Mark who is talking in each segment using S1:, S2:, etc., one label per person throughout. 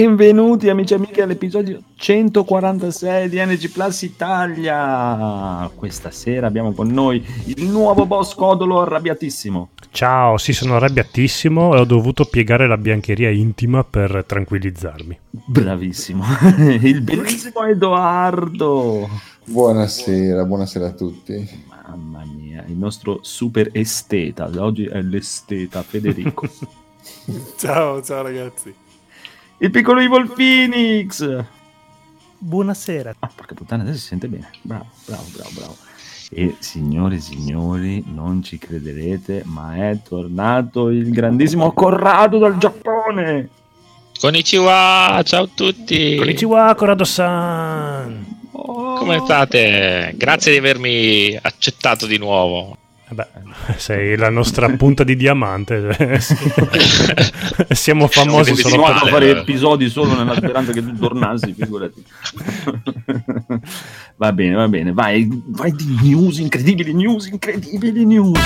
S1: Benvenuti amici e amiche all'episodio 146 di NG Plus Italia. Questa sera abbiamo con noi il nuovo boss Codolo arrabbiatissimo.
S2: Ciao, sì, sono arrabbiatissimo e ho dovuto piegare la biancheria intima per tranquillizzarmi.
S1: Bravissimo. il bellissimo Edoardo.
S3: Buonasera, buonasera a tutti.
S1: Mamma mia, il nostro super esteta. Oggi è l'esteta Federico.
S4: ciao, ciao ragazzi.
S1: Il piccolo Evil Phoenix.
S5: Buonasera.
S1: Ah, porca puttana, adesso si sente bene. Bravo, bravo, bravo, bravo. E signore e signori, non ci crederete, ma è tornato il grandissimo Corrado dal Giappone.
S6: Konnichiwa, ciao a tutti.
S2: Konnichiwa, Corrado-san.
S6: Oh. Come state? Grazie di avermi accettato di nuovo.
S2: Eh beh, sei la nostra punta di diamante. Siamo famosi
S1: solo per fare episodi solo nella speranza che tu tornassi, figurati. va bene, va bene, vai, vai di news, incredibili news, incredibili news.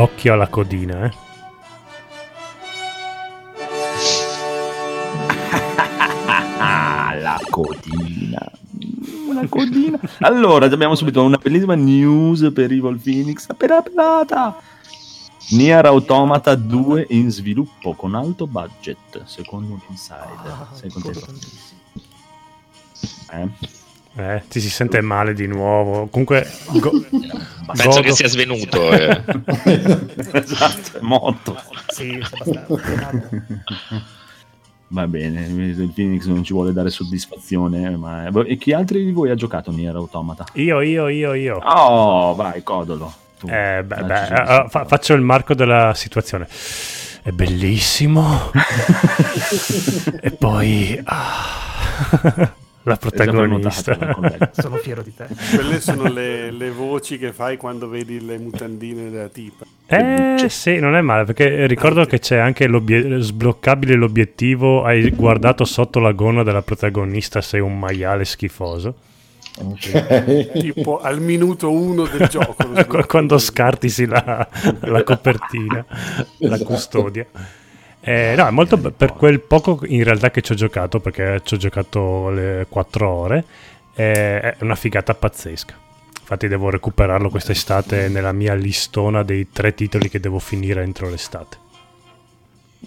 S2: Occhio alla codina, eh.
S1: la codina. Una codina. Allora, abbiamo subito una bellissima news per Evil Phoenix. Appena pelata. Nier Automata 2 in sviluppo con alto budget, secondo un insider. Ah, Sei contento?
S2: Eh? Eh, ti si sente male di nuovo. Comunque, go-
S6: penso godo. che sia svenuto. Eh.
S1: esatto, è morto. Sì, Va bene, il Phoenix non ci vuole dare soddisfazione. Ma... E chi altri di voi ha giocato Nier Automata?
S2: Io, io, io, io.
S1: Oh, vai, codolo.
S2: Tu. Eh, beh, beh, uh, fa- faccio il marco della situazione. È bellissimo. e poi... Ah la protagonista.
S5: sono fiero di te.
S4: Quelle sono le, le, voci che fai quando vedi le mutandine della tipa.
S2: Eh sì, non è male perché ricordo che c'è anche l'obiet- sbloccabile l'obiettivo. Hai guardato sotto la gonna della protagonista, sei un maiale schifoso.
S4: Okay. tipo al minuto uno del gioco.
S2: quando scartisi la, la copertina, esatto. la custodia. Eh, no, è molto per quel poco in realtà che ci ho giocato, perché ci ho giocato le 4 ore, eh, è una figata pazzesca. Infatti devo recuperarlo quest'estate nella mia listona dei tre titoli che devo finire entro l'estate.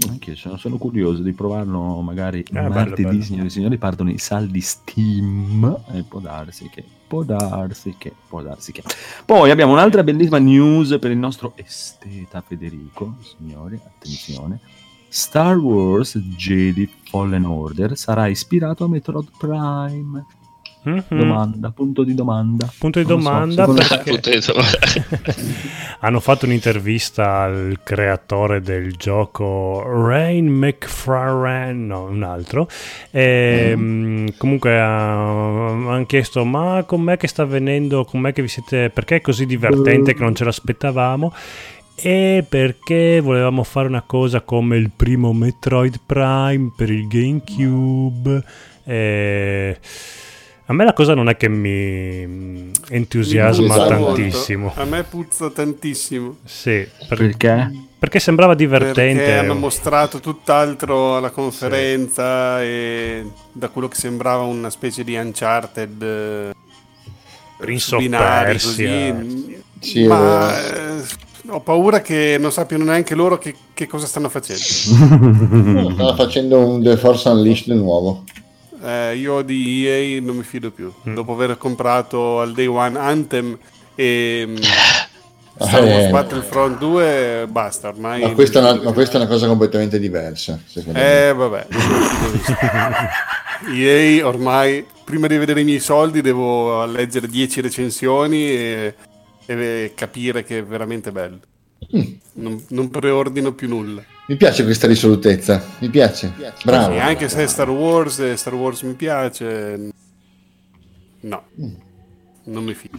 S1: Anche sono, sono curioso di provarlo magari eh, martedì, bello, signori e signori, partono i saldi Steam e può darsi che, può darsi che, può darsi che. Poi abbiamo un'altra bellissima news per il nostro esteta Federico, signori, attenzione Star Wars Jedi Fallen Order sarà ispirato a Metroid Prime. Mm-hmm. Domanda, punto di domanda.
S2: Punto di domanda so, perché hanno fatto un'intervista al creatore del gioco Rain McFarren, no, un altro. E, mm. Comunque hanno chiesto: Ma com'è che sta avvenendo? Com'è che vi siete. Perché è così divertente che non ce l'aspettavamo? E perché volevamo fare una cosa come il primo Metroid Prime per il GameCube. E... A me la cosa non è che mi entusiasma mi tantissimo.
S4: Molto. A me puzza tantissimo.
S2: Sì,
S1: per... perché?
S2: Perché sembrava divertente.
S4: Perché hanno mostrato tutt'altro alla conferenza sì. e da quello che sembrava una specie di Uncharted
S2: eh, Prince of Persia.
S4: Così. Sì, Ma ho paura che non sappiano neanche loro che, che cosa stanno facendo.
S3: stanno facendo un The Force Unleashed nuovo.
S4: Eh, io di EA non mi fido più. Mm. Dopo aver comprato al day one Anthem e mm, Star Wars eh, Battlefront 2, basta ormai.
S3: Ma questa, una, ma questa, è una cosa completamente diversa.
S4: Eh, me. vabbè. EA ormai, prima di vedere i miei soldi, devo leggere 10 recensioni e e capire che è veramente bello. Mm. Non, non, preordino più nulla.
S3: Mi piace questa risolutezza, mi piace. Mi piace. Bravo.
S4: Sì, anche se è Star Wars, Star Wars mi piace. No, mm. non mi fido.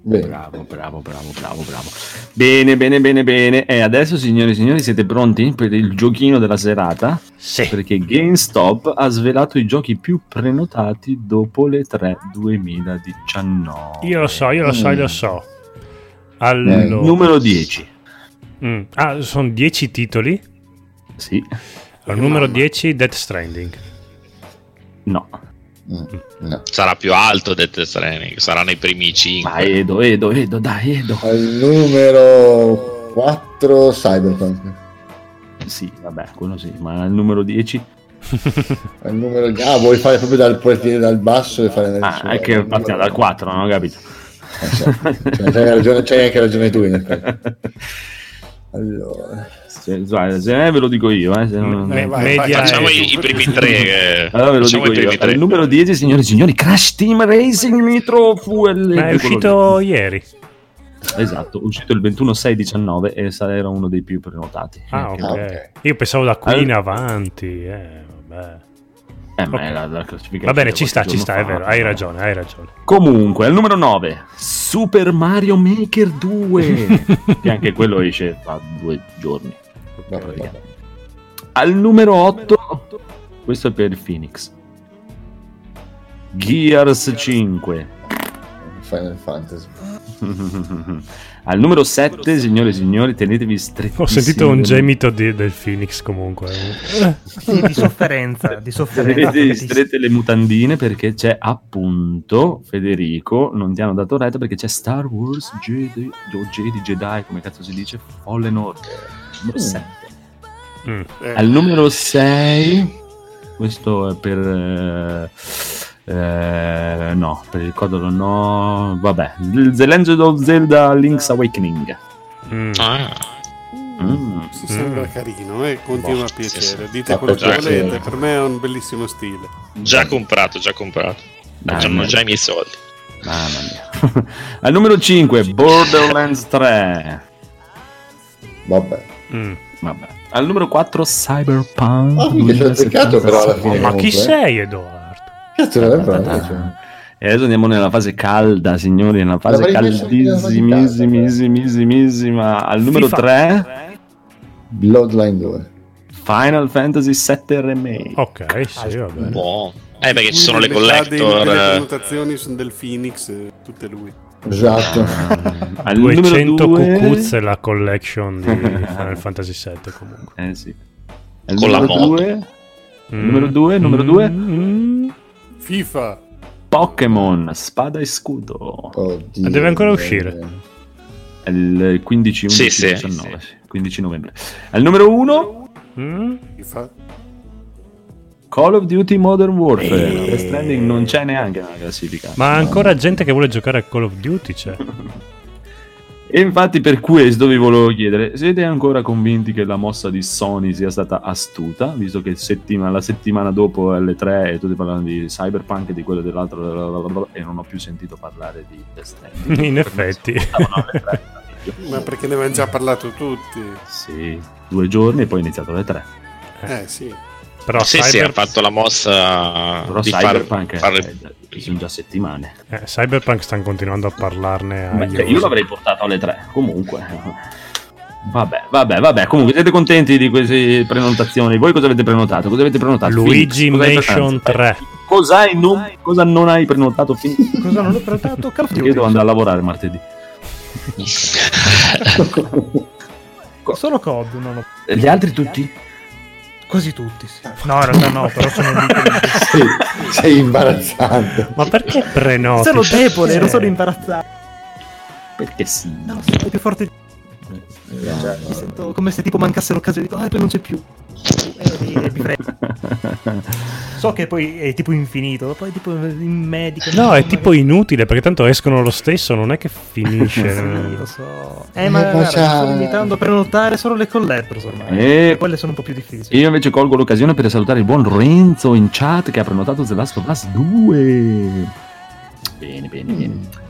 S1: Bene. Bravo, bravo, bravo, bravo, bravo. Bene, bene, bene, bene. E adesso, signori e signori, siete pronti per il giochino della serata?
S2: Sì.
S1: Perché GameStop ha svelato i giochi più prenotati dopo le 3 2019.
S2: Io lo so, io lo so, io lo so. Allora... Eh,
S1: numero 10.
S2: Mm. Ah, sono 10 titoli?
S1: Sì.
S2: Al numero 10 Death Stranding.
S1: No.
S6: Mm, no. Sarà più alto Death Stranding, sarà nei primi 5.
S1: Ma Edo, Edo, Edo, dai, Edo.
S3: Al numero 4 Cyberpunk.
S1: Sì, vabbè, quello sì, ma al numero 10
S3: al numero ah vuoi fare proprio dal partire dal basso e fare
S1: ah, è che partiamo dal 4 non ho capito
S3: c'hai, ragione, c'hai anche ragione tu in effetti allora
S1: se, se ve lo dico io, eh, se non...
S6: eh, vai, vai, facciamo i, i, primi tre. Che...
S1: Allora ve lo dico io. Tre. Il numero 10, signori e signori, Crash Team Racing Nitro Fuel.
S2: Ma è uscito ieri.
S1: Esatto, uscito il 21-6-19 e era uno dei più prenotati.
S2: Ah, ok. okay. Io pensavo da qui in avanti. Eh, vabbè.
S1: Eh, ma okay. è la, la
S2: Va bene, ci sta, ci sta, fa, è vero, hai ragione, hai ragione.
S1: Comunque, al numero 9, Super Mario Maker 2, che anche quello esce tra due giorni. Al numero 8, questo è per Phoenix. Gears 5.
S3: Final Fantasy.
S1: Al numero 7, signore e signori, tenetevi stretti.
S2: Ho sentito un gemito di, del Phoenix comunque.
S5: sì, di sofferenza, di sofferenza.
S1: Tenetevi strette le mutandine perché c'è appunto, Federico, non ti hanno dato retta perché c'è Star Wars Jedi, o Jedi, Jedi, come cazzo si dice, Fallen Order. Numero 7. Mm. Mm. Al numero 6, questo è per... Eh, eh, no, per il codolo no. Vabbè, The Legend of Zelda Link's Awakening.
S6: Mm. Ah.
S4: Mm. Sembra mm. carino, eh? continua boh, a piacere. Sì, sì. Dite quello che volete, per me è un bellissimo stile.
S6: Già comprato, già comprato. Hanno già i miei soldi.
S1: Mamma mia. Al numero 5, Borderlands 3.
S3: Vabbè.
S1: Mm. Vabbè. Al numero 4 Cyberpunk.
S3: Oh, mi è peccato però alla fine.
S2: Ma chi sei Edoardo?
S3: Cazzo, non è vero.
S1: E adesso andiamo nella fase calda, signori, nella fase caldissimissimissima. Al numero FIFA. 3
S3: Bloodline 2.
S1: Final Fantasy 7 Remake.
S2: Ok, sì, va bene.
S6: Buono. Eh, perché ci sono le collector.
S4: Le prenotazioni sono del Phoenix, tutte lui.
S3: Esatto.
S2: Ah, 200 cucuzze la collection di Final Fantasy VII comunque.
S1: Eh sì. Al Con la moto. Mm. Numero 2, numero 2.
S4: FIFA.
S1: Pokémon, spada e scudo.
S2: Oddio, Deve ancora uscire.
S1: È il 15
S6: 11 sì, 19,
S1: sì. 15 novembre. Al numero 1
S4: mm? FIFA.
S1: Call of Duty Modern Warfare. E... Stranding non c'è neanche nella classifica.
S2: Ma ancora gente che vuole giocare a Call of Duty c'è.
S1: e infatti per questo vi volevo chiedere, siete ancora convinti che la mossa di Sony sia stata astuta, visto che settima, la settimana dopo L3 e tutti parlano di Cyberpunk e di quello dell'altro e non ho più sentito parlare di Death Stranding.
S2: In effetti.
S4: Ma perché ne avevano già parlato tutti?
S1: Sì, due giorni e poi è iniziato le tre.
S4: Eh sì.
S6: Però sì, Cyber... sì, ha fatto la mossa
S1: Però di Cyberpunk far, fare... eh, sono già settimane.
S2: Eh, Cyberpunk stanno continuando a parlarne.
S1: Beh, cioè, io l'avrei portato alle 3, comunque. Vabbè, vabbè, vabbè. Comunque, siete contenti di queste prenotazioni? Voi cosa avete prenotato? Cosa avete prenotato?
S2: Luigi Nation 3.
S1: Cosa, non, cosa non hai prenotato? Fin...
S5: cosa non ho prenotato?
S1: Call Io devo andare a lavorare martedì.
S5: Solo COD. Non ho...
S1: Gli altri tutti?
S5: Quasi tutti, sì. No, in realtà no, però sono lì.
S3: sei, sei imbarazzante.
S2: Ma perché prenoti?
S5: Sono debole, non sono imbarazzato.
S1: Perché sì.
S5: No, sono più forte. Cioè, mi sento come se tipo mancasse l'occasione dico, ah, poi non c'è più. E, mi so che poi è tipo infinito, poi tipo in medico.
S2: No, è tipo inutile perché tanto escono lo stesso, non è che finisce.
S5: sì, lo so. Eh, ma guarda, sto limitando a prenotare solo le collectors ormai. E... Quelle sono un po' più difficili.
S1: Io invece colgo l'occasione per salutare il buon Renzo in chat che ha prenotato The Last of Us 2. Bene, bene, bene.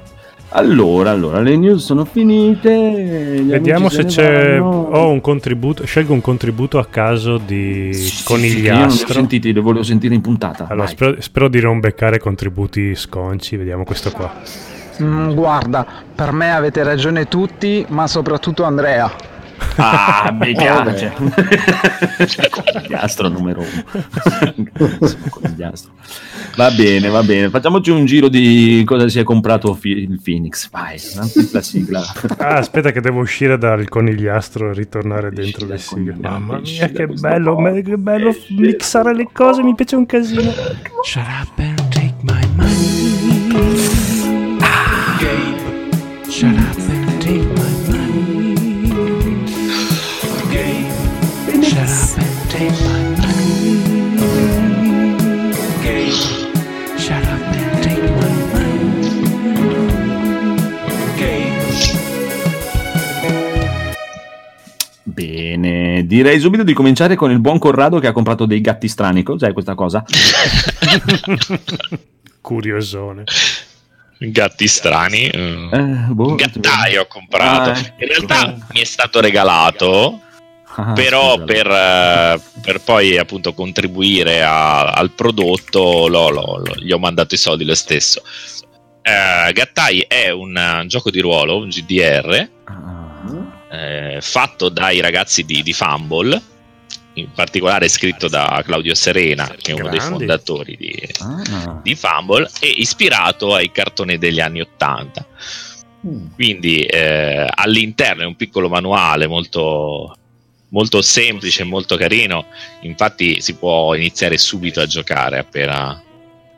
S1: Allora, allora, le news sono finite.
S2: Vediamo se c'è. Ho un contributo. Scelgo un contributo a caso di sì, Conigliastro. Sì, io non li ho
S1: sentiti, li volevo sentire in puntata.
S2: Allora, spero, spero, di non beccare contributi sconci. Vediamo questo qua.
S7: Mm, guarda, per me avete ragione tutti, ma soprattutto Andrea.
S1: Ah, mi piace. Conigliastro numero uno. Conigliastro. Va bene, va bene. Facciamoci un giro di cosa si è comprato fi- il Phoenix. Vai, la sigla.
S2: Ah, aspetta che devo uscire dal conigliastro e ritornare dentro le sigle. Mamma mia, che bello, me- che bello mixare le cose, mi piace un casino. Shut up and take my money. Ah. Shut up
S1: Bene, direi subito di cominciare con il buon Corrado che ha comprato dei gatti strani. Cos'è questa cosa?
S2: Curiosone.
S6: Gatti strani. Eh, boh, gattaio ho comprato. Ah, In realtà eh. mi è stato regalato. Ah, però per, uh, per, poi appunto contribuire a, al prodotto lo, lo, lo, gli ho mandato i soldi lo stesso. Uh, Gattai è un uh, gioco di ruolo, un GDR, eh, fatto dai ragazzi di, di Fumble, in particolare scritto da Claudio Serena, che è uno Grandi. dei fondatori di, ah. di, Fumble, e ispirato ai cartoni degli anni Ottanta. Mm. Quindi eh, all'interno è un piccolo manuale molto, molto semplice, molto carino. Infatti si può iniziare subito a giocare appena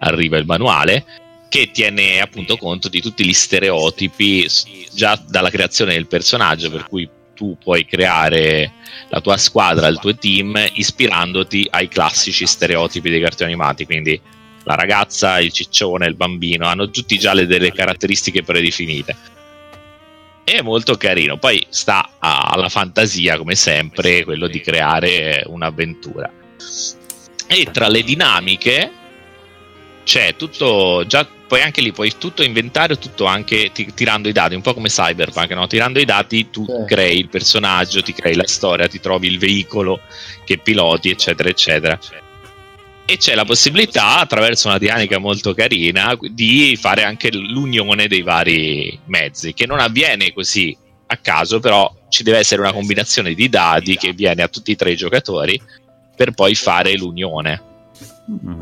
S6: arriva il manuale che tiene appunto conto di tutti gli stereotipi già dalla creazione del personaggio, per cui tu puoi creare la tua squadra, il tuo team, ispirandoti ai classici stereotipi dei cartoni animati. Quindi la ragazza, il ciccione, il bambino hanno tutti già le, delle caratteristiche predefinite. È molto carino. Poi sta alla fantasia, come sempre, quello di creare un'avventura. E tra le dinamiche c'è tutto già poi anche lì puoi tutto inventare tutto anche ti, tirando i dati un po' come Cyberpunk no? tirando i dati tu sì. crei il personaggio ti crei la storia ti trovi il veicolo che piloti eccetera eccetera e c'è la possibilità attraverso una dinamica molto carina di fare anche l'unione dei vari mezzi che non avviene così a caso però ci deve essere una combinazione di dati che viene a tutti e tre i giocatori per poi fare l'unione.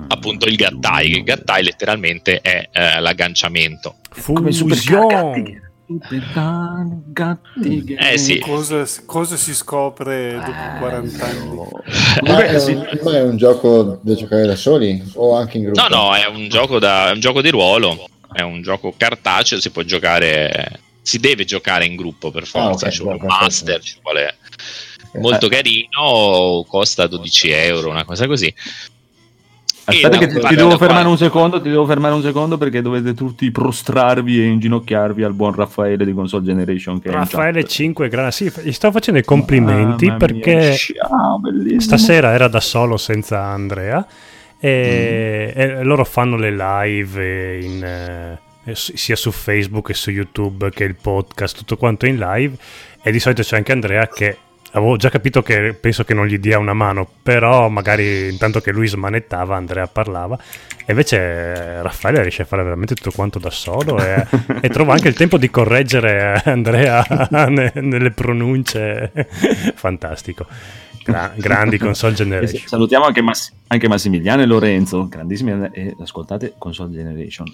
S6: Appunto il gattai. Il gattai letteralmente è eh, l'agganciamento.
S2: Fusione.
S4: Gatti, eh sì. cosa, cosa si scopre dopo eh, 40 anni?
S3: Ma è, un, ma è, un, gioco da giocare da soli o anche in gruppo?
S6: No, no, è un gioco, da, un gioco di ruolo, è un gioco cartaceo, si può giocare, si deve giocare in gruppo per forza, ah, okay, ci vuole un master, ci vuole molto eh. carino, costa 12 euro, una cosa così.
S1: Aspetta che ti, ti devo fermare un secondo, ti devo fermare un secondo perché dovete tutti prostrarvi e inginocchiarvi al buon Raffaele di Console Generation che
S2: Raffaele 5 gra- sì, gli sto facendo i complimenti perché ciao, stasera era da solo senza Andrea e, mm. e loro fanno le live in, eh, sia su Facebook che su YouTube che il podcast, tutto quanto in live e di solito c'è anche Andrea che avevo già capito che penso che non gli dia una mano, però magari intanto che lui smanettava Andrea parlava e invece Raffaele riesce a fare veramente tutto quanto da solo e, e trova anche il tempo di correggere Andrea nelle pronunce, fantastico. Gra- grandi console generation.
S1: Salutiamo anche, Mass- anche Massimiliano e Lorenzo, grandissimi e ascoltate console generation.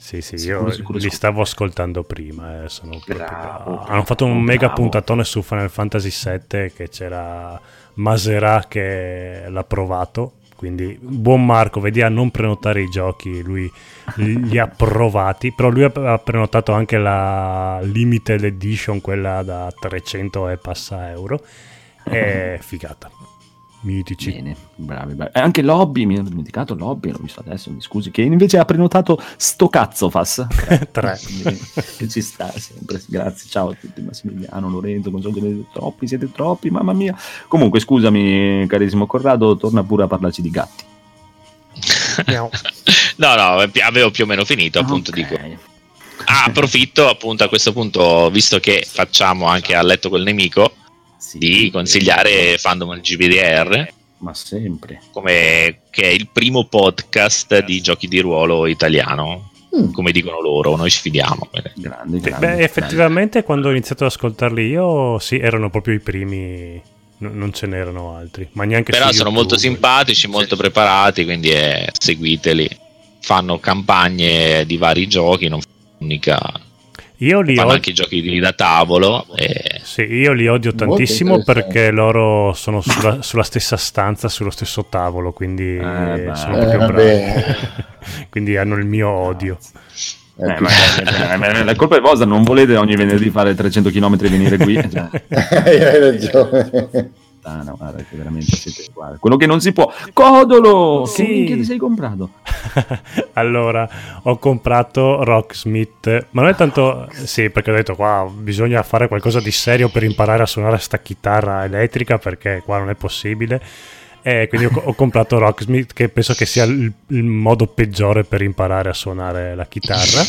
S2: Sì, sì, sicuro, io sicuro, li stavo ascoltando prima. Eh, proprio... bravo, Hanno fatto un bravo. mega puntatone su Final Fantasy VII che c'era Maserà che l'ha provato. Quindi buon Marco, vedi a non prenotare i giochi, lui li ha provati, però lui ha prenotato anche la limited edition, quella da 300 e passa euro. È figata. Mitici.
S1: Bene, bravi, bravi. E anche Lobby, mi ero dimenticato Lobby, l'ho visto adesso, mi scusi, che invece ha prenotato sto cazzo Fas.
S2: Tre.
S1: che ci sta sempre, grazie, ciao a tutti, Massimiliano, Lorenzo, non so, troppi, siete troppi, mamma mia. Comunque, scusami, carissimo Corrado, torna pure a parlarci di gatti.
S6: no, no, avevo più o meno finito, appunto, okay. dico. Ah, approfitto appunto a questo punto, visto che facciamo anche a letto col nemico, di consigliare Fandom GBDR.
S1: Ma sempre.
S6: Come, che è il primo podcast di giochi di ruolo italiano. mm. come dicono loro, noi sfidiamo.
S2: Grandi, grandi, Beh, effettivamente quando ho iniziato ad ascoltarli io, sì, erano proprio i primi non ce n'erano altri. Ma neanche
S6: Però sono molto simpatici, molto sì. preparati, quindi eh, seguiteli. Fanno campagne di vari giochi, non unica.
S2: Io li
S6: fanno od- anche i giochi da tavolo. E...
S2: Sì, io li odio tantissimo perché loro sono sulla, sulla, stessa stanza, sullo stesso tavolo, quindi eh, sono proprio eh, bravi. quindi hanno il mio odio.
S1: Eh, ma, la colpa è vostra, non volete ogni venerdì fare 300 km e venire qui. Cioè. Hai ragione. No, guarda, che veramente siete uguali. Quello che non si può. Codolo! Sì. Che ti sei comprato?
S2: allora, ho comprato Rocksmith, ma non è tanto... Sì, perché ho detto qua bisogna fare qualcosa di serio per imparare a suonare sta chitarra elettrica, perché qua non è possibile e quindi ho, ho, comprato Rocksmith, che penso che sia il, il, modo peggiore per imparare a suonare la chitarra.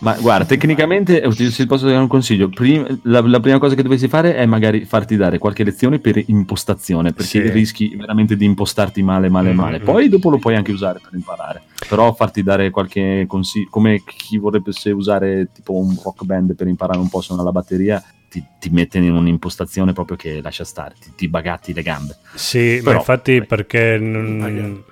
S1: Ma guarda, tecnicamente, se posso dare un consiglio, prima, la, la, prima cosa che dovresti fare è magari farti dare qualche lezione per impostazione, perché sì. rischi veramente di impostarti male, male, mm-hmm. male. Poi dopo lo puoi anche usare per imparare. Però farti dare qualche consiglio, come chi vorrebbe usare tipo un rock band per imparare un po' a suonare la batteria, ti, ti mette in un'impostazione proprio che lascia stare, ti, ti bagatti le gambe.
S2: Sì, Però, infatti beh, perché... Non,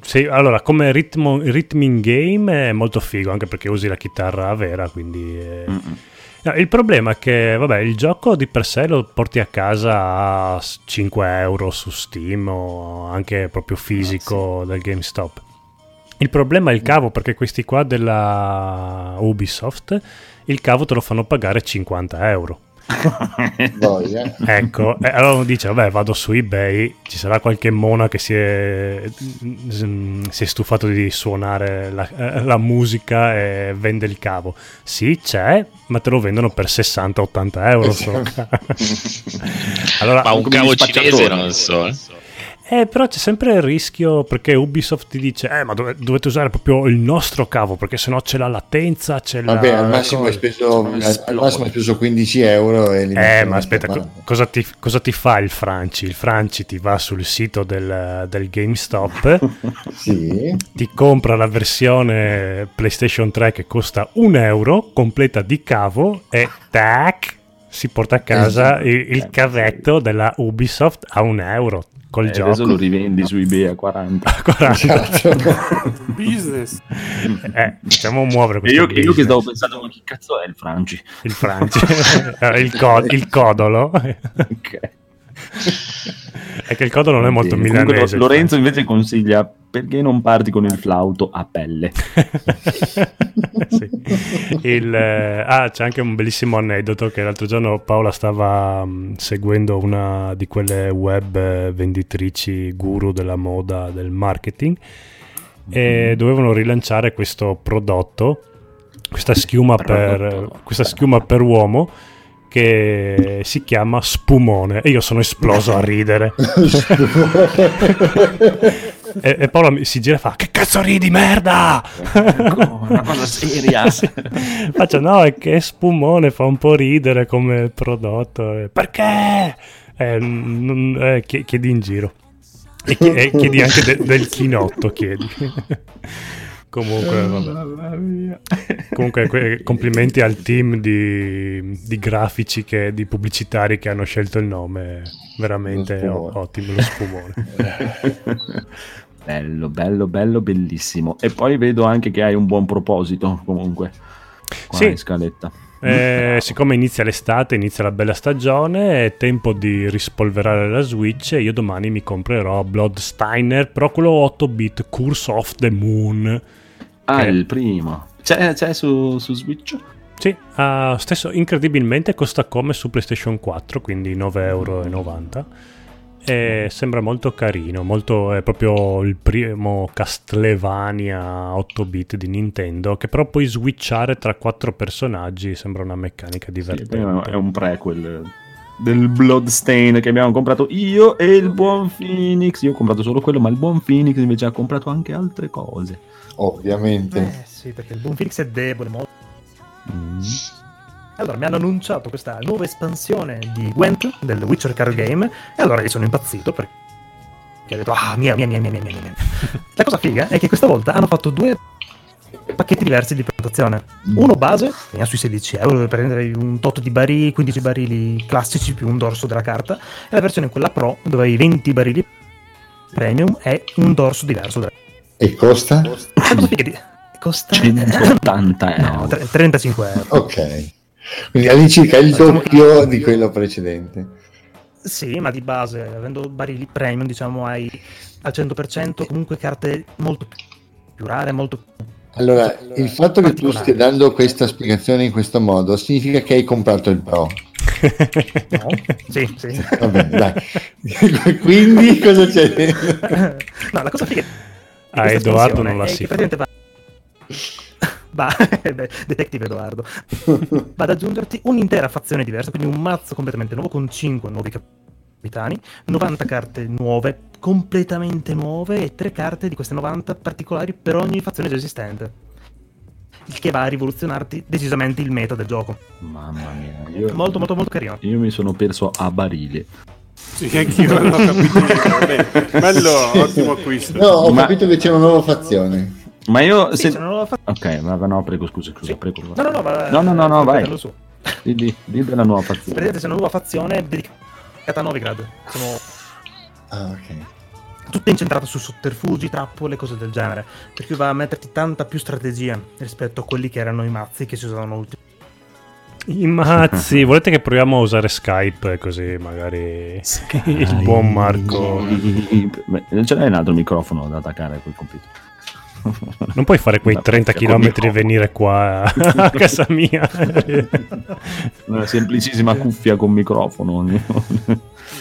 S2: sì, allora come ritmo, ritming game è molto figo anche perché usi la chitarra vera, quindi... È... No, il problema è che vabbè, il gioco di per sé lo porti a casa a 5 euro su Steam o anche proprio fisico ah, sì. del GameStop. Il problema è il cavo perché questi qua della Ubisoft il cavo te lo fanno pagare 50 euro. ecco, e allora uno dice, vabbè, vado su eBay, ci sarà qualche mona che si è, si è stufato di suonare la, eh, la, musica e vende il cavo. Sì, c'è, ma te lo vendono per 60-80 euro. So.
S6: allora, ma un cavo cinese non so. Eh.
S2: Eh, però c'è sempre il rischio perché Ubisoft ti dice: Eh, ma dov- dovete usare proprio il nostro cavo perché sennò c'è la latenza. C'è
S3: Vabbè,
S2: la...
S3: al massimo, hai speso, al massimo hai speso 15 euro.
S2: Eh, ma aspetta, co- cosa, ti, cosa, ti, fa il Franci? Il Franci ti va sul sito del, del GameStop,
S3: sì.
S2: ti compra la versione PlayStation 3 che costa un euro, completa di cavo e tac si porta a casa il, il cavetto della Ubisoft a un euro col eh, gioco. Adesso
S1: lo rivendi su eBay a 40. A 40.
S4: business.
S2: Eh, facciamo muovere questo
S1: io, io, che stavo pensando, ma chi cazzo è il Franci?
S2: Il Franci. Eh, il, co- il codolo. ok. È che il codolo non è molto Bene, milanese.
S1: Lorenzo invece consiglia perché non parti con il flauto a pelle?
S2: sì. il, eh, ah, c'è anche un bellissimo aneddoto che l'altro giorno Paola stava um, seguendo una di quelle web eh, venditrici guru della moda, del marketing e mm. dovevano rilanciare questo prodotto, questa schiuma, per, questa schiuma per uomo che si chiama Spumone e io sono esploso a ridere. e, e Paolo si gira e fa: Che cazzo ridi, merda!
S1: Una cosa seria. sì.
S2: Faccio: No, è che Spumone fa un po' ridere come prodotto. Perché? Eh, n- eh, chiedi in giro. E chiedi anche de- del chinotto, chiedi. Comunque, vabbè. Comunque, complimenti al team di, di grafici, che, di pubblicitari che hanno scelto il nome. Veramente lo ottimo, lo spumone.
S1: bello, bello, bello, bellissimo. E poi vedo anche che hai un buon proposito, comunque, qua sì. in scaletta.
S2: Eh, siccome inizia l'estate, inizia la bella stagione, è tempo di rispolverare la Switch e io domani mi comprerò Bloodsteiner, però quello 8 bit, Curse of the Moon
S1: Ah, il primo. C'è, c'è su, su, Switch?
S2: Sì, uh, stesso, incredibilmente costa come su PlayStation 4, quindi 9,90 euro. E sembra molto carino, molto, è proprio il primo Castlevania 8 bit di Nintendo, che però puoi switchare tra quattro personaggi, sembra una meccanica divertente.
S1: Sì, è un prequel del Bloodstain che abbiamo comprato io e il buon Phoenix. Io ho comprato solo quello, ma il buon Phoenix invece ha comprato anche altre cose.
S3: Ovviamente.
S5: Eh sì, perché il buon Phoenix è debole. Molto. Mm. Allora, mi hanno annunciato questa nuova espansione di Gwent del Witcher Card Game e allora io sono impazzito perché ho detto, ah, mia, mia, mia, mia, mia, mia. La cosa figa è che questa volta hanno fatto due pacchetti diversi di prenotazione. Uno base, veniva sui 16 euro, dove prendere un tot di barili, 15 barili classici più un dorso della carta, e la versione quella pro, dove hai 20 barili premium e un dorso diverso.
S3: E costa?
S5: Costa
S1: 180 euro.
S5: No, 35 euro.
S3: Ok. Quindi all'incirca il doppio di quello precedente.
S5: Sì, ma di base, avendo barili premium, diciamo, hai al 100% comunque carte molto più rare, molto più
S3: allora, il fatto che tu stia dando questa spiegazione in questo modo significa che hai comprato il Pro.
S5: No, sì, sì.
S3: Vabbè, dai. Quindi cosa c'è?
S5: no, la cosa figa
S2: a ah, Edoardo non la si fa. Va...
S5: va... Detective Edoardo va ad aggiungerti un'intera fazione diversa, quindi un mazzo completamente nuovo con 5 nuovi capitani, 90 carte nuove completamente nuove e tre carte di queste 90 particolari per ogni fazione già esistente. Il che va a rivoluzionarti decisamente il meta del gioco.
S1: Mamma mia, io...
S5: molto molto molto carino.
S1: Io mi sono perso a barile.
S4: Sì, anch'io non ho capito niente. Bello, ottimo acquisto.
S3: No, ho Ma... capito che c'è una nuova fazione.
S1: Ma io se... fa... Ok, ma no, prego, scusa, scusa, sì. prego.
S5: No, no, no, va...
S1: no, no, no, no vai. Di, di, di della nuova fazione.
S5: Vedete, c'è una nuova fazione dedicata a Novigrad. Sono
S3: Ah, ok.
S5: Tutta incentrata su sotterfugi, trappole, cose del genere. Per cui va a metterti tanta più strategia rispetto a quelli che erano i mazzi che si usavano ultimamente.
S2: I mazzi, volete che proviamo a usare Skype così magari Skype. il buon Marco.
S1: Beh, non ce n'è un altro microfono da attaccare a quel computer.
S2: Non puoi fare quei 30 km e venire qua a casa mia.
S1: Una semplicissima cuffia con microfono.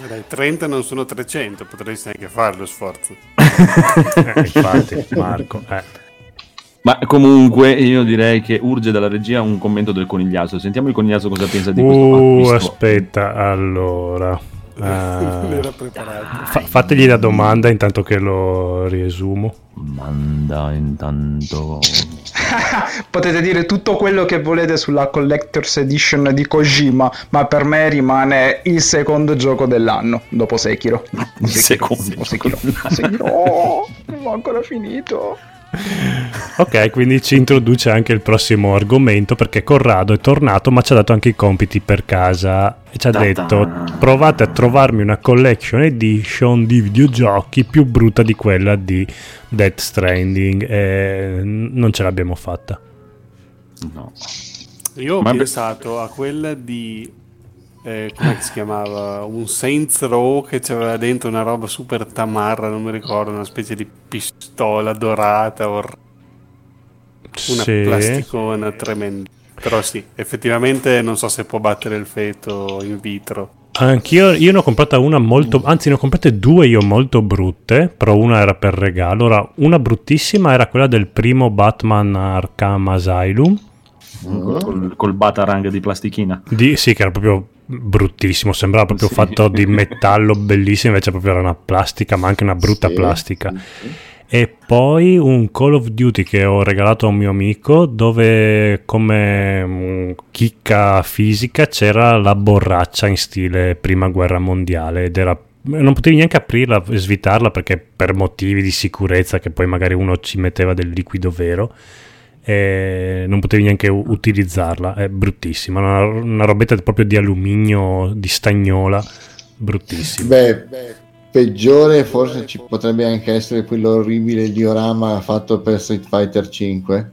S4: Dai, 30 non sono 300, potresti anche fare lo sforzo.
S2: eh, infatti, Marco. Eh.
S1: Ma comunque io direi che urge dalla regia un commento del conigliaso. Sentiamo il conigliaso cosa pensa di questo.
S2: Uh, aspetta, allora. Uh, fa- fategli la domanda intanto che lo riesumo.
S1: Manda intanto.
S7: Potete dire tutto quello che volete sulla Collector's Edition di Kojima, ma per me rimane il secondo gioco dell'anno dopo Sekiro.
S1: Il secondo.
S7: Sekiro. Sekiro. Oh, non ho ancora finito.
S2: Ok, quindi ci introduce anche il prossimo argomento perché Corrado è tornato ma ci ha dato anche i compiti per casa e ci ha da detto provate a trovarmi una collection edition di videogiochi più brutta di quella di Death Stranding e non ce l'abbiamo fatta.
S4: No. Io ho ma pensato a quella di eh, come si chiamava? Un Saints Row che c'aveva dentro una roba super tamarra, non mi ricordo, una specie di pistola dorata, or... una sì. plasticona tremenda. Però sì, effettivamente non so se può battere il feto in vitro.
S2: Anch'io io ne ho comprata una molto, anzi ne ho comprate due io molto brutte, però una era per regalo. Ora, una bruttissima era quella del primo Batman Arkham Asylum.
S1: Col, col batarang di plastichina.
S2: Di, sì, che era proprio bruttissimo, sembrava proprio sì. fatto di metallo bellissimo, invece proprio era una plastica, ma anche una brutta sì. plastica. E poi un Call of Duty che ho regalato a un mio amico dove come mm, chicca fisica c'era la borraccia in stile prima guerra mondiale ed era non potevi neanche aprirla e svitarla perché per motivi di sicurezza che poi magari uno ci metteva del liquido vero e non potevi neanche utilizzarla, è bruttissima, una, una robetta proprio di alluminio, di stagnola, bruttissima.
S3: Beh, beh, peggiore forse ci potrebbe anche essere quello orribile diorama fatto per Street Fighter 5.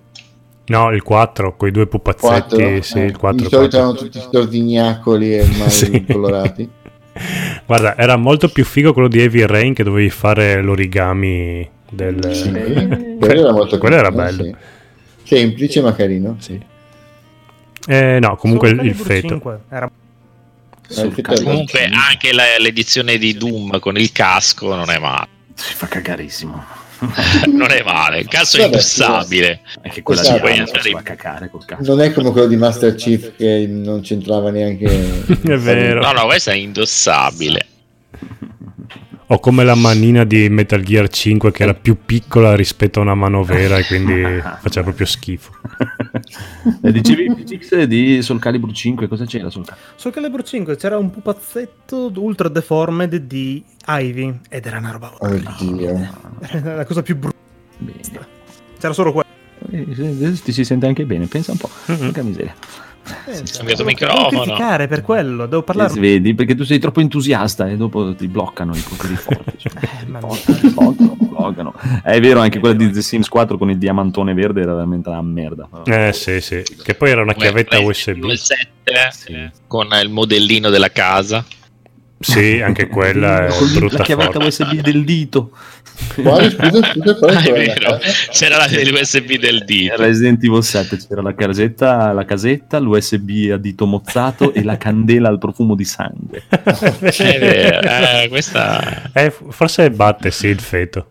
S2: No, il 4, con i due pupazzetti, 4? sì, eh, il 4.
S3: Di solito erano tutti stordignacoli e mai sì. colorati.
S2: Guarda, era molto più figo quello di Heavy Rain che dovevi fare l'origami del...
S3: Sì, quello era molto
S2: quello era bello. Sì.
S3: Semplice ma carino.
S2: Sì. Eh, no, comunque il, il feto. Era...
S6: Comunque anche la, l'edizione di Doom con il casco non è male.
S1: Si fa cagarissimo.
S6: non è male, il casco è indossabile.
S1: Anche quella esatto. di Arnold fa cacare col casco.
S3: Non è come quello di Master Chief che non c'entrava neanche.
S2: è vero.
S6: No, no, questo è indossabile.
S2: O come la manina di Metal Gear 5 che era più piccola rispetto a una mano vera e quindi faceva proprio schifo.
S1: e dicevi PGX di Soul Calibur 5, cosa c'era sul
S5: Calibur? Soul Calibur 5 c'era un pupazzetto ultra deformed di Ivy ed era una roba
S3: Oddio.
S5: Era la cosa più brutta. C'era solo quello.
S1: ti si sente anche bene, pensa un po'. Mm-hmm. Che miseria.
S6: Eh, sì, cambiato microfono.
S5: per quello, devo parlare.
S1: Eh, vedi, perché tu sei troppo entusiasta e dopo ti bloccano i poteri forti. Cioè, eh, bloccano, bloccano. È vero, anche quella di The Sims 4 con il diamantone verde era veramente una merda.
S2: Eh sì, sì. Che poi era una chiavetta USB.
S6: 7, sì. Con il modellino della casa.
S2: Sì, anche quella è brutta
S1: La chiavetta forte. USB del dito.
S3: Quale, scusa, scusa,
S6: ah, vero. C'era la USB del dito.
S1: Resident Evil 7 c'era la casetta, la casetta, l'USB a dito mozzato e la candela al profumo di sangue.
S6: è vero, eh, questa...
S2: Eh, forse batte sì il feto.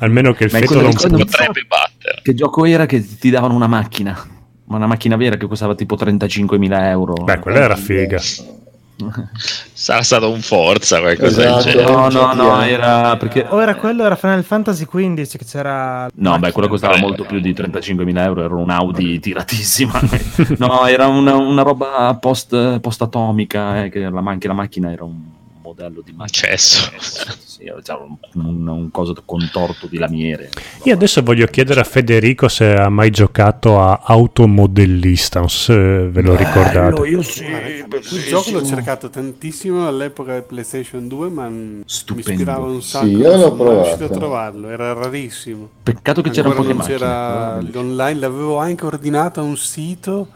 S2: Almeno che il Ma feto non
S6: potrebbe battere.
S1: Che gioco era che ti davano una macchina? Ma una macchina vera che costava tipo 35.000 euro.
S2: Beh, quella era figa.
S6: Sarà stato un forza qualcosa
S1: esatto, No, no, no, era perché...
S5: O era quello, era Final Fantasy XV che c'era...
S1: No, beh, quello costava Beh, molto più di 35.000 euro, era un Audi tiratissima. no, era una, una roba post, post-atomica, eh, che la, anche la macchina era un modello di
S6: macchina. Accesso.
S1: Sì, un, un, un coso contorto di lamiere.
S2: Io adesso voglio chiedere a Federico se ha mai giocato a Automodellista, non so se ve lo Bello, ricordate.
S4: Io sì, il gioco l'ho cercato tantissimo all'epoca del PlayStation 2, ma Stupendo. mi ispirava un sacco. Sì, io l'ho provato. a trovarlo, era rarissimo.
S1: Peccato che c'era poche macchine.
S4: C'era l'online, l'avevo anche ordinato a un sito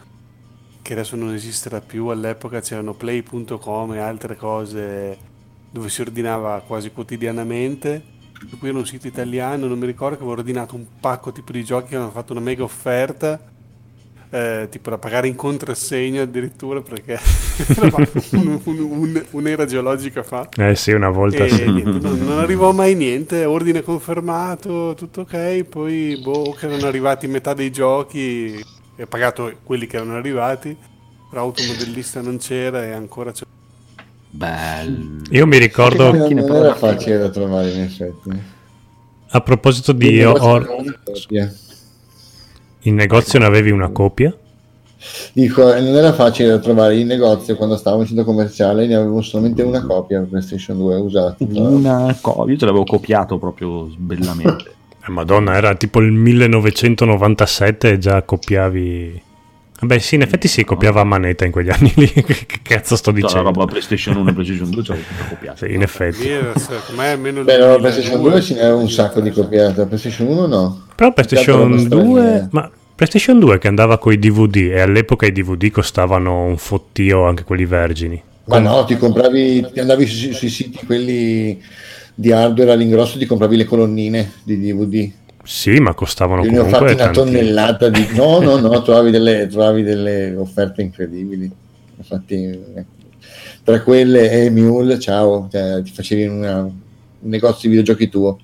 S4: che adesso non esisterà più, all'epoca c'erano play.com e altre cose dove si ordinava quasi quotidianamente. Qui era un sito italiano, non mi ricordo che avevo ordinato un pacco tipo di giochi che avevano fatto una mega offerta, eh, tipo da pagare in contrassegno addirittura perché un, un, un, un'era geologica fa.
S2: Eh sì, una volta
S4: e,
S2: sì.
S4: Niente, non, non, arrivò mai niente, ordine confermato, tutto ok, poi boh, che erano arrivati metà dei giochi, e ho pagato quelli che erano arrivati, però automodellista non c'era e ancora c'è
S1: Bello.
S2: Io mi ricordo.
S3: Che non era facile da trovare in effetti.
S2: A proposito di. Or... In negozio ne avevi una copia?
S3: Dico, non era facile da trovare in negozio quando stavamo in centro commerciale, ne avevo solamente una copia per PlayStation 2 usata.
S1: Una copia, io ce l'avevo copiato proprio bellamente.
S2: Eh, Madonna, era tipo il 1997 e già copiavi Beh, sì, in effetti si copiava a manetta in quegli anni lì. che cazzo sto dicendo?
S1: La roba PlayStation 1 e PlayStation 2 c'era tutto copiato.
S2: Sì, in effetti.
S3: Beh, no, PlayStation 2 ce n'era un sacco di copiate, PlayStation 1 no.
S2: Però PlayStation 2, ma PlayStation 2 che andava con i DVD e all'epoca i DVD costavano un fottio anche quelli vergini.
S3: Ma no, ti compravi, ti andavi sui, sui siti quelli di hardware all'ingrosso, ti compravi le colonnine di DVD.
S2: Sì, ma costavano
S3: Io
S2: comunque
S3: ne ho fatti una tonnellata di... No, no, no, trovavi delle, trovavi delle offerte incredibili. Infatti, tra quelle e Mule, ciao, cioè, ti facevi una, un negozio di videogiochi tuo.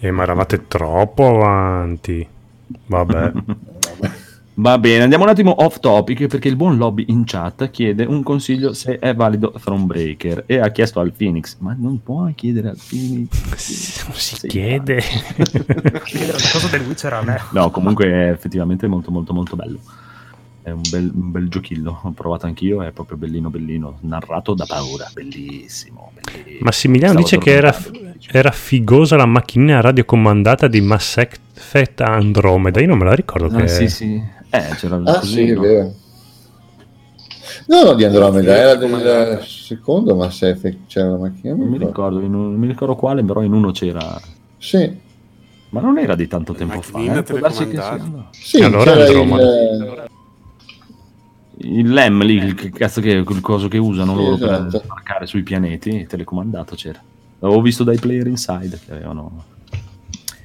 S2: Eh, ma eravate troppo avanti. Vabbè.
S1: Va bene, andiamo un attimo off topic perché il buon lobby in chat chiede un consiglio se è valido Thronebreaker e ha chiesto al Phoenix, ma non puoi chiedere al Phoenix.
S2: Si, si chiede.
S5: chiedere una cosa del Witcher a me.
S1: No, comunque è effettivamente molto molto molto bello. È un bel, un bel giochillo, ho provato anch'io, è proprio bellino bellino, narrato da paura, bellissimo. bellissimo.
S2: Massimiliano Stavo dice che era, era, figosa la macchinina radiocomandata di Mass Effect Andromeda, io non me la ricordo.
S1: Ah,
S2: che...
S1: sì, sì. Eh, c'era
S3: ah, così, sì, no? è vero. No, no, di Andromeda, era del secondo Mass Effect, c'era la macchina.
S1: Non, mi ricordo, in un, non mi ricordo quale, però in uno c'era...
S3: Sì.
S1: Ma non era di tanto tempo fa, eh? Può darsi che
S3: sia... Sì, allora il...
S1: il LEM lì, il cazzo che il coso che usano sì, loro esatto. per sbarcare sui pianeti, telecomandato c'era. L'avevo visto dai player inside che avevano...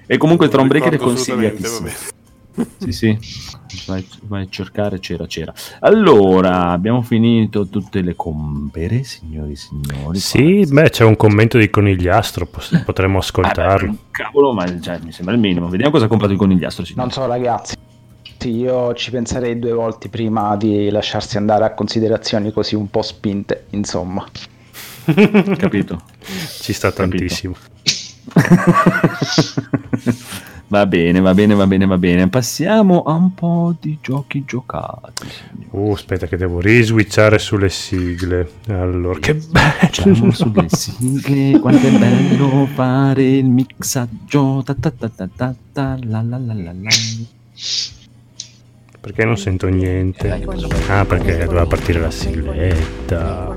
S1: E comunque il Thronebreaker è consigliatissimo. Sì, sì, vai, vai, a cercare, c'era, c'era. Allora, abbiamo finito tutte le compere, signori e signori.
S2: Sì, beh, c'è un commento di Conigliastro, potremmo ascoltarlo.
S1: Eh, cavolo, ma cioè, mi sembra il minimo. Vediamo cosa ha comprato il Conigliastro.
S7: Signori. Non so, ragazzi. Io ci penserei due volte prima di lasciarsi andare a considerazioni così un po' spinte, insomma.
S1: Capito?
S2: Ci sta tantissimo.
S1: Va bene, va bene, va bene, va bene. Passiamo a un po' di giochi giocati.
S2: Uh, aspetta che devo riswitchare sulle sigle. Allora, che bello!
S1: sulle sigle, quanto è bello fare il mixaggio. Ta ta ta ta ta ta la la la la la.
S2: Perché non sento niente? Ah, perché doveva partire la sigletta.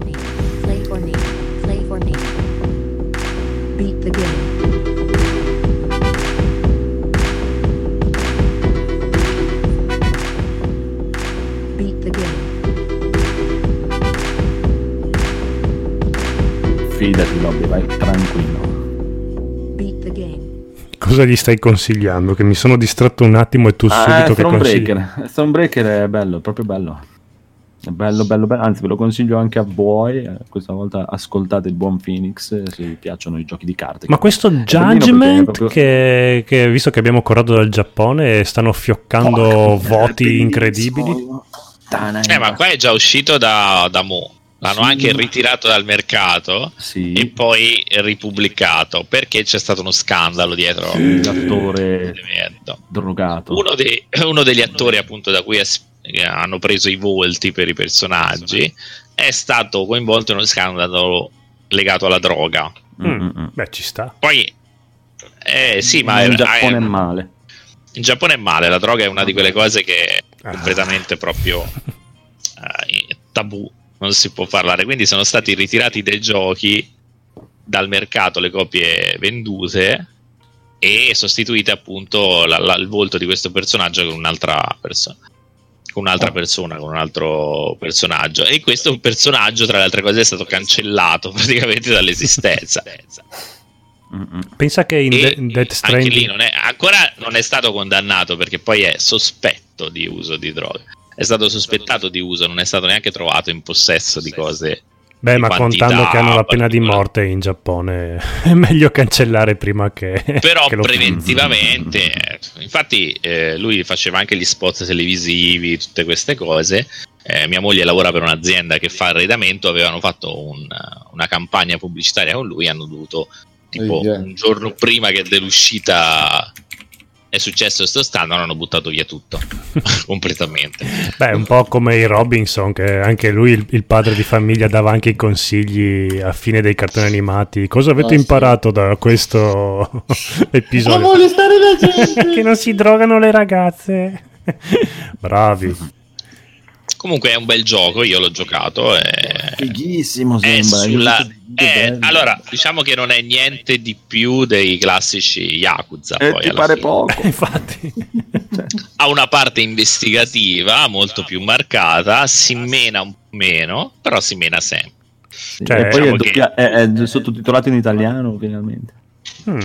S2: Beat the game.
S1: Fidati, Lobby, vai tranquillo.
S2: Cosa gli stai consigliando? Che mi sono distratto un attimo e tu ah, subito che consigli.
S1: Stonebreaker è bello, è proprio bello. È bello, bello, bello. Anzi, ve lo consiglio anche a voi. Eh, questa volta ascoltate il buon Phoenix eh, se vi piacciono i giochi di carte.
S2: Ma questo Judgment, proprio... che, che, visto che abbiamo corrado dal Giappone, stanno fioccando oh, voti incredibili.
S6: Eh, ma qua è già uscito da, da Mo. L'hanno sì. anche ritirato dal mercato sì. e poi ripubblicato perché c'è stato uno scandalo dietro
S1: sì, l'attore drogato.
S6: Uno, dei, uno, degli attori, appunto, da cui es- hanno preso i volti per i personaggi è stato coinvolto in uno scandalo legato alla droga.
S2: Mm. Beh, ci sta.
S6: Poi, eh, sì, ma
S1: in Giappone è, è male.
S6: In Giappone è male. La droga è una di quelle cose che ah. completamente proprio uh, tabù non si può parlare. Quindi sono stati ritirati dai giochi dal mercato le copie vendute e sostituite appunto la, la, il volto di questo personaggio con un'altra persona. Con un'altra persona, con un altro personaggio. E questo personaggio, tra le altre cose, è stato cancellato praticamente dall'esistenza.
S2: Pensa che in, De- in Death Stranding
S6: non è, ancora non è stato condannato perché poi è sospetto di uso di droga è stato sospettato di uso, non è stato neanche trovato in possesso di cose.
S2: Beh, di ma contando che hanno la pena di morte in Giappone, è meglio cancellare prima che.
S6: Però
S2: che
S6: preventivamente, infatti, eh, lui faceva anche gli spot televisivi, tutte queste cose. Eh, mia moglie lavora per un'azienda che fa arredamento, avevano fatto un, una campagna pubblicitaria con lui, hanno dovuto tipo un giorno prima che dell'uscita è successo questo scandalo hanno buttato via tutto. Completamente.
S2: Beh un po' come i Robinson che anche lui il, il, padre di famiglia dava anche i consigli a fine dei cartoni animati. Cosa avete oh, imparato sì. da questo episodio?
S3: Non vuole stare la gente
S2: che non si drogano le ragazze. Bravi
S6: Comunque è un bel gioco, io l'ho giocato.
S1: È, Fighissimo,
S6: sembra. Sulla, è, allora, diciamo che non è niente di più dei classici Yakuza.
S1: Eh, poi, ti pare fine. poco.
S2: Infatti.
S6: ha una parte investigativa molto più marcata, si mena un po' meno, però si mena sempre.
S1: Cioè, e poi diciamo è, doppia, che... è, è sottotitolato in italiano finalmente.
S6: Hmm.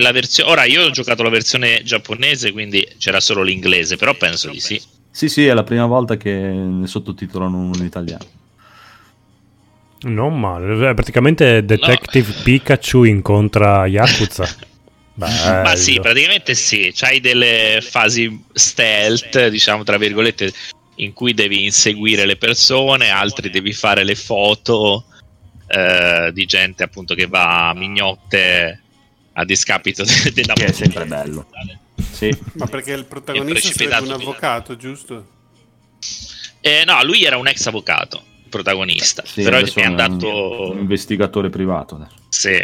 S6: La versione, ora io ho giocato la versione giapponese, quindi c'era solo l'inglese, però penso di sì.
S1: Sì, sì, è la prima volta che ne sottotitolano uno in italiano.
S2: Non male, praticamente Detective no. Pikachu incontra Yakuza.
S6: Ma sì, praticamente sì, c'hai delle fasi stealth, diciamo tra virgolette, in cui devi inseguire le persone, altri devi fare le foto eh, di gente appunto che va a mignotte a discapito de- della
S1: Che è sempre bello.
S4: Sì. Ma perché il protagonista sarebbe un avvocato, giusto?
S6: Eh, no, lui era un ex avvocato, protagonista, sì, però è andato...
S1: Un investigatore privato.
S6: Sì,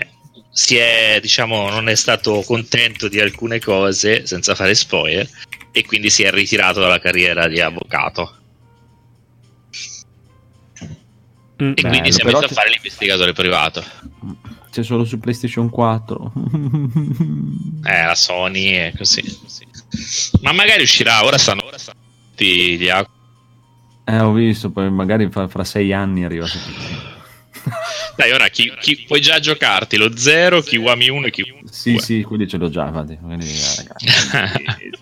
S6: si è, diciamo, non è stato contento di alcune cose, senza fare spoiler, e quindi si è ritirato dalla carriera di avvocato. Mm, e bello, quindi si è messo a fare l'investigatore privato.
S1: C'è solo su PlayStation 4.
S6: eh, la Sony è così. Ma magari uscirà, ora stanno, ora stanno tutti gli
S1: Eh, ho visto, poi magari fra, fra sei anni arriva su
S6: Dai, ora chi, chi, puoi già giocarti lo 0, Kiwami 1 e Kiwami 2.
S1: Sì, sì, quelli ce l'ho già, infatti. Quindi, ragazzi,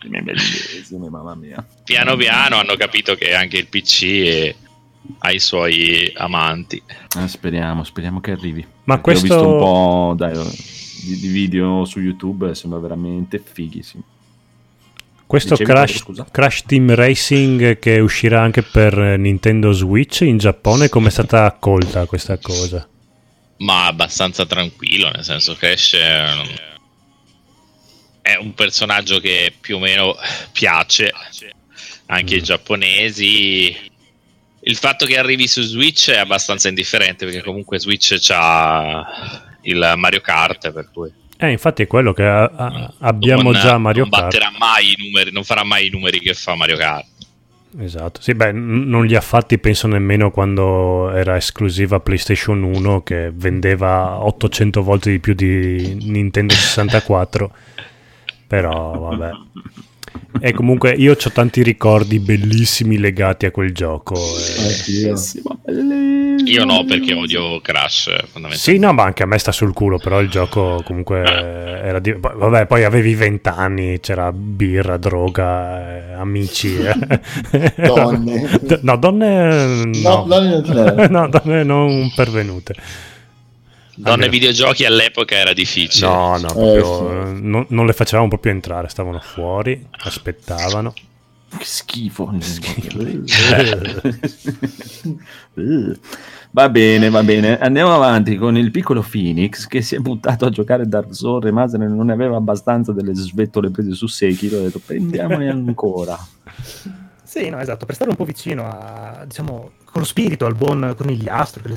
S1: bellissimi, mamma mia.
S6: Piano piano hanno capito che anche il PC è ai suoi amanti.
S1: Eh, speriamo, speriamo che arrivi.
S2: Ma questo...
S1: Ho visto un po' dai, di, di, video su YouTube, sembra veramente fighissimo.
S2: Questo Crash, Crash, Team Racing che uscirà anche per Nintendo Switch in Giappone, come è stata accolta questa cosa?
S6: Ma abbastanza tranquillo, nel senso Crash è un, è un personaggio che più o meno piace anche ai mm. giapponesi il fatto che arrivi su Switch è abbastanza indifferente perché comunque Switch c'ha il Mario Kart per cui
S2: Eh, infatti è quello che a, a, abbiamo
S6: non,
S2: già Mario
S6: non Kart. Non mai i numeri, non farà mai i numeri che fa Mario Kart.
S2: Esatto, sì, beh, n- non li ha fatti penso nemmeno quando era esclusiva PlayStation 1 che vendeva 800 volte di più di Nintendo 64. Però vabbè. E comunque io ho tanti ricordi bellissimi legati a quel gioco. E...
S6: Io no, perché odio Crash. Fondamentalmente.
S2: Sì, no, ma anche a me sta sul culo. Però il gioco comunque eh. era di... Vabbè, poi avevi vent'anni, c'era birra, droga, eh, amici.
S3: Eh. Donne.
S2: no, donne. No, no donne non, no, donne non pervenute.
S6: Donne e videogiochi all'epoca era difficile.
S2: No, no, proprio, eh, sì. non, non, le facevamo proprio entrare, stavano fuori, aspettavano.
S1: Che schifo. va bene, va bene. Andiamo avanti con il piccolo Phoenix che si è buttato a giocare Dark Souls Remaster e non ne aveva abbastanza delle svettole prese su Sekiro. Ha detto prendiamone ancora.
S5: Sì, no, esatto, per stare un po' vicino a, diciamo, con lo spirito al buon conigliastro che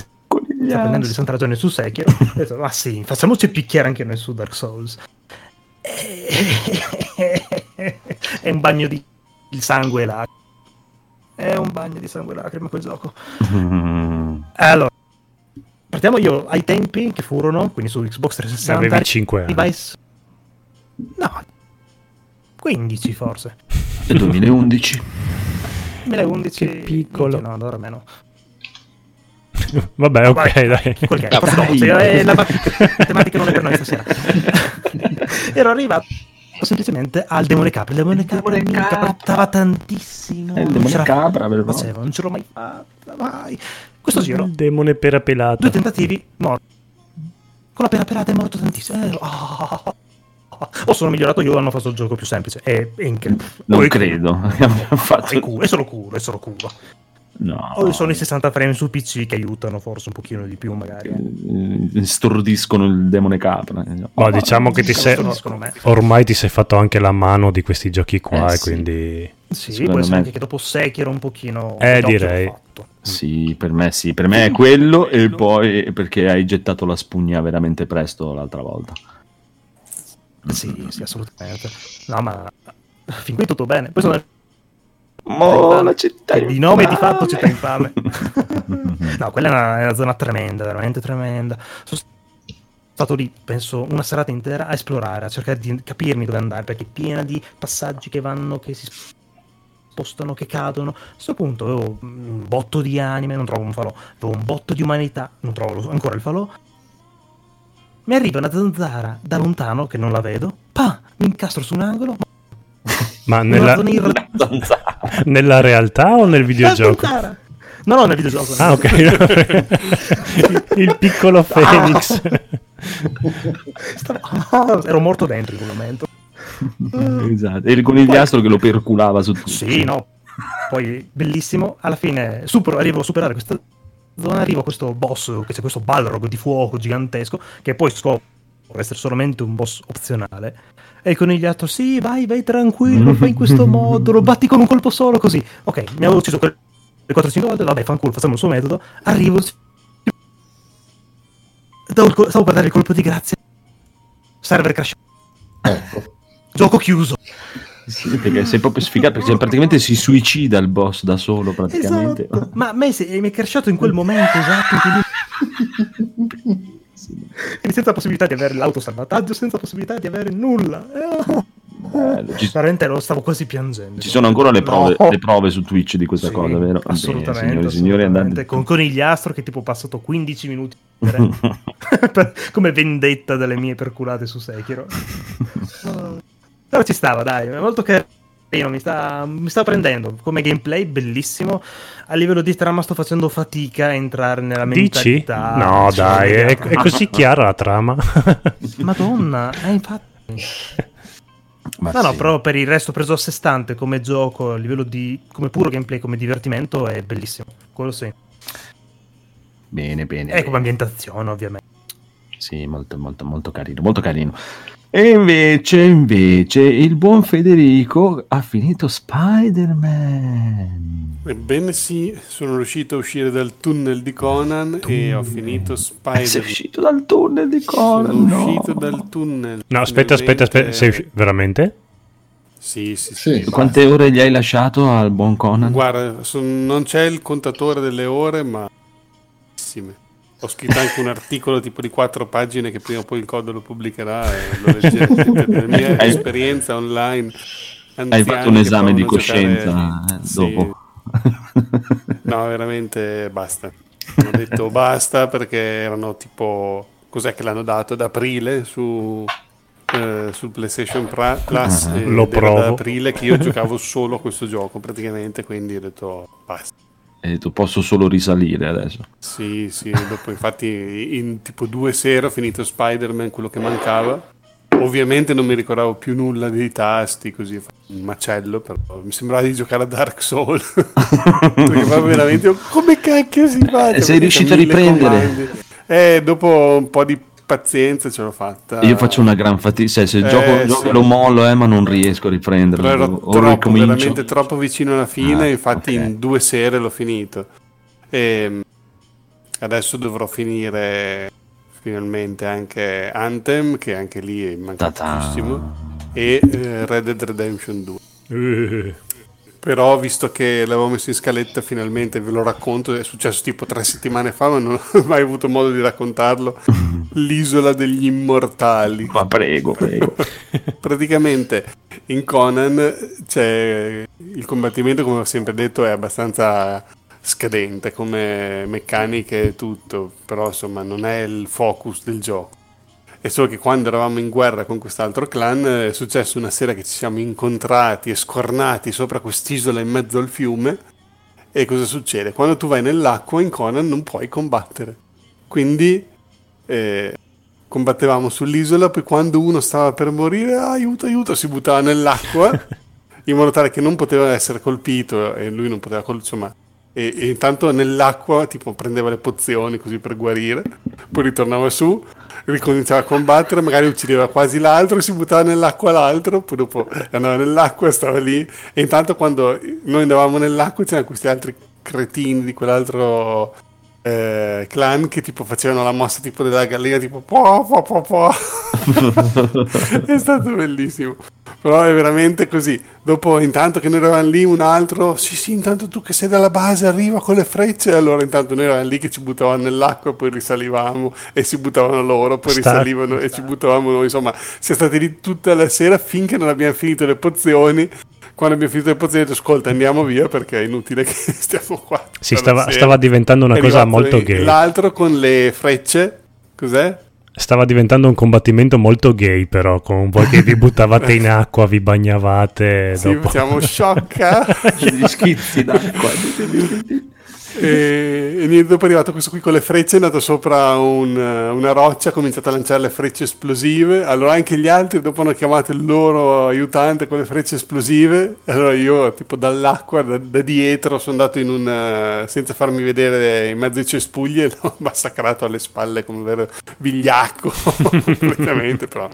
S5: le sta prendendo di santa ragione su Sekiro. ho detto, ma sì, facciamoci picchiare anche noi su Dark Souls. È un bagno di sangue e lacrime. È un bagno di sangue e lacrime quel gioco. Allora, partiamo io ai tempi che furono, quindi su Xbox 360.
S2: Avevi 5 anni.
S5: Device... No, 15 forse.
S1: E 2011.
S5: 2011
S2: che piccolo.
S5: No, allora meno.
S2: Vabbè, ok, Vabbè, dai.
S5: Quel che è, dai. Cioè, eh, la matematica non è per noi stasera. Ero arrivato semplicemente al demone capra. Il demone capra mi incapattava tantissimo.
S1: È il demone capra,
S5: non, facevo, non ce l'ho mai fatta, mai. Questo giro.
S2: Il demone pera pelata.
S5: Due tentativi, morto. Con la pera pelata è morto tantissimo. Eh, oh. O sono migliorato io hanno fatto il gioco più semplice. È, è incredibile.
S1: Non credo.
S5: fatto... è, culo, è solo culo, è solo culo.
S1: No.
S5: O sono i 60 frame su PC che aiutano forse un pochino di più magari.
S1: Eh, stordiscono il demone capra.
S2: Oh, diciamo che ti sei... ormai ti sei fatto anche la mano di questi giochi qua eh, e sì. quindi...
S5: Sì, può essere me... anche che dopo Sekiro un pochino...
S2: Eh, direi.
S1: Sì, per me sì, per me è quello e poi perché hai gettato la spugna veramente presto l'altra volta.
S5: Sì, sì, assolutamente. No, ma fin qui tutto bene. Poi sono
S1: Mo, la città
S5: di nome di fatto città infame. no, quella è una, è una, zona tremenda, veramente tremenda. Sono stato lì, penso, una serata intera a esplorare, a cercare di capirmi dove andare, perché è piena di passaggi che vanno, che si spostano, che cadono. A questo punto avevo un botto di anime, non trovo un falò. Avevo un botto di umanità, non trovo ancora il falò. Mi arriva una zanzara da lontano, che non la vedo. Pa! Mi incastro su un angolo.
S2: Ma nella... nella realtà o nel videogioco?
S5: No, no, nel videogioco.
S2: Ah, ok. il piccolo Phoenix.
S5: Stavo... Ero morto dentro in quel momento.
S1: esatto. E il conigliastro che lo perculava su tutto.
S5: Sì, no. Poi, bellissimo. Alla fine, supero, arrivo a superare questa zona, arrivo a questo boss, che c'è questo balrog di fuoco gigantesco, che poi scopro essere solamente un boss opzionale. E il conigliato, sì, vai, vai tranquillo, fai in questo modo, lo batti con un colpo solo, così. Ok, mi avevo ucciso quelle 4-5 volte, vabbè, fanculo, facciamo il suo metodo. Arrivo, stavo per dare il colpo di grazia. Server crash. Ecco. Gioco chiuso.
S1: Sì, perché sei proprio sfigato, perché praticamente si suicida il boss da solo praticamente.
S5: Esatto. Ma a me mi è crashato in quel momento, esatto. Quindi senza possibilità di avere l'autosalvataggio, senza possibilità di avere nulla. Eh, ci... Veramente lo stavo quasi piangendo.
S1: Ci sono ancora le prove, no. le prove su Twitch di questa sì, cosa, vero?
S5: Assolutamente. Bene, signori, assolutamente. Signori Con Conigliastro che tipo ho passato 15 minuti per, come vendetta delle mie perculate su Sekiro. Però ci stava, dai, è molto carino mi sta, mi sta prendendo come gameplay bellissimo a livello di trama sto facendo fatica a entrare nella mentalità
S2: Dici? no dai è, è, così chiara la trama
S5: madonna eh, infatti Ma no, sì. no, però per il resto preso a sé stante come gioco, a livello di come puro gameplay, come divertimento, è bellissimo. Quello sì.
S1: Bene, bene.
S5: E come ambientazione, ovviamente.
S1: Sì, molto, molto, molto carino, molto carino. E invece, invece, il buon Federico ha finito Spider-Man.
S4: Ebbene sì, sono riuscito a uscire dal tunnel di Conan tunnel. e ho finito Spider-Man. Eh,
S1: sei uscito dal tunnel di Conan? Sono
S4: no. uscito dal tunnel.
S2: No, aspetta, aspetta, aspetta, sei uscito veramente?
S4: Sì, sì, sì.
S1: sì Quante ore gli hai lasciato al buon Conan?
S4: Guarda, son, non c'è il contatore delle ore, ma... Ho scritto anche un articolo tipo di quattro pagine che prima o poi il codo lo pubblicherà e lo leggerete. La mia esperienza online.
S1: Hai fatto un esame di coscienza giocare... eh, dopo?
S4: Sì. No, veramente basta. Ho detto basta perché erano tipo... Cos'è che l'hanno dato? Ad aprile su, eh, sul PlayStation Plus.
S2: Ah, lo provo. Ad
S4: aprile che io giocavo solo a questo gioco praticamente, quindi ho detto basta.
S1: Hai detto posso solo risalire adesso.
S4: Sì, sì, dopo infatti in tipo due sere ho finito Spider-Man, quello che mancava. Ovviamente non mi ricordavo più nulla dei tasti, così un macello, però mi sembrava di giocare a Dark Souls. Perché veramente come cacchio si fa?
S1: Eh, sei riuscito a riprendere?
S4: Eh, dopo un po' di pazienza ce l'ho fatta.
S1: Io faccio una gran fatica, cioè, se eh, gioco, gioco lo mollo, eh, ma non riesco a riprenderlo.
S4: Però ero o troppo, veramente troppo vicino alla fine, ah, infatti okay. in due sere l'ho finito. E ehm, adesso dovrò finire finalmente anche Anthem, che anche lì manca tantissimo, e eh, Red Dead Redemption 2. Però visto che l'avevo messo in scaletta finalmente ve lo racconto, è successo tipo tre settimane fa ma non ho mai avuto modo di raccontarlo, l'isola degli immortali.
S1: Ma prego, prego.
S4: Praticamente in Conan c'è il combattimento come ho sempre detto è abbastanza scadente come meccaniche e tutto, però insomma non è il focus del gioco è solo che quando eravamo in guerra con quest'altro clan è successo una sera che ci siamo incontrati e scornati sopra quest'isola in mezzo al fiume. E cosa succede? Quando tu vai nell'acqua in Conan non puoi combattere. Quindi eh, combattevamo sull'isola, poi quando uno stava per morire, ah, aiuto, aiuto, si buttava nell'acqua in modo tale che non poteva essere colpito e lui non poteva colpire, insomma, e, e, intanto nell'acqua tipo prendeva le pozioni così per guarire, poi ritornava su, ricominciava a combattere, magari uccideva quasi l'altro, si buttava nell'acqua l'altro, poi dopo andava nell'acqua, stava lì. E intanto quando noi andavamo nell'acqua c'erano questi altri cretini di quell'altro eh, clan che tipo facevano la mossa tipo della gallina tipo po po po po è stato bellissimo. Però è veramente così. Dopo intanto che noi eravamo lì un altro sì sì intanto tu che sei dalla base arriva con le frecce allora intanto noi eravamo lì che ci buttavamo nell'acqua poi risalivamo e si buttavano loro poi Sta... risalivano e ci buttavamo noi. Insomma siamo stati lì tutta la sera finché non abbiamo finito le pozioni quando abbiamo finito ho detto ascolta andiamo via perché è inutile che stiamo qua
S2: si stava, stava, diventando una è cosa molto gay
S4: l'altro con le frecce cos'è?
S2: Stava diventando un combattimento molto gay, però, con voi che vi buttavate in acqua, vi bagnavate.
S4: Sì,
S2: dopo.
S4: facciamo sciocca.
S1: Gli schizzi d'acqua.
S4: E, e niente, dopo è arrivato questo qui con le frecce, è andato sopra un, una roccia, ha cominciato a lanciare le frecce esplosive. Allora anche gli altri dopo hanno chiamato il loro aiutante con le frecce esplosive. Allora io, tipo dall'acqua, da, da dietro, sono andato in un... senza farmi vedere in mezzo ai cespugli e l'ho massacrato alle spalle come un vero vigliacco, completamente, però...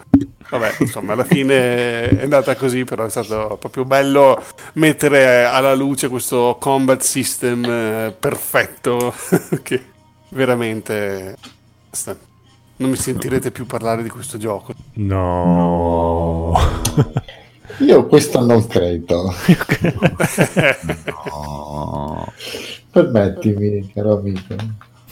S4: Vabbè, insomma, alla fine è andata così, però è stato proprio bello mettere alla luce questo combat system eh, perfetto che veramente basta. non mi sentirete più parlare di questo gioco.
S2: No.
S3: Io questo non credo. no. Permettimi, caro amico.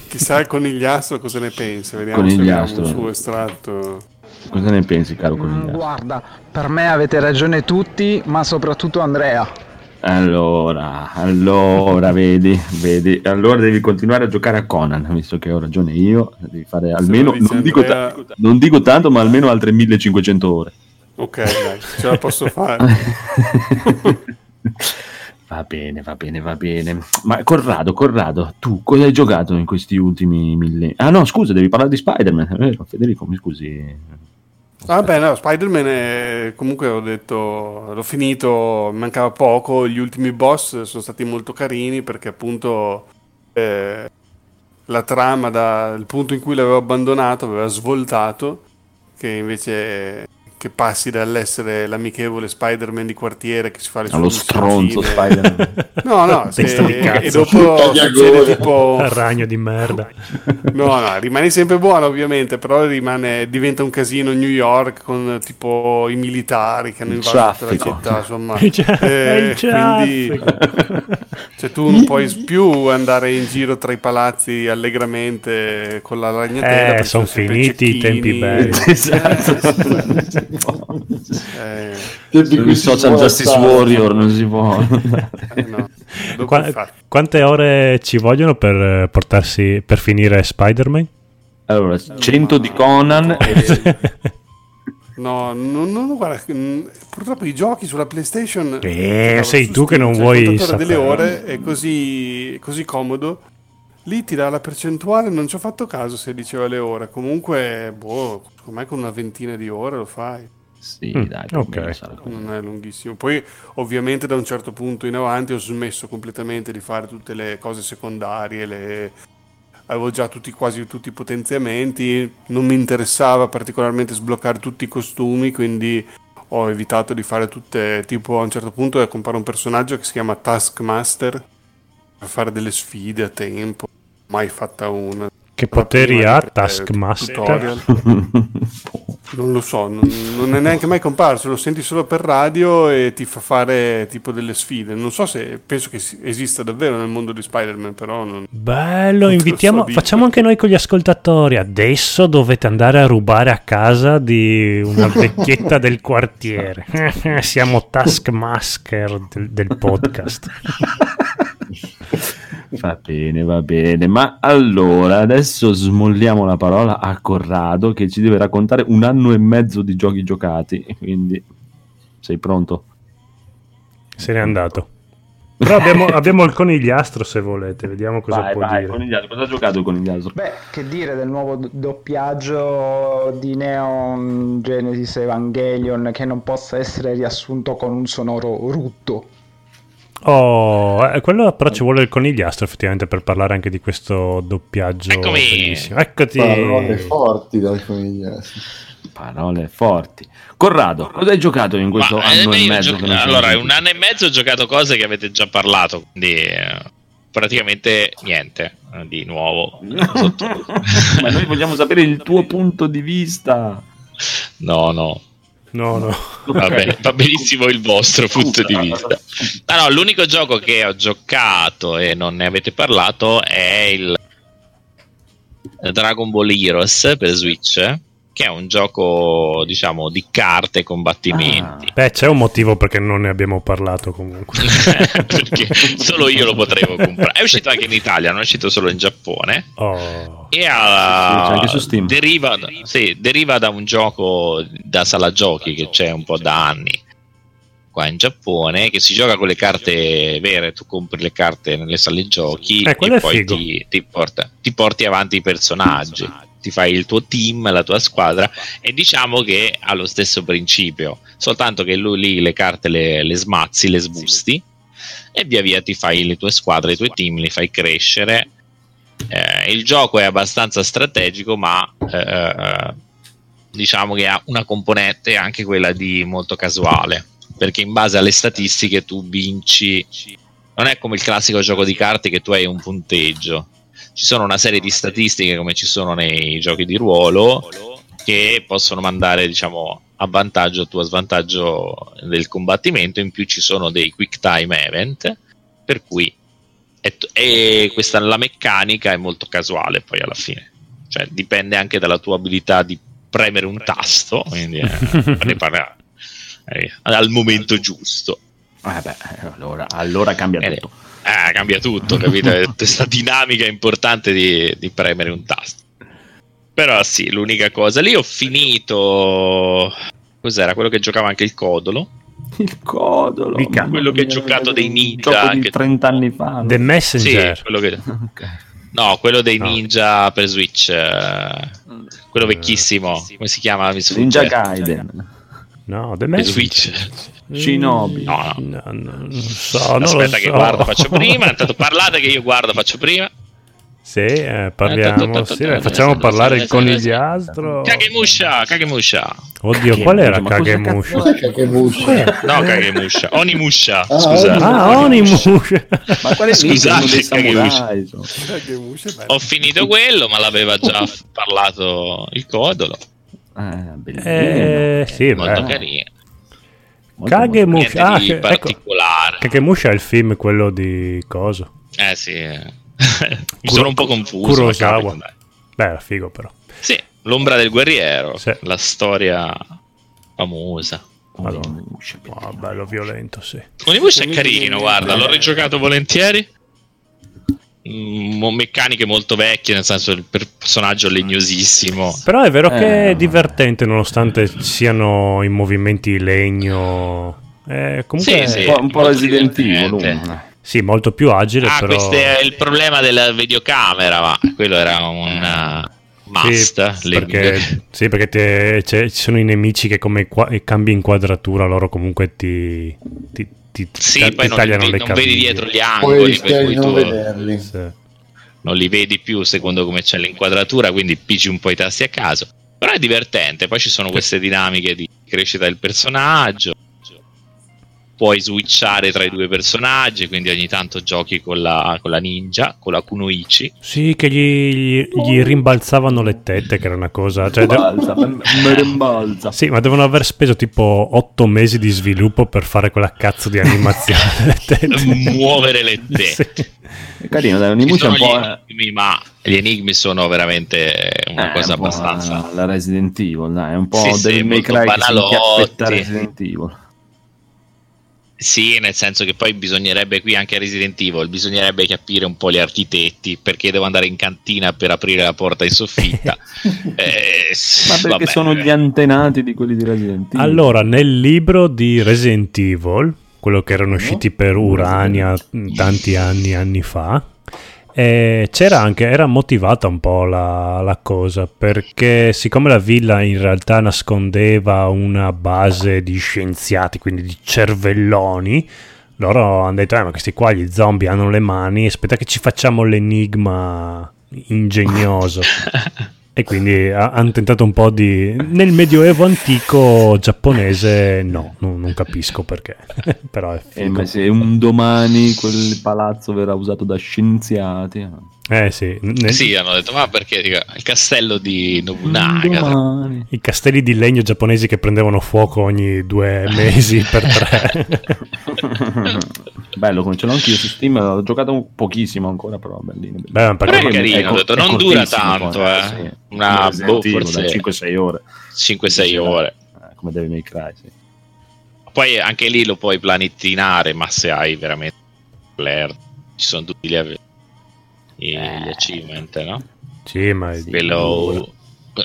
S4: Chissà il conigliastro cosa ne pensa, vediamo se abbiamo un suo estratto.
S1: Cosa ne pensi, caro mm,
S7: Guarda, per me avete ragione tutti, ma soprattutto Andrea.
S1: Allora, allora, vedi, vedi, allora devi continuare a giocare a Conan, visto che ho ragione io, devi fare almeno, non dico, Andrea... ta- non dico, tanto, ma almeno altre 1500 ore.
S4: Ok, dai, ce la posso fare.
S1: va bene, va bene, va bene. Ma Corrado, Corrado, tu cosa hai giocato in questi ultimi millenni? Ah no, scusa, devi parlare di Spider-Man, è Federico, mi scusi.
S4: Vabbè, no, Spider-Man è, comunque ho detto, l'ho finito, mancava poco, gli ultimi boss sono stati molto carini perché appunto eh, la trama dal punto in cui l'avevo abbandonato aveva svoltato, che invece che passi dall'essere l'amichevole Spider-Man di quartiere che si fa le sue
S1: allo stronzo Spider-Man.
S4: No no se, e dopo succede tipo
S2: il ragno di merda.
S4: No no rimani sempre buono ovviamente però rimane, diventa un casino New York con tipo i militari che hanno invaso la città insomma.
S2: Eh, quindi
S4: cioè tu non puoi più andare in giro tra i palazzi allegramente con la ragnatela
S2: eh, sono finiti i tempi belli.
S1: Esatto eh, il social justice stare. warrior non si può
S2: eh, no. Qu- quante ore ci vogliono per portarsi per finire Spider-Man?
S1: allora 100 di Conan e...
S4: No, non, non guarda, purtroppo i giochi sulla PlayStation.
S2: Eh, sei tu che non vuoi
S4: sapere. delle ore è così, così comodo. Lì ti dà la percentuale, non ci ho fatto caso se diceva le ore. Comunque, boh, secondo me con una ventina di ore lo fai.
S1: Sì, mm, dai,
S2: ok.
S4: Non è lunghissimo. Poi, ovviamente, da un certo punto in avanti ho smesso completamente di fare tutte le cose secondarie, le... avevo già tutti, quasi tutti i potenziamenti, non mi interessava particolarmente sbloccare tutti i costumi, quindi ho evitato di fare tutte, tipo a un certo punto compare un personaggio che si chiama Taskmaster per fare delle sfide a tempo, mai fatta una.
S2: Che poteri ha Taskmaster?
S4: non lo so, non, non, è neanche mai comparso, lo senti solo per radio e ti fa fare tipo delle sfide. Non so se penso che esista davvero nel mondo di Spider-Man, però non,
S2: Bello, non invitiamo, so facciamo anche noi con gli ascoltatori. Adesso dovete andare a rubare a casa di una vecchietta del quartiere. Siamo Taskmaster del, del podcast.
S1: Va bene, va bene. Ma allora adesso smolliamo la parola a Corrado che ci deve raccontare un anno e mezzo di giochi giocati. Quindi sei pronto?
S2: Se n'è andato. Però abbiamo, abbiamo, il conigliastro se volete, vediamo cosa vai, può vai, dire.
S1: Conigliastro. Cosa ha giocato il conigliastro?
S7: Beh, che dire del nuovo doppiaggio di Neon Genesis Evangelion che non possa essere riassunto con un sonoro rutto.
S2: Oh, eh, quello però ci vuole il conigliastro effettivamente per parlare anche di questo doppiaggio
S6: Eccomi.
S2: bellissimo. Eccoti.
S3: Parole forti dal conigliastro.
S1: Parole forti. Corrado, cosa hai giocato in questo Ma, anno e mezzo?
S6: Gioc- allora, un anno e mezzo ho giocato cose che avete già parlato, quindi eh, praticamente niente eh, di nuovo.
S1: Ma noi vogliamo sapere il tuo punto di vista.
S6: No, no,
S2: No, no.
S6: Va, bene, va benissimo il vostro punto di vista. No, l'unico gioco che ho giocato e non ne avete parlato è il Dragon Ball Heroes per Switch che è un gioco, diciamo, di carte e combattimenti.
S2: Ah. Beh, c'è un motivo perché non ne abbiamo parlato comunque.
S6: perché solo io lo potevo comprare. È uscito anche in Italia, non è uscito solo in Giappone.
S2: Oh.
S6: E ha, sì, deriva, sì, deriva da un gioco da sala giochi che c'è un po' da anni qua in Giappone che si gioca con le carte vere, tu compri le carte nelle sale giochi
S2: eh,
S6: e poi ti, ti, porta, ti, porti avanti i personaggi ti fai il tuo team, la tua squadra e diciamo che ha lo stesso principio, soltanto che lui lì le carte le, le smazzi, le sbusti e via via ti fai le tue squadre, i tuoi team, li fai crescere. Eh, il gioco è abbastanza strategico, ma eh, diciamo che ha una componente anche quella di molto casuale, perché in base alle statistiche tu vinci. Non è come il classico gioco di carte che tu hai un punteggio, ci sono una serie di statistiche come ci sono nei giochi di ruolo che possono mandare diciamo a vantaggio o a svantaggio del combattimento. In più ci sono dei quick time event per cui è, è questa la meccanica è molto casuale poi alla fine. Cioè dipende anche dalla tua abilità di premere un tasto quindi eh, ne parla eh, al momento giusto.
S1: Eh beh, allora, allora cambia eh, tutto
S6: eh, cambia tutto, capito? Questa dinamica importante di, di premere un tasto. Però sì, l'unica cosa. Lì ho finito. Cos'era? Quello che giocava anche il Codolo.
S1: Il Codolo.
S6: Il quello che ha giocato dei ninja.
S1: Di 30 anni fa.
S2: The Messenger.
S6: Sì, quello che... okay. No, quello dei ninja per Switch. Eh, quello vecchissimo. Come si chiama?
S1: Ninja Gaiden.
S2: No, The Messenger.
S6: Switch.
S1: Shinobi.
S6: No,
S2: no. no non so, non
S6: Aspetta
S2: so.
S6: che guardo, faccio prima. Intanto parlate che io guardo, faccio prima.
S2: Sì, eh, parliamo. Sì, facciamo parlare il conigliastro.
S6: Kagemusha, Kagemusha.
S2: Oddio, qual era Kagemusha?
S3: Kagemusha?
S6: No, Kagemusha. Onimusha.
S3: Ah,
S6: Scusate.
S2: Ah, Onimusha.
S1: Ma qual è
S6: Scusate,
S1: Kagemusha?
S6: Ho finito quello, ma l'aveva già parlato il codolo.
S1: Eh, bellino.
S2: Eh, sì,
S6: Molto
S2: beh.
S6: carino.
S2: Kagemusha. Ah, che- ecco,
S6: particolare.
S2: Kagemusha è il film quello di coso.
S6: Eh sì. Mi sono un po' confuso.
S2: Kurosawa.
S6: capita, dai.
S2: Beh, era figo però.
S6: Sì, l'ombra del guerriero.
S2: Sì.
S6: La storia famosa.
S2: Madonna. Ah, bello violento, sì.
S6: Onimusha è carino, guarda, l'ho rigiocato volentieri. Mm, meccaniche molto vecchie, nel senso il personaggio legnosissimo.
S2: Però è vero che
S1: Eh.
S2: è divertente nonostante siano in movimenti legno. Eh, comunque
S6: Sì,
S1: Un
S6: sì.
S1: po', un po'
S6: molto
S1: Resident Evil. uno.
S2: sì, molto più agile,
S6: Ah,
S2: però
S6: questo è il problema della videocamera, ma quello era un uh, must.
S2: Sì, perché, sì, perché te- c'è- ci sono i nemici che come qua- cambi inquadratura loro comunque ti, ti, ti,
S6: Sì,
S2: ti
S6: poi non,
S2: tagliano
S6: ve-
S2: le
S6: non vedi dietro gli
S3: Poi
S6: angoli, per cui
S3: non
S6: tu
S3: vederli.
S2: Sì.
S6: non li vedi più secondo come c'è l'inquadratura, quindi pigi un po' i tasti a caso. Però è divertente, poi ci sono queste dinamiche di crescita del personaggio. Puoi switchare tra i due personaggi, quindi ogni tanto giochi con la, con la ninja, con la Kunoichi.
S2: Sì, che gli, gli rimbalzavano le tette, che era una cosa... Cioè, de-
S1: Balza, mi rimbalza.
S2: sì, ma devono aver speso tipo otto mesi di sviluppo per fare quella cazzo di animazione delle tette.
S6: Muovere le tette.
S2: Sì.
S1: È carino, dai, un
S6: gli
S1: po'... eh,
S6: enigmi, ma gli enigmi sono veramente una
S1: eh,
S6: cosa
S1: un
S6: abbastanza.
S1: la Resident Evil, dai, è un po'
S6: Sì, sì,
S1: del si
S6: banalotti.
S1: inchiappetta Resident Evil.
S6: Sì, nel senso che poi bisognerebbe qui anche a Resident Evil, bisognerebbe capire un po' gli architetti perché devo andare in cantina per aprire la porta in soffitta. Eh,
S1: Ma perché
S6: vabbè.
S1: sono gli antenati di quelli di Resident Evil?
S2: Allora, nel libro di Resident Evil, quello che erano usciti per Urania tanti anni, anni fa, eh, c'era anche, era motivata un po' la, la cosa, perché siccome la villa in realtà nascondeva una base di scienziati, quindi di cervelloni, loro hanno detto, eh, ma questi qua gli zombie hanno le mani, aspetta che ci facciamo l'enigma ingegnoso. E quindi ha- hanno tentato un po' di... Nel medioevo antico giapponese no, non, non capisco perché, però è
S1: Eh,
S2: figo.
S1: ma se un domani quel palazzo verrà usato da scienziati...
S2: Eh sì, nel-
S6: Sì, hanno detto, ma perché dico, il castello di
S1: Un
S6: Nobunaga?
S2: i castelli di legno giapponesi che prendevano fuoco ogni due mesi per tre.
S1: Bello, come ce l'ho anche io su Steam, l'ho giocato un pochissimo ancora, però bellino. bellino.
S2: Beh, perché
S6: Però è carino,
S1: Ecco,
S6: ho detto,
S1: è
S6: non dura tanto, eh.
S1: sì.
S6: Una, boh, forse-
S1: da 5-6 ore.
S6: 5-6 ore.
S1: Eh, come Devil May Cry, sì.
S6: Poi anche lì lo puoi planetinare, ma se hai veramente l'air, ci sono tutti gli, ave- gli achievement, no?
S2: sì, ma
S1: Sì.
S6: Quello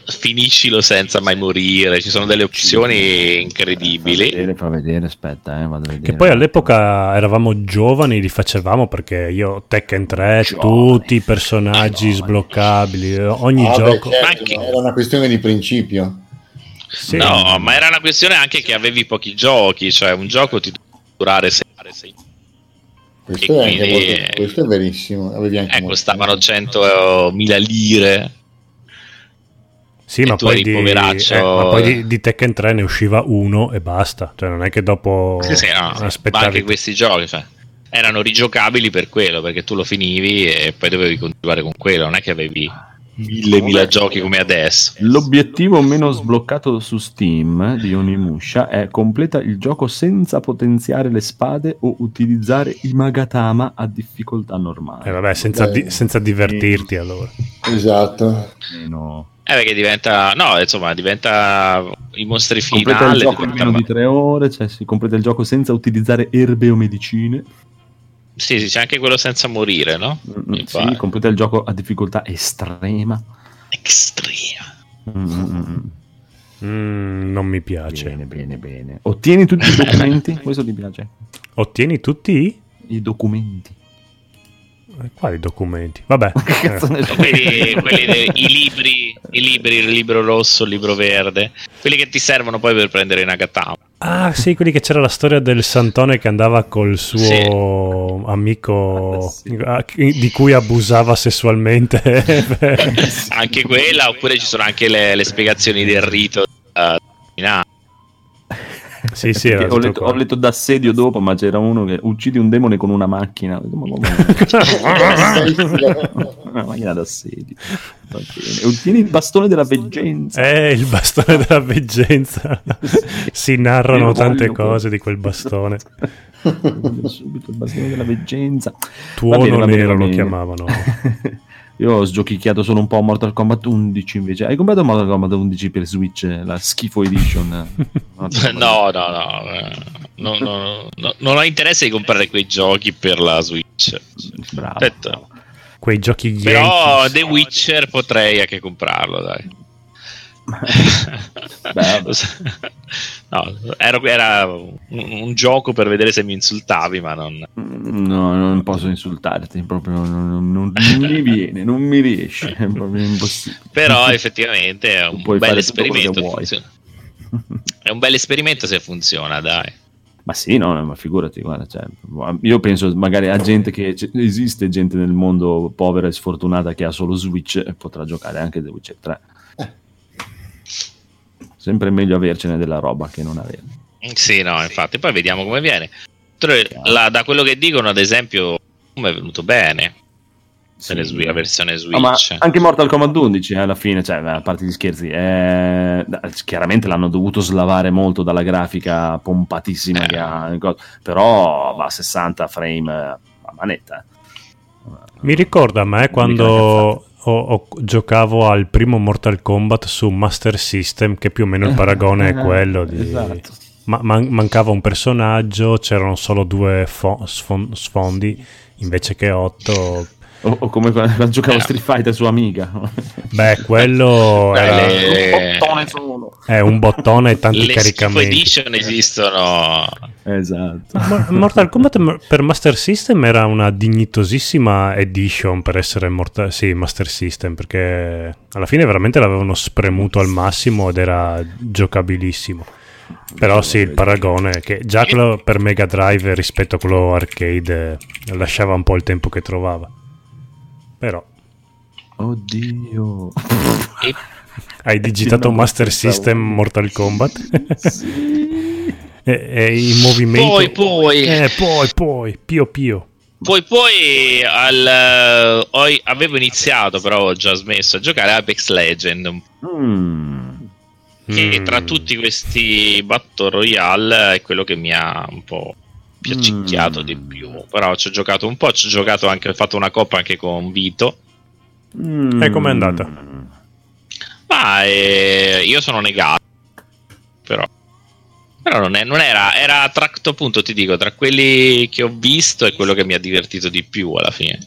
S6: finiscilo senza mai morire, ci sono delle opzioni
S1: Fa
S6: incredibili.
S1: vedere, fa vedere, aspetta, eh, vado a vedere.
S2: Che poi all'epoca eravamo giovani, li facevamo perché io Tekken 3,
S1: Giovani.
S2: tutti i personaggi
S1: Giovani.
S2: sbloccabili, ogni
S3: Ah, beh,
S2: gioco.
S3: certo,
S6: Anche-
S3: Era una questione di principio.
S2: Sì.
S6: No, ma era una questione anche che avevi pochi giochi, cioè un gioco ti deve durare 6
S3: Questo, è,
S6: quindi-
S3: molto- questo è verissimo. Avevi anche
S6: Eh, costavano 100.000 lire.
S2: Sì, ma poi, di, eh, ma poi di, di Tekken 3 ne usciva uno e basta. Cioè, non è che dopo
S6: Sì, sì, no,
S2: aspettavi.
S6: anche questi giochi cioè, erano rigiocabili per quello, perché tu lo finivi e poi dovevi continuare con quello, non è che avevi mille mila giochi come adesso.
S1: L'obiettivo meno sbloccato su Steam di Onimusha è completa il gioco senza potenziare le spade o utilizzare i Magatama a difficoltà normale.
S2: Eh, vabbè, senza, di- senza divertirti allora.
S3: Esatto.
S1: Meno-
S6: Eh, perché diventa, no, insomma, diventa i mostri
S1: Completa il
S6: finali.
S1: gioco in meno di tre ore, cioè si completa il gioco senza utilizzare erbe o medicine.
S6: Sì, sì, c'è anche quello senza morire, no?
S1: Mm,
S6: Mi
S1: sì,
S6: pare.
S1: completa il gioco a difficoltà estrema.
S6: Extreme.
S1: Mm, mm, mm.
S2: Mm, non mi piace.
S1: Bene, bene, bene. Ottieni tutti i documenti? Questo ti piace?
S2: Ottieni tutti i...
S1: I documenti.
S2: Quali documenti? Vabbè.
S6: quelli, quelli dei, i, libri, i libri, il libro rosso, il libro verde, quelli che ti servono poi per prendere Nagatama.
S2: Ah, sì, quelli che c'era la storia del Santone che andava col suo sì. amico ah, sì. di cui abusava sessualmente.
S6: anche quella, oppure ci sono anche le, le spiegazioni del rito. Uh,
S1: sì, sì, ho letto, ho, letto, d'assedio dopo, ma c'era uno che uccidi un demone con una macchina. una macchina d'assedio. Ottieni il bastone della veggenza.
S2: Eh, il bastone della veggenza. si narrano tante cose di quel bastone.
S1: subito il bastone della veggenza.
S2: Tuono bene, nero lo chiamavano.
S1: Io ho sgiochicchiato solo un po' Mortal Kombat 11 invece. Hai comprato Mortal Kombat 11 per Switch, la schifo edition?
S6: no, no, no, no, no, no, non ho interesse di comprare quei giochi per la Switch.
S2: Bravo. Aspetta. Quei giochi
S6: Però The Witcher potrei anche comprarlo, dai. No, era, era un, un, gioco per vedere se mi insultavi, ma non.
S1: No, non posso insultarti, proprio non, non, non mi viene, non mi riesce, è proprio impossibile.
S6: Però effettivamente è un bel esperimento. È un bel esperimento se funziona, dai.
S1: Ma sì, no, ma figurati, guarda, cioè, io penso magari a gente che esiste gente nel mondo povera e sfortunata che ha solo Switch e potrà giocare anche The Witcher 3 sempre meglio avercene della roba che non averne.
S6: Sì, no, infatti, poi vediamo come viene. La, da quello che dicono, ad esempio, come è venuto bene. Sì. La versione Switch. Oh, ma
S1: anche Mortal Kombat 11 eh, alla fine, cioè, a parte gli scherzi, eh, chiaramente l'hanno dovuto slavare molto dalla grafica pompatissima eh. che ha, però va a 60 frame a manetta.
S2: Mi ricorda a me quando o, o, giocavo al primo Mortal Kombat su Master System, che più o meno il paragone è quello di... Esatto. Ma, man- mancava un personaggio, c'erano solo due fo- sfondi invece che otto
S1: o, o, come quando giocavo eh. Street Fighter su Amiga.
S2: Beh, quello era un bottone solo. È un bottone e tanti Le caricamenti. Le
S6: edition esistono.
S1: Esatto.
S2: Mortal Kombat per Master System era una dignitosissima edition per essere Mortal... sì, Master System, perché alla fine veramente l'avevano spremuto al massimo ed era giocabilissimo. Però sì, il paragone che già quello per Mega Drive rispetto a quello arcade lasciava un po' il tempo che trovava. Però.
S1: Oddio.
S2: Hai digitato Master System Mortal Kombat? sì. e, e i movimenti.
S6: Poi, poi.
S2: Eh, poi, poi. Pio, pio.
S6: Poi, poi al, uh, avevo iniziato, però ho già smesso a giocare Apex Legend. Mm. Che mm. tra tutti questi Battle Royale è quello che mi ha un po' piacicchiato mm. di più. Però ci ho giocato un po', ci ho giocato anche, ho fatto una coppa anche con Vito.
S2: Mm. E com'è andata?
S6: Ma eh, io sono negato. Però. Però non, è, non era, era tra, appunto ti dico, tra quelli che ho visto è quello che mi ha divertito di più alla fine.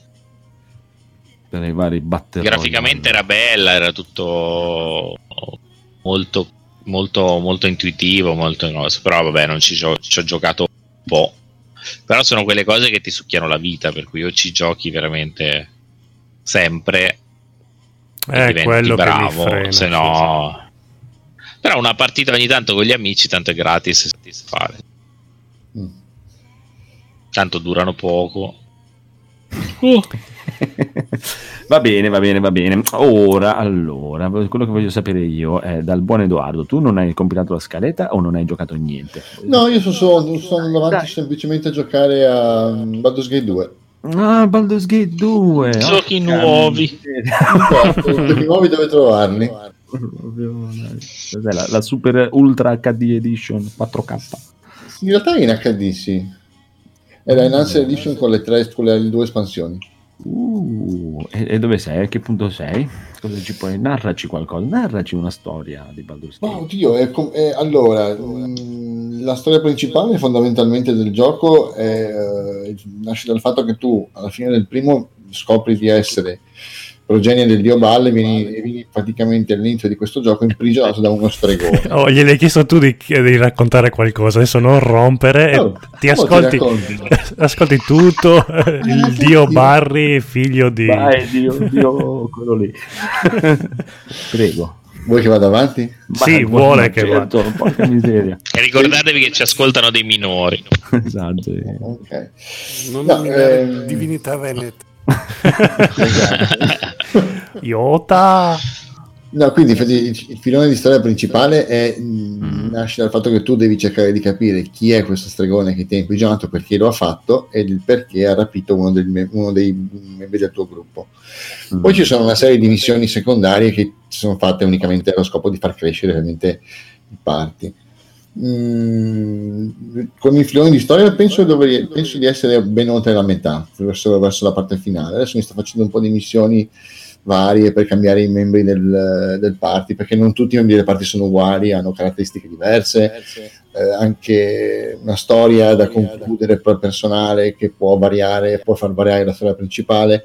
S1: Per i vari batteroni.
S6: Graficamente era bella, era tutto molto, molto, molto intuitivo, molto, però vabbè non ci, ci ho giocato un po' Però sono quelle cose che ti succhiano la vita, per cui o ci giochi veramente sempre
S2: è eh, quello bravo, frena,
S6: se no... Però una partita ogni tanto con gli amici, tanto è gratis fare. Mm. Tanto durano poco.
S1: Uh. va bene, va bene, va bene. Ora, allora, quello che voglio sapere io è dal buon Edoardo, tu non hai compilato la scaletta o non hai giocato niente?
S3: No, io sono, sono davanti Dai. semplicemente a giocare a Baldur's Gate 2.
S1: Ah, Baldur's Gate 2.
S6: Giochi oh, nuovi.
S3: Giochi nuovi dove trovarli?
S1: La, la, Super Ultra HD Edition 4K.
S3: In realtà è in HD, sì. È la Enhanced Edition con le, tre, con le due espansioni.
S1: Uh, e, e, dove sei? A che punto sei? Cosa ci puoi? Narraci qualcosa, narraci una storia di Baldur's
S3: Gate. Oh, oddio, è com- è, allora, mh, mm, la storia principale fondamentalmente del gioco è, uh, nasce dal fatto che tu alla fine del primo scopri di essere progenie del dio Balle, vieni, vieni, praticamente all'inizio di questo gioco imprigionato da uno stregone.
S2: Oh, gliel'hai chiesto tu di, di, raccontare qualcosa, adesso non rompere, oh, ti, ascolti, ti ascolti tutto, il dio Barry, figlio di...
S1: Vai, dio, dio quello lì. Prego.
S3: Vuoi che vada avanti?
S2: Sì, Ma, vuole che certo, vada. Porca
S6: miseria. E ricordatevi che ci ascoltano dei minori.
S1: esatto.
S4: Ok. Non no, eh... divinità veneta.
S2: esatto. Iota.
S3: No, quindi il filone di storia principale è, mm. nasce dal fatto che tu devi cercare di capire chi è questo stregone che ti ha imprigionato, perché lo ha fatto e il perché ha rapito uno, del, uno dei membri del tuo gruppo. Mm. Poi ci sono una serie di missioni secondarie che sono fatte unicamente allo scopo di far crescere veramente il party. Mm, con il filone di storia penso, dovrei, penso, di essere ben oltre la metà, verso, verso la parte finale. Adesso mi sto facendo un po' di missioni varie per cambiare i membri del, del party, perché non tutti i membri del party sono uguali, hanno caratteristiche diverse, eh, anche una storia da concludere per personale che può variare, può far variare la storia principale.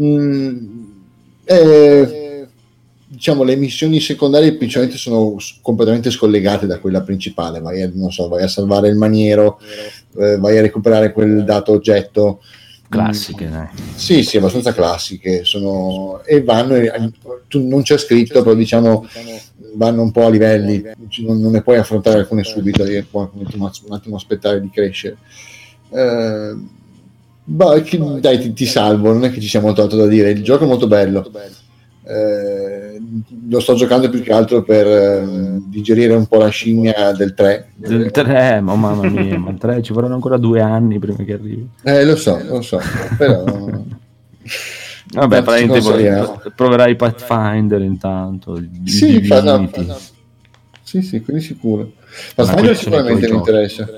S3: Mm, eh, diciamo le missioni secondarie principalmente sono completamente scollegate da quella principale. Vai a, so, vai a salvare il maniero eh, vai a recuperare quel dato oggetto
S1: classiche, dai.
S3: Sì, sì, abbastanza classiche. Sono... E vanno, tu, non c'è scritto, però diciamo vanno un po' a livelli, non, non ne puoi affrontare alcune subito, devi un attimo, un attimo aspettare di crescere. Eh, bah, dai, ti, ti, salvo, non è che ci sia molto altro da dire. Il gioco è molto bello. Eh, lo sto giocando più che altro per eh, digerire un po' la scimmia del 3
S1: del 3 ma mamma mia ma 3 ci vorranno ancora due anni prima che arrivi.
S3: Eh lo so lo so però
S1: vabbè praticamente proverai Pathfinder intanto
S3: sì, fa, no, fa, no. sì sì quindi sicuro. Pathfinder sicuramente mi interessa.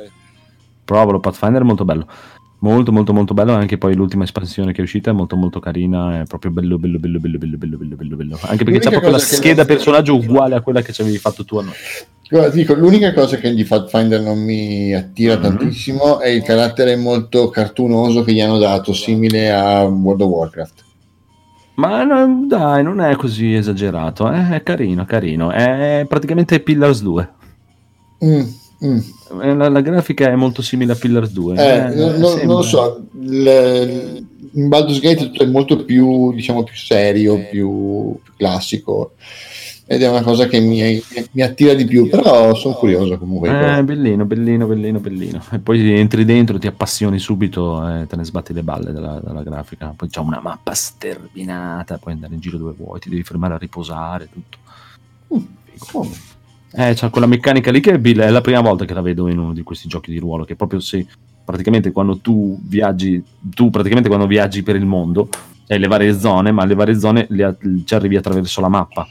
S1: Provalo Pathfinder è molto bello molto molto molto bello anche poi l'ultima espansione che è uscita è molto molto carina è proprio bello bello bello bello bello bello bello bello, bello. anche perché c'è proprio la scheda non... personaggio uguale a quella che ci avevi fatto tu a noi
S3: Guarda, dico, l'unica cosa che di Pathfinder non mi attira mm-hmm. tantissimo è il carattere molto cartunoso che gli hanno dato simile a World of Warcraft
S1: ma no, dai, non è così esagerato, eh? è carino, carino. È praticamente Pillars 2.
S3: Mm, Mm.
S1: La, la, grafica è molto simile a Pillars 2.
S3: Eh, eh, non, non, lo so, le, in Baldur's Gate tutto è molto più, diciamo, più serio, più, più classico ed è una cosa che mi, mi attira di più, però sono curioso comunque.
S1: Eh, bellino, bellino, bellino, bellino. E poi entri dentro, ti appassioni subito e te ne sbatti le balle della, della grafica. Poi c'è una mappa sterminata, puoi andare in giro dove vuoi, ti devi fermare a riposare, tutto. Mm. Oh. Eh, c'è quella meccanica lì che è, è la prima volta che la vedo in uno di questi giochi di ruolo, che proprio se praticamente quando tu viaggi, tu praticamente quando viaggi per il mondo, hai le varie zone, ma le varie zone le, ci arrivi attraverso la mappa.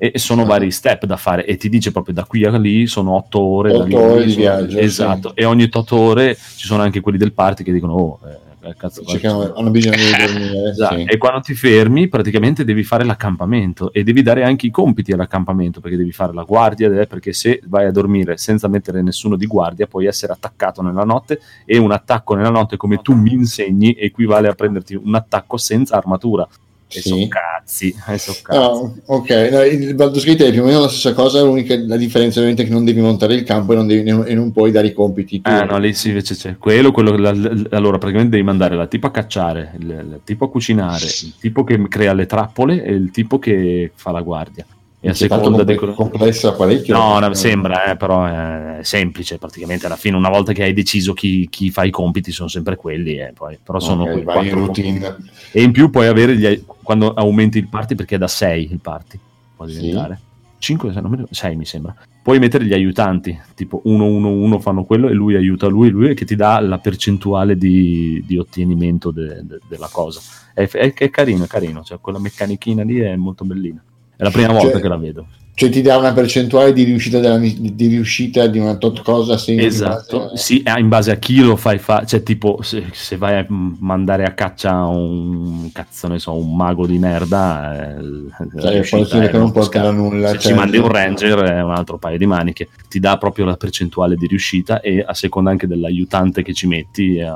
S1: E sono ah. vari step da fare e ti dice proprio da qui a lì sono otto ore,
S3: 8 ore di viaggio
S1: esatto sì. e ogni otto ore ci sono anche quelli del party che dicono oh eh,
S3: cazzo, hanno, hanno bisogno di dormire.
S1: esatto. sì. E quando ti fermi, praticamente devi fare l'accampamento e devi dare anche i compiti all'accampamento perché devi fare la guardia. Perché se vai a dormire senza mettere nessuno di guardia, puoi essere attaccato nella notte. E un attacco nella notte, come tu mi insegni, equivale a prenderti un attacco senza armatura. E sì. sono cazzi. E so cazzi.
S3: Oh, ok, no, il Baldur's Gate è più o meno la stessa cosa, l'unica la differenza ovviamente è che non devi montare il campo e non, devi, e non puoi dare i compiti.
S1: Ah, no, lì sì, invece c'è quello, quello la, allora praticamente devi mandare la tipo a cacciare, il, il tipo a cucinare, il tipo che crea le trappole e il tipo che fa la guardia
S3: e a seconda di complessa parecchio
S1: no, no sembra eh, però è semplice praticamente alla fine una volta che hai deciso chi, chi fa i compiti sono sempre quelli eh, poi, però sono okay, quattro routine. E in più puoi avere gli, quando aumenti il party perché è da 6 il party può diventare. Sì. 5 6 mi sembra. Puoi mettere gli aiutanti tipo 1 1 1 fanno quello e lui aiuta lui lui che ti dà la percentuale di, di ottenimento de, de, della cosa. È, è, è carino è carino cioè quella meccanichina lì è molto bellina è la prima volta cioè, che la vedo.
S3: Cioè ti dà una percentuale di riuscita, della, di, riuscita di una tot cosa?
S1: Esatto, in base, sì, in base a chi lo fai fare. Cioè tipo se, se, vai a mandare a caccia un cazzo ne so, un mago di merda,
S3: eh, cioè, che non porta nulla.
S1: Se cioè, ci mandi un ranger è un altro paio di maniche. Ti dà proprio la percentuale di riuscita e a seconda anche dell'aiutante che ci metti. È,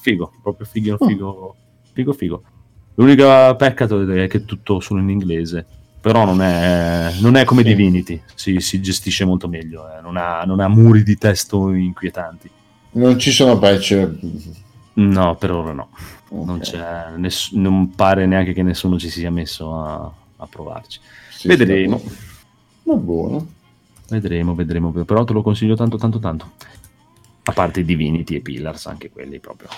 S1: figo, proprio figo, figo, figo, figo. L'unica peccato è che è tutto solo in inglese. Però non è, non è come sì. Divinity, si, si, gestisce molto meglio, eh. non, ha, non, ha, muri di testo inquietanti.
S3: Non ci sono patch?
S1: No, per ora no. Okay. Non, ness- non, pare neanche che nessuno ci sia messo a, a provarci. Sì, vedremo.
S3: Va buono.
S1: Vedremo, vedremo, però te lo consiglio tanto, tanto, tanto. A parte Divinity e Pillars, anche quelli proprio.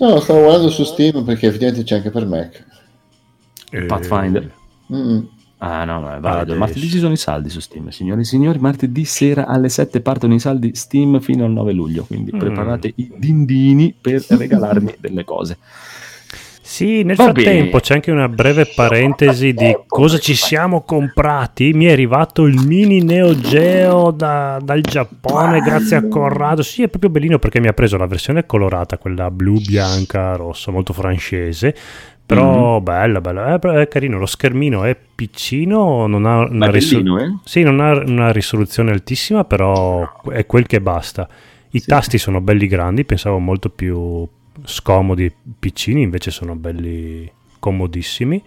S3: No, stavo guardando su Steam perché effettivamente c'è anche per Mac.
S1: E... Pathfinder. Mm. Ah no, no è valido. Martedì ci sono i saldi su Steam, signori e signori. Martedì sera alle 7 partono i saldi Steam fino al 9 luglio. Quindi mm. preparate i dindini per regalarmi delle cose.
S2: Sì, nel Va frattempo bene. c'è anche una breve parentesi di cosa ci siamo comprati. Mi è arrivato il mini Neo Geo da, dal Giappone grazie a Corrado. Sì, è proprio bellino perché mi ha preso la versione colorata, quella blu, bianca, rossa, molto francese. Però mm-hmm. bella, bella, è, è, carino. Lo schermino è piccino, non ha una, risol- eh? sì, non ha una risoluzione altissima, però è quel che basta. I sì. tasti sono belli grandi, pensavo molto più scomodi, piccini, invece sono belli comodissimi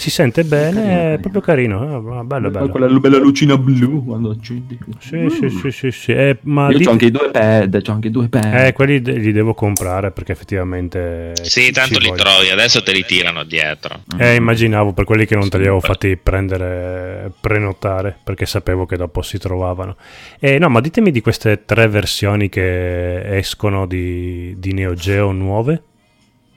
S2: si sente bene, carino, è proprio carino, eh? bello, bello.
S1: Quella bella lucina blu quando accendi.
S2: Sì, mm. sì, sì, sì, sì. Eh, ma
S1: Io dite... ho anche i due pad, ho anche i due pad.
S2: Eh, quelli de- li devo comprare perché effettivamente...
S6: Sì, tanto li voglio. trovi, adesso te li tirano dietro.
S2: Eh, immaginavo, per quelli che non te li avevo fatti prendere, prenotare, perché sapevo che dopo si trovavano. Eh, no, ma ditemi di queste tre versioni che escono di, di Neo Geo nuove.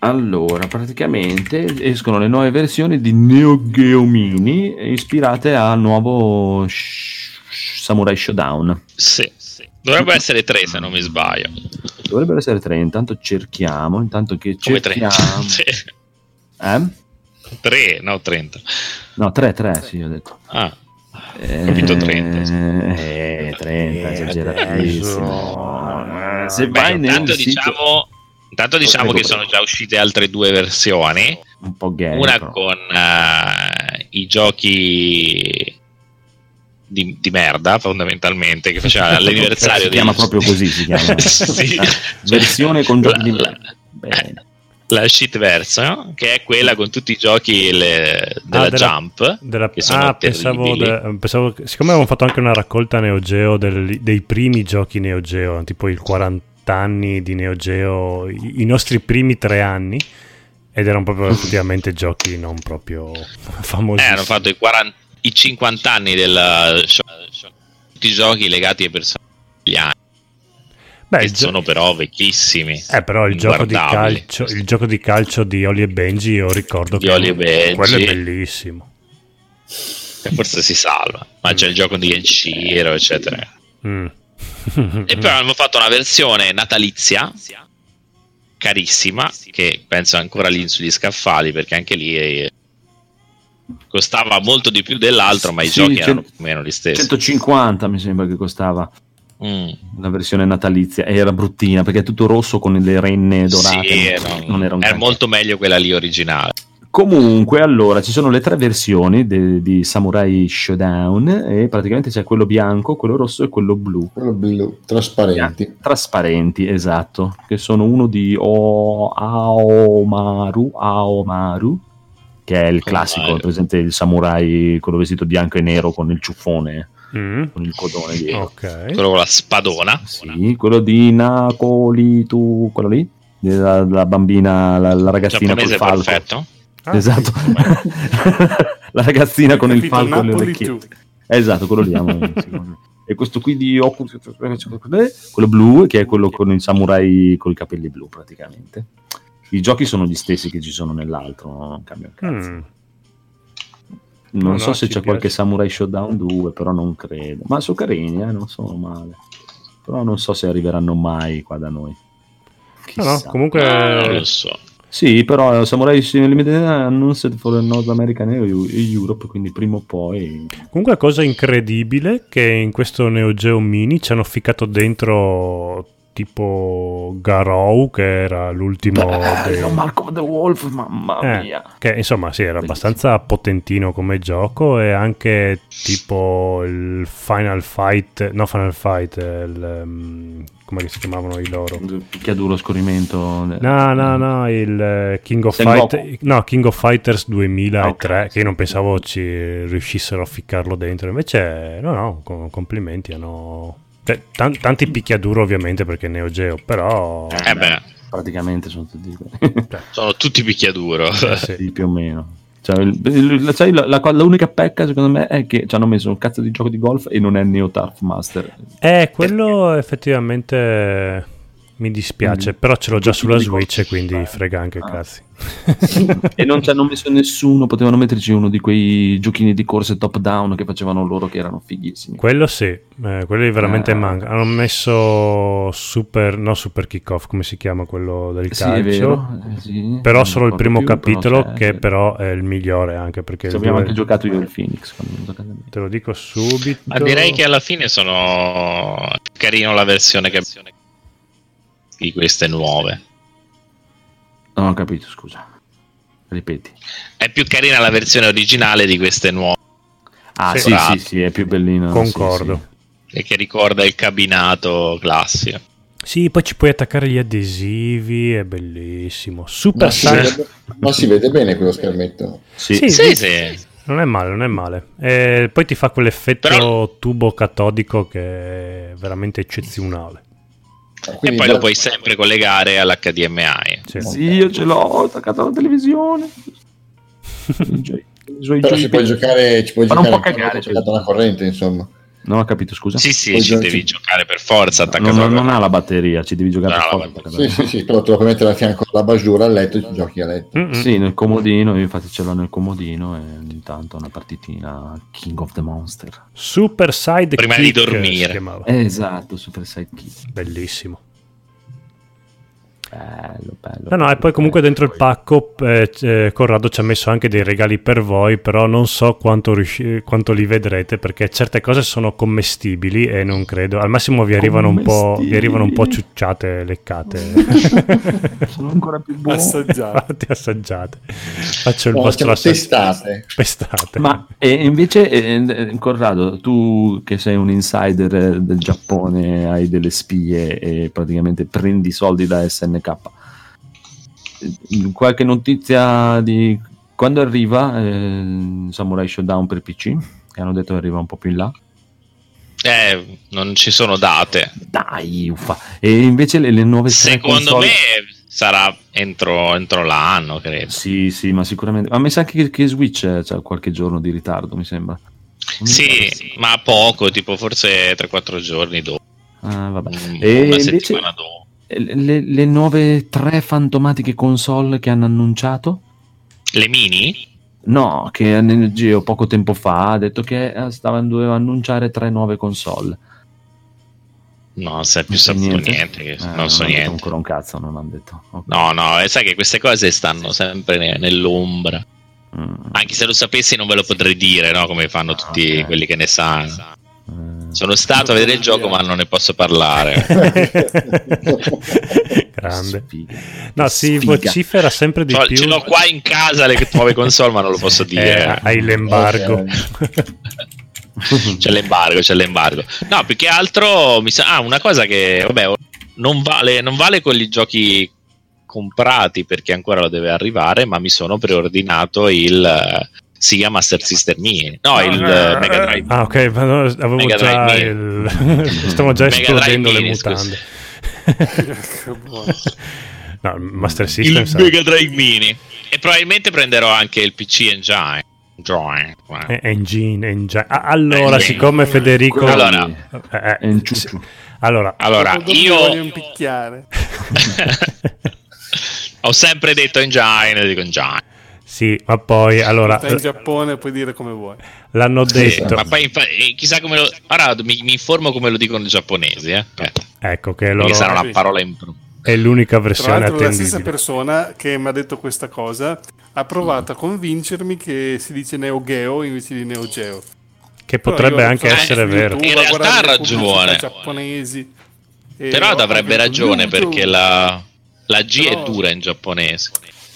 S1: Allora, praticamente escono le nuove versioni di Neo Geo Mini ispirate al nuovo Sh- Samurai Showdown.
S6: Sì, sì. Dovrebbe essere tre se non mi sbaglio.
S1: Dovrebbero essere tre, intanto cerchiamo, intanto che Come cerchiamo... Tre? eh?
S6: Tre, no 30.
S1: No, tre, tre, sì, ho detto.
S6: Ah, ho capito 30.
S1: Eh, 30, esageratissimo.
S6: Se Beh, vai nel sito... diciamo Intanto diciamo che sono già uscite altre due versioni.
S1: Un po' gay.
S6: Una però. con uh, i giochi di, di, merda, fondamentalmente, che faceva l'anniversario.
S1: si chiama proprio così, si chiama. sì. Versione con giochi la, di merda. Bene.
S6: La shit version, che è quella con tutti i giochi le, della, ah, della Jump.
S2: Della, ah, pensavo, de, pensavo, siccome avevamo fatto anche una raccolta Neo Geo del, dei primi giochi Neo Geo, tipo il 40 anni di Neo Geo, i, nostri primi tre anni, ed erano proprio effettivamente giochi non proprio famosi.
S6: Eh, hanno fatto i, 40, i 50 anni del tutti i giochi legati ai personaggi anni. Beh, gio- sono però vecchissimi.
S2: Eh, però il gioco, di calcio, il gioco di calcio di Oli e Benji, io ricordo
S6: di che Oli Benji.
S2: quello è bellissimo.
S6: E forse si salva, ma mm. c'è il gioco di Enshiro, eccetera. Mm e poi hanno fatto una versione natalizia carissima che penso ancora lì sugli scaffali perché anche lì è... costava molto di più dell'altro ma i sì, giochi erano più o meno gli stessi
S1: 150 mi sembra che costava mm. la versione natalizia e era bruttina perché è tutto rosso con le renne dorate sì,
S6: non, non era, era molto meglio quella lì originale
S1: Comunque, allora, ci sono le tre versioni de- di Samurai Showdown e praticamente c'è quello bianco, quello rosso e quello blu.
S3: Quello blu, trasparenti. Yeah,
S1: trasparenti, esatto, che sono uno di o- Aomaru, Aomaru, che è il classico, presente il samurai, quello vestito bianco e nero con il ciuffone. Mm. Con il codone dietro.
S6: Okay. Quello con la spadona.
S1: Sì, quello di Nakolitu, quello lì, la, la bambina, la, la ragazzina col falco. Perfetto Ah, esatto. la ragazzina con il falco e le orecchiette. Esatto, quello lì. e questo qui di Oculus, quello blu, che è quello con il samurai con i capelli blu praticamente. I giochi sono gli stessi che ci sono nell'altro, non cambia un cazzo. Mm. Non no, so no, se c'è piace. qualche Samurai Showdown 2, però non credo. Ma sono carini, eh, non sono male. Però non so se arriveranno mai qua da noi.
S2: Chissà. No, no, comunque...
S6: Ah, non lo so.
S1: Sì, però Samurai Limited Announced for North America e Europe, quindi prima o poi...
S2: Comunque cosa incredibile che in questo Neo Geo Mini ci hanno ficcato dentro tipo Garou che era l'ultimo
S1: Bello, dei... Mark of the Wolf mamma eh, mia.
S2: che insomma sì era abbastanza potentino come gioco e anche tipo il Final Fight no Final Fight il, um, come si chiamavano i loro?
S1: Picchiaduro, scorrimento.
S2: No, no, no, il eh, King of, Fight... no, King of Fighters 2003, okay. che io non pensavo ci riuscissero a ficcarlo dentro, invece no, no, complimenti, hanno... Cioè, t- tanti picchiaduro ovviamente perché Neo Geo, però...
S6: Eh beh.
S1: Praticamente sono tutti...
S6: sono tutti picchiaduro.
S1: Eh, sì. più o meno. Cioè, il, cioè, la, la, l'unica pecca secondo me è che ci hanno messo un cazzo di gioco di golf e non è Neo Turf Master.
S2: Eh, quello effettivamente mi dispiace, mm. però ce l'ho già sulla Switch, quindi eh. frega anche ah. cazzi.
S1: e non ci hanno messo nessuno, potevano metterci uno di quei giochini di corse top down che facevano loro che erano fighissimi.
S2: Quello sì, eh, quelli veramente eh. manca. Hanno messo Super, no Super Kickoff, come si chiama quello del sì, calcio. Eh, sì, però solo il primo più, capitolo però che però è il migliore anche perché...
S1: Ci abbiamo due... anche giocato io il Phoenix.
S2: Te lo dico subito.
S6: Ma direi che alla fine sono carino la versione che di queste nuove.
S1: Non ho capito, scusa. Ripeti.
S6: È più carina la versione originale di queste nuove.
S1: Ah, sì, sì, sì, è più bellino.
S2: Concordo.
S6: Sì, sì. E che ricorda il cabinato classico.
S2: Sì, poi ci puoi attaccare gli adesivi, è bellissimo. Super
S3: ma, si vede, ma si vede bene quello schermetto.
S2: Sì, sì, sì. sì. Non è male, non è male. E poi ti fa quell'effetto Però... tubo catodico che è veramente eccezionale.
S6: Quindi e poi da... lo puoi sempre collegare all'HDMI.
S1: Sì, sì io ce l'ho attaccato alla televisione.
S3: Però ci puoi giocare, ci puoi Ma giocare non può cagare, cioè... la corrente, insomma.
S1: Non ho capito, scusa.
S6: Sì, sì, ci devi ci... giocare per forza.
S1: No, non, non ha la batteria, ci devi giocare no, per forza.
S3: Sì, sì, sì, però te lo puoi mettere a fianco alla basura a letto e ci giochi a letto.
S1: Mm-hmm. Sì, nel comodino, io infatti ce l'ho nel comodino e ogni tanto una partitina King of the Monster.
S2: Super Side
S6: Prima
S2: Kick,
S6: di dormire.
S1: Esatto, Super Side Kick.
S2: Bellissimo.
S1: Bello, bello.
S2: No, no, e poi comunque dentro il pacco eh, eh, Corrado ci ha messo anche dei regali per voi, però non so quanto, riusci- quanto, li vedrete perché certe cose sono commestibili e non credo. Al massimo vi arrivano, un po', vi arrivano un po' ciucciate, leccate.
S1: sono ancora più buone.
S2: Assaggiate. assaggiate. Faccio il
S3: no,
S2: vostro
S3: assaggiato. Pestate.
S2: pestate.
S1: Ma e invece, eh, Corrado, tu che sei un insider del Giappone, hai delle spie e praticamente prendi soldi da SNK qualche notizia di quando arriva eh, Samurai Showdown per PC? Che hanno detto che arriva un po' più in là.
S6: Eh, non ci sono date.
S1: Dai, uffa. E invece le, le nuove
S6: Secondo console... me sarà entro, entro, l'anno, credo.
S1: Sì, sì, ma sicuramente. Ma mi sa che, che Switch c'ha qualche giorno di ritardo, mi sembra.
S6: sì, sì, ma poco, tipo forse 3-4 giorni dopo.
S1: Ah, vabbè. Mm, e una invece... settimana dopo le, le, nuove tre fantomatiche console che hanno annunciato?
S6: Le mini?
S1: No, che Neo poco tempo fa ha detto che eh, stavano, doveva annunciare tre nuove console.
S6: No, non si è più saputo niente, niente eh, non so non niente.
S1: ancora un cazzo, non hanno detto.
S6: Okay. No, no, e sai che queste cose stanno sempre nell'ombra. Mm. Anche se lo sapessi non ve lo potrei dire, no? Come fanno ah, tutti okay. quelli che ne sanno. Sono stato a vedere il gioco, ma non ne posso parlare.
S2: Grande. No, si Sfiga. vocifera sempre di
S6: so,
S2: più.
S6: Ce l'ho qua in casa le nuove console, ma non lo posso dire.
S2: Eh, hai l'embargo.
S6: c'è l'embargo, c'è l'embargo. No, più che altro mi sa... Ah, una cosa che, vabbè, non vale, non vale con i giochi comprati perché ancora lo deve arrivare, ma mi sono preordinato il si chiama Master System Mini, no, il uh, Mega Drive.
S2: Ah, ok, ma no, avevo Mega già il... Stiamo già esplodendo le mutande. no, Master System.
S6: Il Mega Drive Mini. E probabilmente prenderò anche il PC Engine. Drawing.
S2: Wow. Engine, engine. Ah, allora, engine. siccome Federico.
S6: Allora,
S1: eh, eh,
S2: allora,
S6: allora io.
S4: Voglio picchiare.
S6: Ho sempre detto engine, dico engine.
S2: Sì, ma poi allora.
S4: Stai in Giappone puoi dire come vuoi.
S2: L'hanno detto.
S6: Sì, ma poi eh, chissà come lo. Ora mi, mi, informo come lo dicono i giapponesi. Eh.
S2: Ecco che loro.
S6: sarà una parola in più.
S2: È l'unica versione attendibile.
S4: La stessa persona che mi ha detto questa cosa ha provato a convincermi che si dice Neo Geo invece di Neo Geo.
S2: Che potrebbe anche essere vero.
S6: In realtà ha ragione.
S4: Giapponesi.
S6: Però avrebbe ragione perché la, la G Però... è dura in giapponese.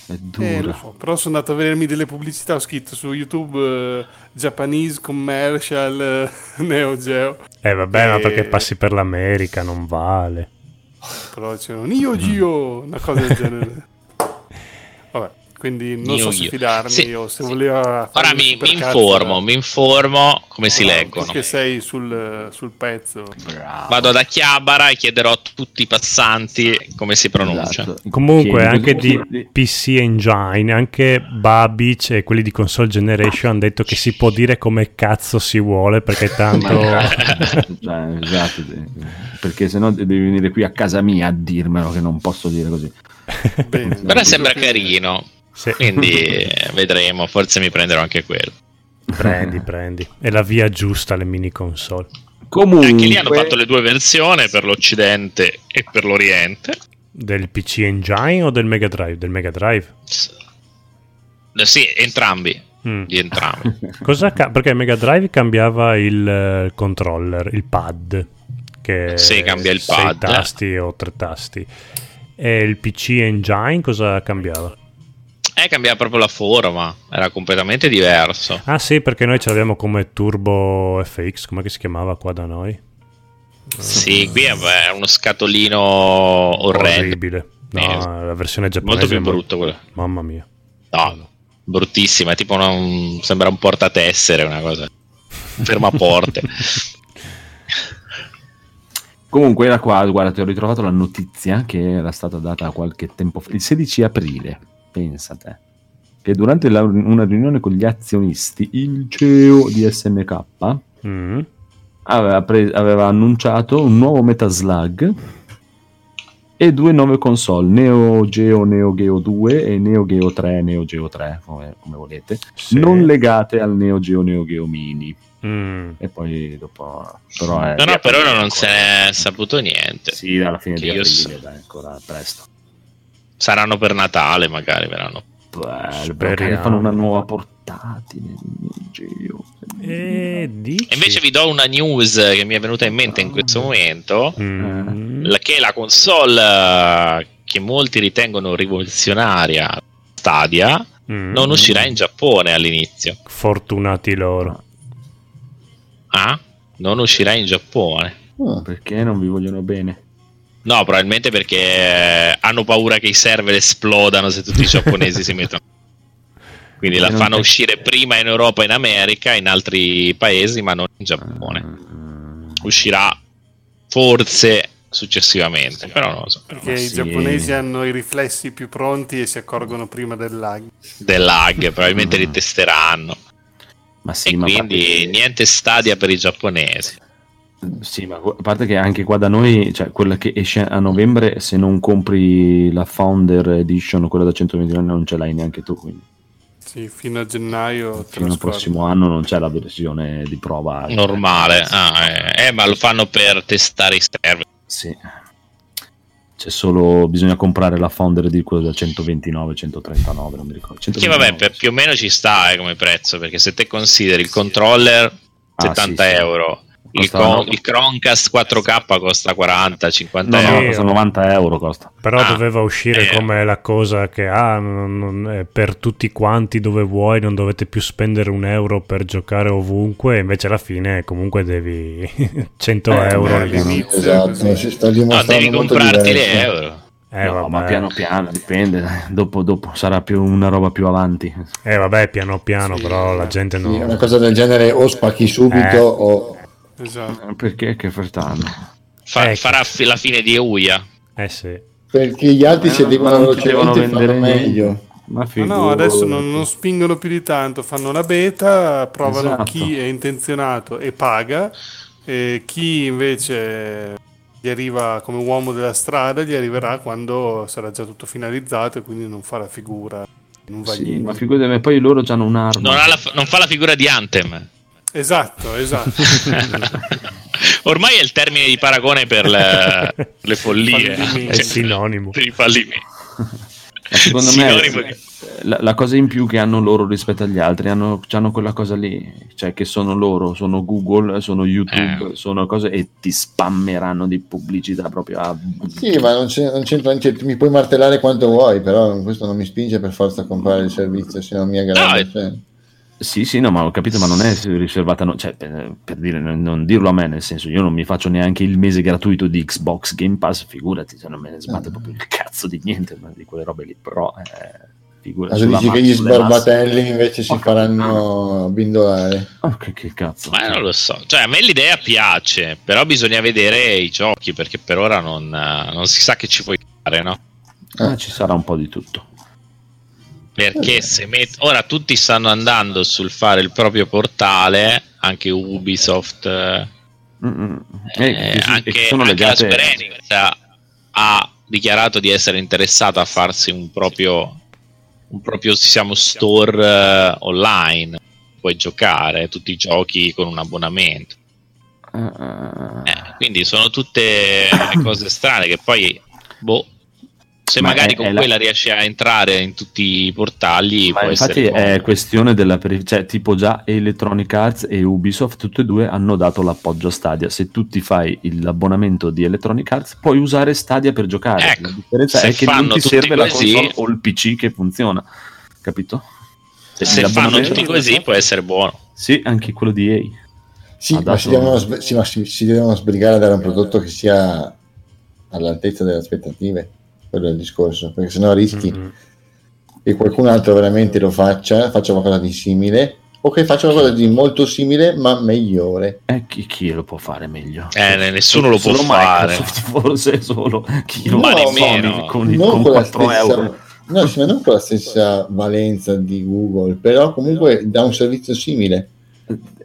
S1: È dura. Eh, so,
S4: però sono andato a vedermi delle pubblicità, ho scritto su YouTube uh, Japanese Commercial uh, Neo Geo.
S2: Eh vabbè, e... ma perché passi per l'America, non vale.
S4: Però dicevano Nio Gio, una cosa del genere. Vabbè quindi non New so se fidarmi sì, o se sì. voleva
S6: ora mi, mi informo mi informo come si leggono.
S4: perché sei sul, sul pezzo.
S6: Bravo. vado da Chiabara e chiederò a tutti i passanti come si pronuncia. Esatto.
S2: comunque Chiedi anche di PC Engine anche Babic e quelli di Console Generation hanno detto che si può dire come cazzo si vuole perché tanto
S1: esatto perché se no devi venire qui a casa mia a dirmelo che non posso dire così
S6: Bene, però sembra carino sì. Quindi vedremo, forse mi prenderò anche quello.
S2: Prendi, prendi. È la via giusta le mini console.
S6: Comunque... Anche lì hanno fatto le due versioni per l'Occidente e per l'Oriente.
S2: Del PC Engine o del Mega Drive? Del Mega Drive?
S6: Sì, entrambi. Mm. Di entrambi.
S2: Cosa ca- perché il Mega Drive cambiava il uh, controller, il pad. Che
S6: sì, cambia il pad.
S2: Sei tasti o tre tasti. E il PC Engine cosa cambiava?
S6: Eh, cambiava proprio la forma, era completamente diverso.
S2: Ah sì, perché noi ce l'abbiamo come Turbo FX, come si chiamava qua da noi?
S6: Sì, qui è uno scatolino orrendo.
S2: Orribile. No, eh, la versione giapponese
S6: molto più brutto quello.
S2: Mamma mia.
S6: No, bruttissima, è tipo una, un, sembra un portatessere, una cosa. Fermaporte.
S1: Comunque era qua, guarda, ti ho ritrovato la notizia che era stata data qualche tempo fa, il 16 aprile pensa te, che durante la, una riunione con gli azionisti il CEO di SNK mm. aveva, pre- aveva annunciato un nuovo Metaslug e due nuove console, Neo Geo Neo Geo 2 e Neo Geo 3 Neo Geo 3, come, come volete, sì. non legate al Neo Geo Neo Geo Mini. Mm. E poi dopo, però,
S6: è no, no, per ora non se ne è saputo niente.
S1: Sì, alla fine di aprile, so. dai, ancora presto.
S6: Saranno per Natale, magari verranno.
S1: Bello, fanno una nuova portatile.
S2: E,
S6: e invece vi do una news che mi è venuta in mente in questo momento: mm. che la console che molti ritengono rivoluzionaria, Stadia, mm. non uscirà in Giappone all'inizio.
S2: Fortunati loro.
S6: Ah? Non uscirà in Giappone.
S1: Oh, perché non vi vogliono bene?
S6: No, probabilmente perché eh, hanno paura che i server esplodano se tutti i giapponesi si mettono. Quindi la fanno uscire prima in Europa e in America, in altri paesi, ma non in Giappone. Uscirà forse successivamente, però non lo so.
S4: Perché ma i sì. giapponesi hanno i riflessi più pronti e si accorgono prima del lag.
S6: Del lag, probabilmente li testeranno. Ma sì, e ma quindi parte... niente stadia per i giapponesi.
S1: Sì, ma a parte che anche qua da noi, cioè quella che esce a novembre, se non compri la Founder Edition, quella da 120 anni, non ce l'hai neanche tu. Quindi.
S4: Sì, fino a gennaio.
S1: Fino al prossimo anno non c'è la versione di prova.
S6: Normale, ah, eh, eh, ma lo fanno per testare i server.
S1: Sì. C'è solo, bisogna comprare la Founder di quello da 129, 139, non mi ricordo. 129.
S6: Che vabbè, per, più o meno ci sta eh, come prezzo, perché se te consideri il controller 70 ah, sì, euro. Il, con, il, Chromecast 4K costa 40-50 no, euro.
S1: No, costa 90 euro. Costa.
S2: Però ah, doveva uscire eh. come la cosa che ah, non, non, per tutti quanti dove vuoi, non dovete più spendere un euro per giocare ovunque. Invece alla fine, comunque, devi 100 eh, euro all'inizio.
S3: Esatto, si sta dimostrando
S6: no, devi comprarti le euro.
S1: Eh, no, ma piano piano dipende, dopo, dopo, sarà più una roba più avanti.
S2: Eh vabbè, piano piano, sì, però la gente non...
S3: Sì, una cosa del genere o spacchi subito eh. o
S1: Esatto. Eh, perché che hanno?
S6: Fa, ecco. Farà la fine di Euia.
S2: Eh sì.
S3: Perché gli altri eh, ci devono, vendere
S4: meglio. Ma, ma no, adesso non, non, spingono più di tanto, fanno la beta, provano esatto. chi è intenzionato e paga, e chi invece gli arriva come uomo della strada gli arriverà quando sarà già tutto finalizzato e quindi non fa la figura. Non va
S1: sì, ma figurate, poi loro hanno un'arma.
S6: Non, la, non fa la figura di Anthem.
S4: Esatto, esatto.
S6: Ormai è il termine di paragone per le, le follie,
S2: è cioè, sinonimo.
S6: Per i fallimenti.
S1: secondo Sinonimo me la, la, cosa in più che hanno loro rispetto agli altri hanno, hanno, quella cosa lì, cioè che sono loro, sono Google, sono YouTube, eh. sono cose e ti spammeranno di pubblicità proprio a...
S3: Sì, ma non, c'è, non c'entra niente, mi puoi martellare quanto vuoi, però questo non mi spinge per forza a comprare il servizio, se non mi aggrada. No,
S6: cioè
S1: Sì, sì, no, ma ho capito, ma non è riservata, no, cioè, per, per dire, non dirlo a me, nel senso, io non mi faccio neanche il mese gratuito di Xbox Game Pass, figurati, se non me ne sbatte proprio il cazzo di niente di quelle robe lì, però... Eh,
S3: figurati. Ma dici che gli sbarbatelli invece si faranno bindolare?
S1: Oh, che, che, cazzo.
S6: Ma non lo so, cioè a me l'idea piace, però bisogna vedere i giochi, perché per ora non, non si sa che ci puoi fare, no?
S1: Ah, ci sarà un po' di tutto
S6: perché se met- ora tutti stanno andando sul fare il proprio portale anche Ubisoft eh, eh, anche, sono anche la Square Enix ha dichiarato di essere interessata a farsi un proprio un proprio diciamo, store uh, online. Puoi giocare tutti i giochi con un abbonamento. Uh, eh, quindi sono tutte cose strane che poi boh se ma magari è, con è quella la... riesci a entrare in tutti i portali
S1: ma infatti è questione della cioè tipo già Electronic Arts e Ubisoft tutte e due hanno dato l'appoggio a Stadia. Se tu ti fai l'abbonamento di Electronic Arts puoi usare Stadia per giocare.
S6: Ecco,
S1: la differenza è che non ti serve così... la console o il PC che funziona capito?
S6: se, se fanno tutti così può essere buono.
S1: Sì anche quello di EA
S3: sì, ma, si devono, sì ma si, si devono sbrigare a dare un prodotto che sia all'altezza delle aspettative quello è il discorso, perché sennò rischi mm-hmm. che qualcun altro veramente lo faccia, faccia qualcosa di simile o che faccia qualcosa di molto simile ma migliore.
S1: Eh, chi, chi lo può fare meglio?
S6: Eh, nessuno lo può solo fare.
S1: forse solo chi lo
S6: no, nemmeno
S1: con, con, con 4 stessa, euro.
S3: No, sì, non con la stessa valenza di Google, però comunque dà un servizio simile.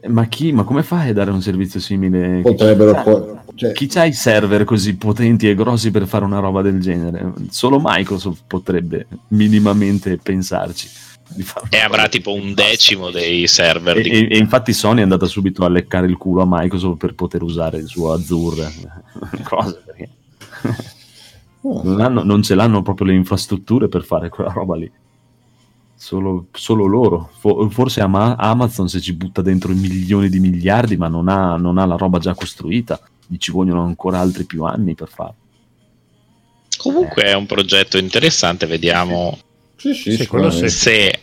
S1: Ma chi? Ma come fai a dare un servizio simile?
S3: Potrebbero. Chi,
S1: cioè... chi c'ha i server così potenti e grossi per fare una roba del genere? Solo Microsoft potrebbe minimamente pensarci.
S6: E avrà tipo un decimo dei server.
S1: E, di... e, e, infatti Sony è andata subito a leccare il culo a Microsoft per poter usare il suo Azure. Cosa perché oh. non, non ce l'hanno proprio le infrastrutture per fare quella roba lì solo, solo loro. forse Amazon se ci butta dentro i milioni di miliardi, ma non ha, non ha la roba già costruita. Ci vogliono ancora altri più anni per farlo.
S6: Comunque eh. è un progetto interessante, vediamo
S3: sì, sì, sì,
S6: se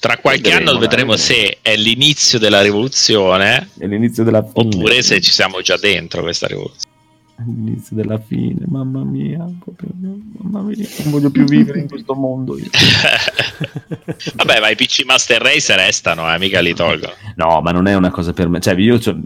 S6: tra qualche vedremo, anno vedremo se è l'inizio della rivoluzione
S1: è l'inizio della
S6: oppure se ci siamo già dentro questa rivoluzione
S1: all'inizio della fine, mamma mia, proprio, mamma mia, non voglio più vivere in questo mondo.
S6: Vabbè, ma i PC Master Race restano, eh, mica li tolgo.
S1: No, ma non è una cosa per me, cioè io sen-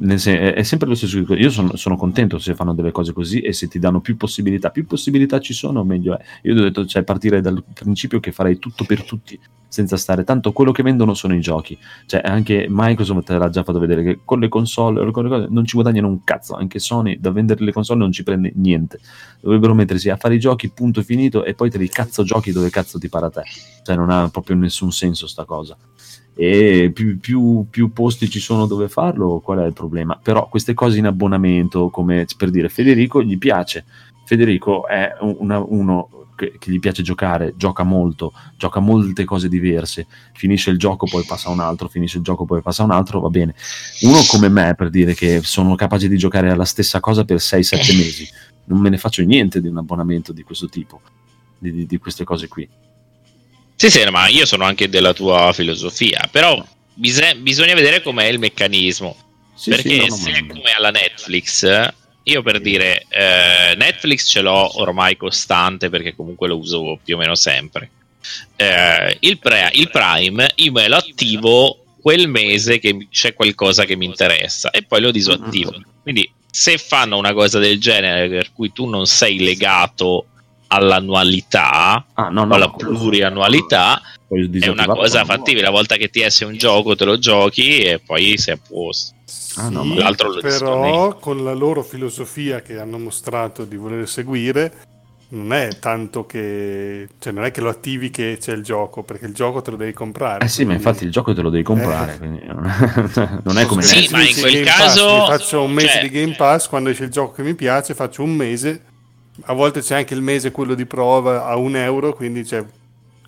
S1: è sempre lo stesso, io sono, sono, contento se fanno delle cose così e se ti danno più possibilità, più possibilità ci sono, meglio è. Io ho detto, cioè, partire dal principio che farei tutto per tutti, senza stare, tanto quello che vendono sono i giochi, cioè anche Microsoft l'ha già fatto vedere che con le console, con le cose, non ci guadagnano un cazzo, anche Sony da vendere le console non ci prende niente. Dovrebbero mettersi a fare i giochi, punto finito, e poi te li cazzo giochi dove cazzo ti para te. Cioè, non ha proprio nessun senso sta cosa. E più, più, più posti ci sono dove farlo, qual è il problema? Però queste cose in abbonamento, come per dire Federico, gli piace. Federico è una, uno che, che, gli piace giocare, gioca molto, gioca molte cose diverse, finisce il gioco, poi passa un altro, finisce il gioco, poi passa un altro, va bene. Uno come me, per dire che sono capace di giocare alla stessa cosa per 6-7 mesi, non me ne faccio niente di un abbonamento di questo tipo, di, di, di queste cose qui.
S6: Sì, sì, ma io sono anche della tua filosofia, però bis- bisogna vedere com'è il meccanismo. Sì, perché sì, se è come alla Netflix, io per dire, eh, Netflix ce l'ho ormai costante perché comunque lo uso più o meno sempre. Eh, il, pre- il, Prime io me lo attivo quel mese che c'è qualcosa che mi interessa e poi lo disattivo. Mm-hmm. Quindi se fanno una cosa del genere per cui tu non sei legato all'annualità ah, no, no, alla pluriannualità è una cosa fattibile. La volta che ti esce un gioco te lo giochi e poi sei a posto.
S4: Ah, no, sì, l'altro lo però con la loro filosofia che hanno mostrato di voler seguire non è tanto che cioè non è che lo attivi che c'è il gioco perché il gioco te lo devi comprare
S1: eh sì quindi... ma infatti il gioco te lo devi comprare eh. non è come
S6: sì ma in quel caso
S4: Pass, faccio un mese cioè... di Game Pass quando esce il gioco che mi piace faccio un mese a volte c'è anche il mese quello di prova a un euro quindi c'è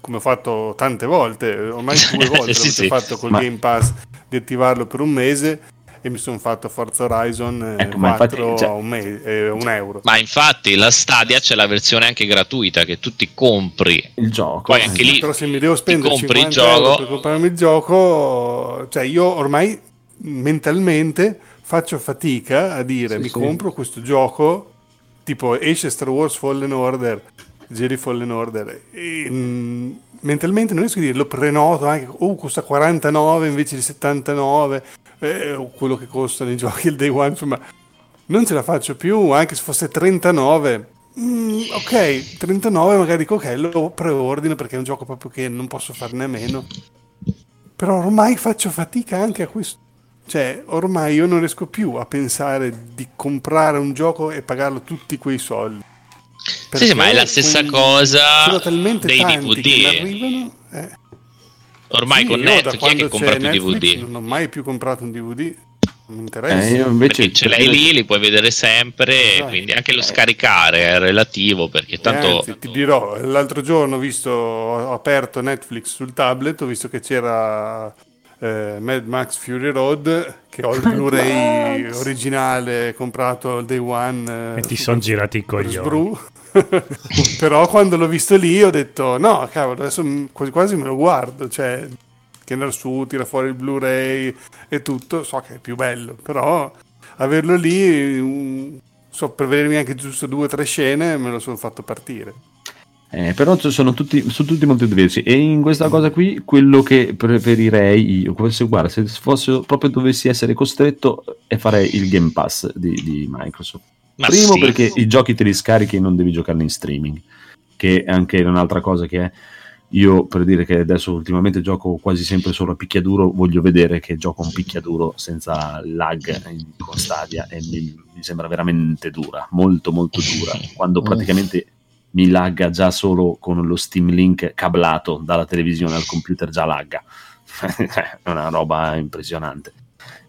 S4: come ho fatto tante volte ormai due volte sì, sì. fatto col ma... Game Pass di attivarlo per un mese e mi sono fatto Forza Horizon ecco, 4 infatti, cioè... un, me- eh, un, euro.
S6: Ma infatti la Stadia c'è la versione anche gratuita che tu ti compri
S1: il gioco.
S6: Poi anche lì
S4: Però se mi devo spendere 50 il gioco... per comprarmi il gioco, cioè io ormai mentalmente faccio fatica a dire sì, mi sì. compro questo gioco tipo esce Star Wars Fallen Order Jedi Fallen Order e, mh, mm, mentalmente non riesco a dire lo prenoto anche oh costa 49 invece di 79 eh, quello che costano i giochi il day one insomma non ce la faccio più anche se fosse 39 mm, ok 39 magari dico ok lo preordino perché è un gioco proprio che non posso farne a meno. Però ormai faccio fatica anche a questo. Cioè ormai io non riesco più a pensare di comprare un gioco e pagarlo tutti quei soldi
S6: sì, sì, ma è la stessa cosa dei DVD. Arrivano, eh. Ormai sì, con Netflix chi è che compra più
S4: DVD? Non ho mai più comprato un DVD. Non mi interessa.
S6: Eh, io invece perché ce l'hai lì, li puoi vedere sempre, esatto. quindi anche lo scaricare è relativo perché tanto...
S4: Anzi, ti dirò, l'altro giorno ho visto, ho aperto Netflix sul tablet, ho visto che c'era eh, Mad Max Fury Road che ho il Blu-ray originale comprato al day one
S2: eh, e ti sono girati i coglioni.
S4: però quando l'ho visto lì ho detto no cavolo adesso quasi quasi me lo guardo cioè che andare su tira fuori il Blu-ray e tutto so che è più bello però averlo lì so per vedermi anche giusto due o tre scene me lo sono fatto partire
S1: eh, però sono tutti, sono tutti molto diversi e in questa cosa qui quello che preferirei io, se, guarda, se fosse proprio dovessi essere costretto è fare il Game Pass di, di Microsoft. Ma Primo sì. perché i giochi te li scarichi e non devi giocarli in streaming, che è anche un'altra cosa che è io per dire che adesso ultimamente gioco quasi sempre solo a picchiaduro, voglio vedere che gioco un picchiaduro senza lag in, con Stadia e mi, mi, sembra veramente dura, molto molto dura, quando praticamente mi lagga già solo con lo Steam Link cablato dalla televisione al computer già lagga. È una roba impressionante.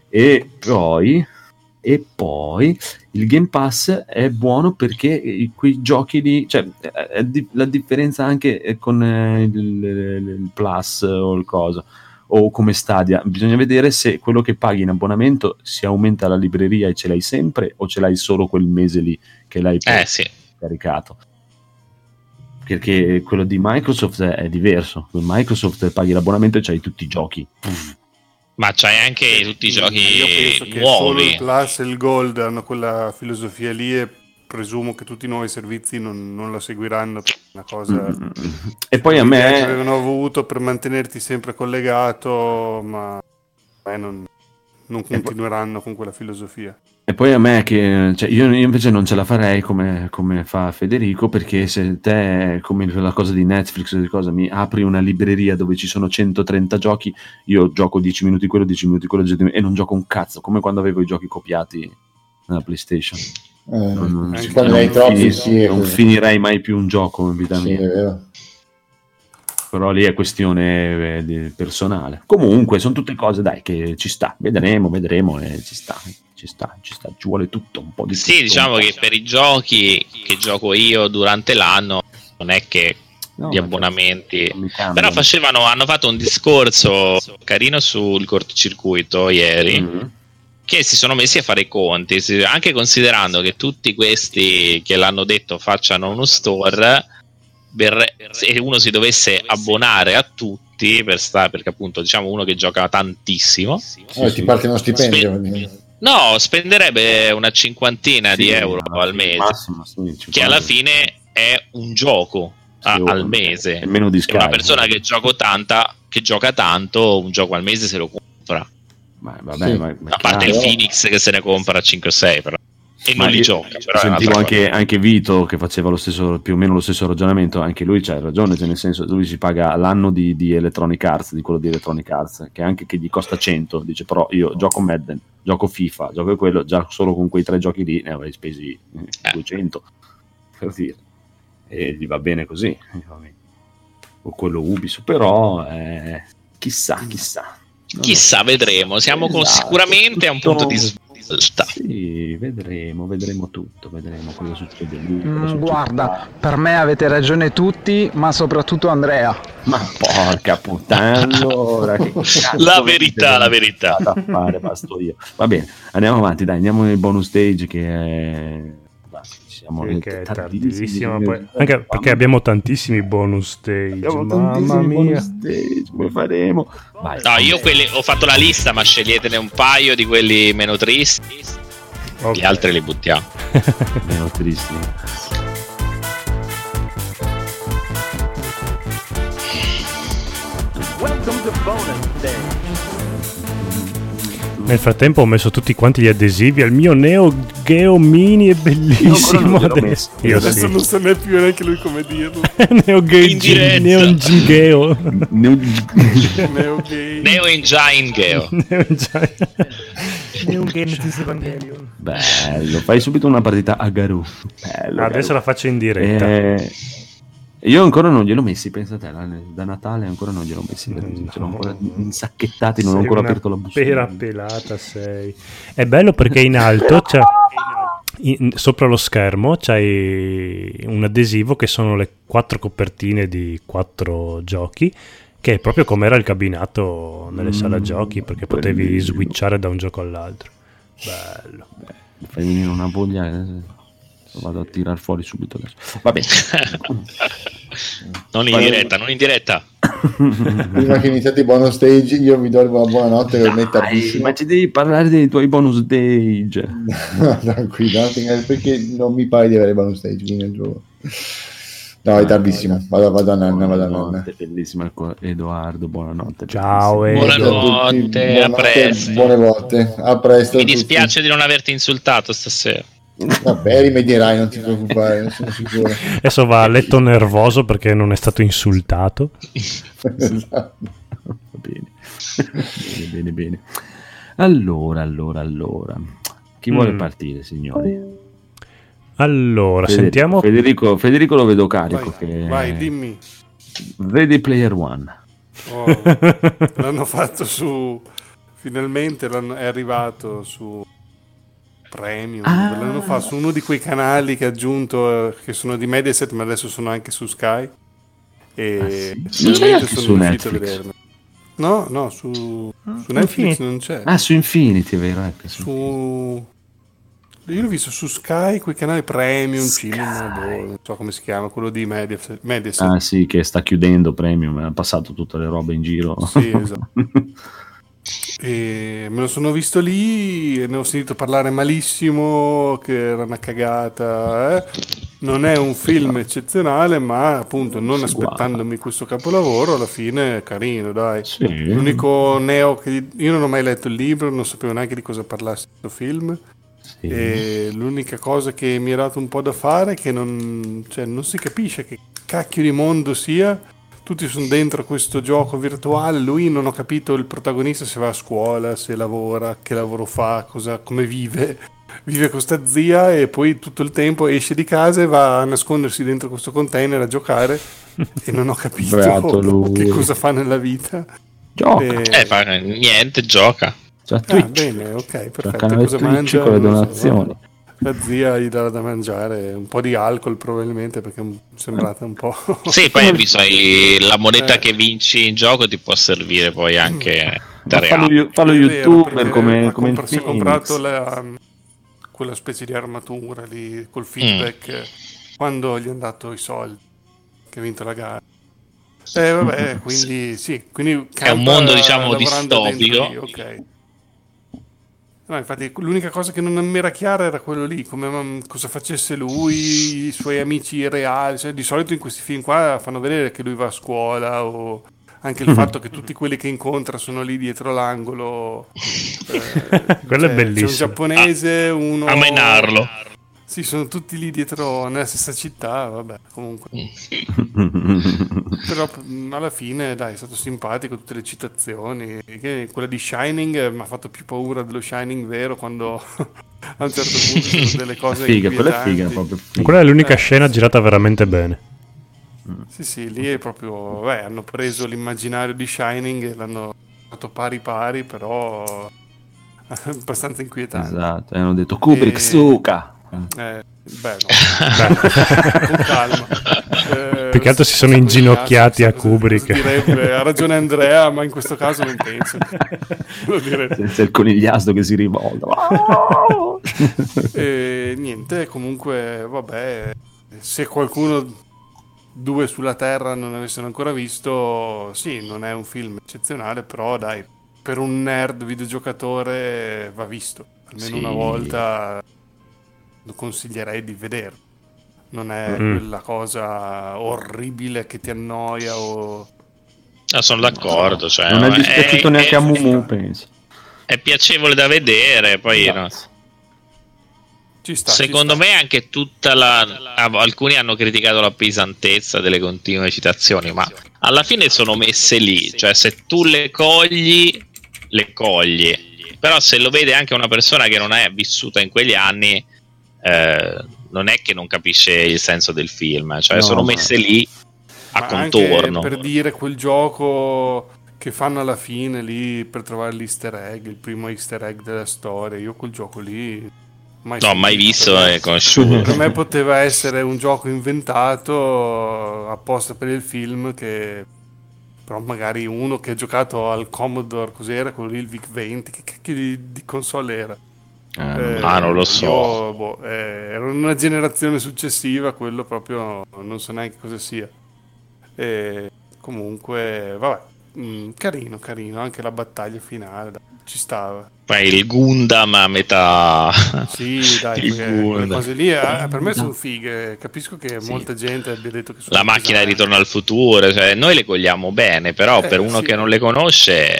S1: E poi e poi il Game Pass è buono perché quei giochi lì, cioè la differenza anche con eh, il, il Plus o il coso o come Stadia, bisogna vedere se quello che paghi in abbonamento si aumenta la libreria e ce l'hai sempre o ce l'hai solo quel mese lì che l'hai
S6: eh, sì.
S1: caricato perché quello di Microsoft è, diverso. Con Microsoft paghi l'abbonamento e c'hai tutti i giochi.
S6: Ma c'hai anche tutti i giochi Io penso che
S4: nuovi. Solo il Plus e il Gold hanno quella filosofia lì e presumo che tutti i nuovi servizi non, non la seguiranno una cosa mm-hmm.
S1: e poi a me
S4: che avevano avuto per mantenerti sempre collegato ma me non, non continueranno con quella filosofia
S1: e poi a me che cioè io, io, invece non ce la farei come, come, fa Federico perché se te come la cosa di Netflix cosa, mi apri una libreria dove ci sono 130 giochi io gioco 10 minuti quello 10 minuti quello e non gioco un cazzo come quando avevo i giochi copiati nella PlayStation. Eh, non, non, troppi, fini, sì, non finirei mai più un gioco in vita mia però lì è questione eh, personale. Comunque sono tutte cose dai che ci sta. Vedremo vedremo e ci sta ci sta, ci sta, ci vuole tutto, un po' di
S6: Sì, diciamo che per i giochi che gioco io durante l'anno non è che no, gli abbonamenti. però facevano, hanno fatto un discorso carino sul cortocircuito ieri mm-hmm. che si sono messi a fare i conti anche considerando che tutti questi che l'hanno detto facciano uno store se uno si dovesse abbonare a tutti per sta, perché appunto diciamo uno che gioca tantissimo
S3: oh, ti parte uno stipendio spe-
S6: No, spenderebbe una cinquantina sì, di euro al mese, massimo, sì, che alla fine è un gioco a, al mese.
S1: Meno di
S6: una persona che, tanta, che gioca tanto, un gioco al mese se lo compra.
S1: Ma, vabbè, sì. ma,
S6: ma a parte il Phoenix che se ne compra 5 6 però e non li gioca.
S1: Sentivo anche, anche, Vito che faceva lo stesso, più o meno lo stesso ragionamento, anche lui c'ha ragione, cioè nel senso lui si paga l'anno di, di, Electronic Arts, di quello di Electronic Arts, che anche che gli costa 100, dice però io gioco Madden, gioco FIFA, gioco quello, già solo con quei tre giochi lì ne avrei spesi 200, eh. per dire. E gli va bene così. O quello Ubisoft, però eh, chissà, chissà.
S6: Chissà, vedremo. Siamo esatto. con, sicuramente a un punto di,
S1: Sì, vedremo, vedremo tutto, vedremo cosa succede lì.
S7: Cosa mm, guarda, per me avete ragione tutti, ma soprattutto Andrea.
S1: Ma porca puttana, allora,
S6: la verità, la verità.
S1: Da fare, basto io. Va bene, andiamo avanti, dai, andiamo nel bonus stage che è
S2: siamo che, che è tardissimo poi, anche perché abbiamo tantissimi bonus stage abbiamo mamma mia. stage,
S1: come faremo?
S6: Vai, no io quelli, ho fatto la lista ma sceglietene un paio di quelli meno tristi. Okay. gli altri li buttiamo.
S1: Meno tristi. Welcome to bonus
S2: stage nel frattempo ho messo tutti quanti gli adesivi al mio Neo Geo Mini, è bellissimo adesso.
S4: Io adesso sì. non sa più neanche lui come dirlo.
S2: Neo Geo Neo Geo.
S6: Neo Neo Engine Geo.
S5: Neo Genesis Evangelion.
S1: Bello, fai subito una partita a Garou. Bello,
S2: adesso bello. la faccio in diretta.
S1: Eh... Io ancora non gliel'ho messi, pensate, da Natale ancora non gliel'ho messi, no, ce l'ho ancora insacchettati, non ho ancora aperto la busta.
S2: Pera pelata sei. È bello perché in alto c'è, in, sopra lo schermo c'hai un adesivo che sono le quattro copertine di quattro giochi, che è proprio come era il cabinato nelle mm, sale giochi, perché potevi bellissimo. switchare da un gioco all'altro. Bello.
S1: Beh, fai venire una voglia... Eh vado a tirar fuori subito adesso. Va bene.
S6: non in diretta, non in diretta.
S3: Prima che iniziate i bonus stage, io vi do la buonanotte per mettere
S1: Ma ci devi parlare dei tuoi bonus stage.
S3: tranquillo, perché non mi pare di avere bonus stage, quindi gioco. No, è tardissimo. Vado, vado a nanna, vado a nanna.
S1: Bellissima Edoardo, buonanotte.
S2: Ciao,
S6: buonanotte, buonanotte, a presto.
S3: Buone volte, a presto.
S6: Mi dispiace di non averti insultato stasera.
S3: Vabbè, rimedierai, non ti preoccupare, non sono sicuro.
S2: Adesso va a letto nervoso perché non è stato insultato.
S1: esatto. bene. bene, bene, bene. Allora, allora, allora. Chi mm. vuole partire, signori?
S2: Allora, Federico, sentiamo.
S1: Federico, Federico, lo vedo carico.
S4: Vai,
S1: che...
S4: vai dimmi.
S1: Ready Player One.
S4: Oh, l'hanno fatto su. Finalmente è arrivato su Premium, ah. l'anno fa su uno di quei canali che ha aggiunto, eh, che sono di Mediaset, ma adesso sono anche su Sky. E ah, sì. sono
S1: su riuscito a vederlo.
S4: No, no, su, ah, su Netflix Infinity. non c'è.
S1: Ah, su Infinity, vero? Ecco,
S4: su... su... Io l'ho visto su Sky, quei canali premium, Sky. cinema, boh, non so come si chiama, quello di Mediaset. Mediaset.
S1: Ah sì, che sta chiudendo premium, ha passato tutte le robe in giro.
S4: Sì, esatto. E me lo sono visto lì e ne ho sentito parlare malissimo, che era una cagata. Eh? Non è un film eccezionale, ma appunto non aspettandomi questo capolavoro, alla fine è carino, dai. Sì. L'unico neo che io non ho mai letto il libro, non sapevo neanche di cosa parlasse questo film. Sì. E l'unica cosa che mi ha dato un po' da fare è che non, cioè, non si capisce che cacchio di mondo sia tutti sono dentro questo gioco virtuale, lui non ho capito il protagonista se va a scuola, se lavora, che lavoro fa, cosa, come vive. Vive con sta zia e poi tutto il tempo esce di casa e va a nascondersi dentro questo container a giocare e non ho capito che cosa fa nella vita.
S6: Gioca. E... Eh, fa niente, gioca.
S4: Cioè, ah, bene, ok, perfetto. Cosa mangia?
S1: Con le donazioni. So,
S4: la zia gli dà da mangiare un po' di alcol probabilmente perché è sembrata un po'...
S6: sì, poi bisogna, la moneta eh. che vinci in gioco ti può servire poi anche da
S1: fallo, fallo youtuber come, come compr-
S4: si è comprato la, quella specie di armatura lì col feedback mm. quando gli hanno dato i soldi che ha vinto la gara. Eh vabbè, quindi sì, quindi
S6: è un mondo diciamo distopico. Lì,
S4: ok. No, infatti l'unica cosa che non mi era chiara era quello lì, come, cosa facesse lui, i suoi amici reali. Cioè, di solito in questi film qua fanno vedere che lui va a scuola o anche il fatto che tutti quelli che incontra sono lì dietro l'angolo.
S2: Eh, quello cioè, è bellissimo.
S4: C'è un giapponese, uno...
S6: A menarlo.
S4: Sì, sono tutti lì dietro nella stessa città, vabbè, comunque. Però alla fine, dai, è stato simpatico, tutte le citazioni. quella di Shining mi ha fatto più paura dello Shining vero quando a un certo punto sono delle cose
S1: figa, quella è figa, proprio figa.
S2: Quella è l'unica eh, scena girata veramente bene.
S4: Sì, sì, lì è proprio... Beh, hanno preso l'immaginario di Shining e l'hanno fatto pari pari, però abbastanza inquietante.
S1: Esatto, e hanno detto Kubrick, e... suca!
S4: Eh, beh, no. con calma.
S2: Eh, Più che altro si sono inginocchiati a Kubrick.
S4: Direbbe, ha ragione Andrea, ma in questo caso non penso.
S1: Senza il conigliastro che si rivolta.
S4: e niente, comunque, vabbè, se qualcuno due sulla Terra non avessero ancora visto, sì, non è un film eccezionale, però dai, per un nerd videogiocatore va visto. Almeno sì. una volta lo consiglierei di vederlo. Non è mm. quella cosa orribile che ti annoia o...
S6: Ah, sono d'accordo. No. Cioè,
S1: non è dispiaciuto è, neanche è, a Mumu, penso.
S6: È piacevole da vedere, poi... No. Sta, Secondo me anche tutta la... Alcuni hanno criticato la pesantezza delle continue citazioni, ma alla fine sono messe lì. Cioè, se tu le cogli, le cogli. Però se lo vede anche una persona che non è vissuta in quegli anni, eh, non è che non capisce il senso del film, cioè no, sono messe lì a Ma contorno.
S4: per dire quel gioco che fanno alla fine lì per trovare l'easter egg, il primo easter egg della storia, io quel gioco lì
S6: mai no, mai visto e conosciuto.
S4: Per me poteva essere un gioco inventato apposta per il film che però magari uno che ha giocato al Commodore, cos'era quello lì, il VIC-20, che cacchio di, di console era?
S6: Eh, eh, ah, non lo so. Io,
S4: boh, eh, era una generazione successiva, quello proprio non so neanche cosa sia. E comunque, vabbè, mh, mm, carino, carino, anche la battaglia finale ci stava.
S6: Poi il Gundam a metà.
S4: Sì, dai, quelle cose lì eh, per me sono fighe. Capisco che sì. molta gente abbia detto che sono.
S6: La macchina di ritorno al futuro, cioè, noi le cogliamo bene, però eh, per uno sì. che non le conosce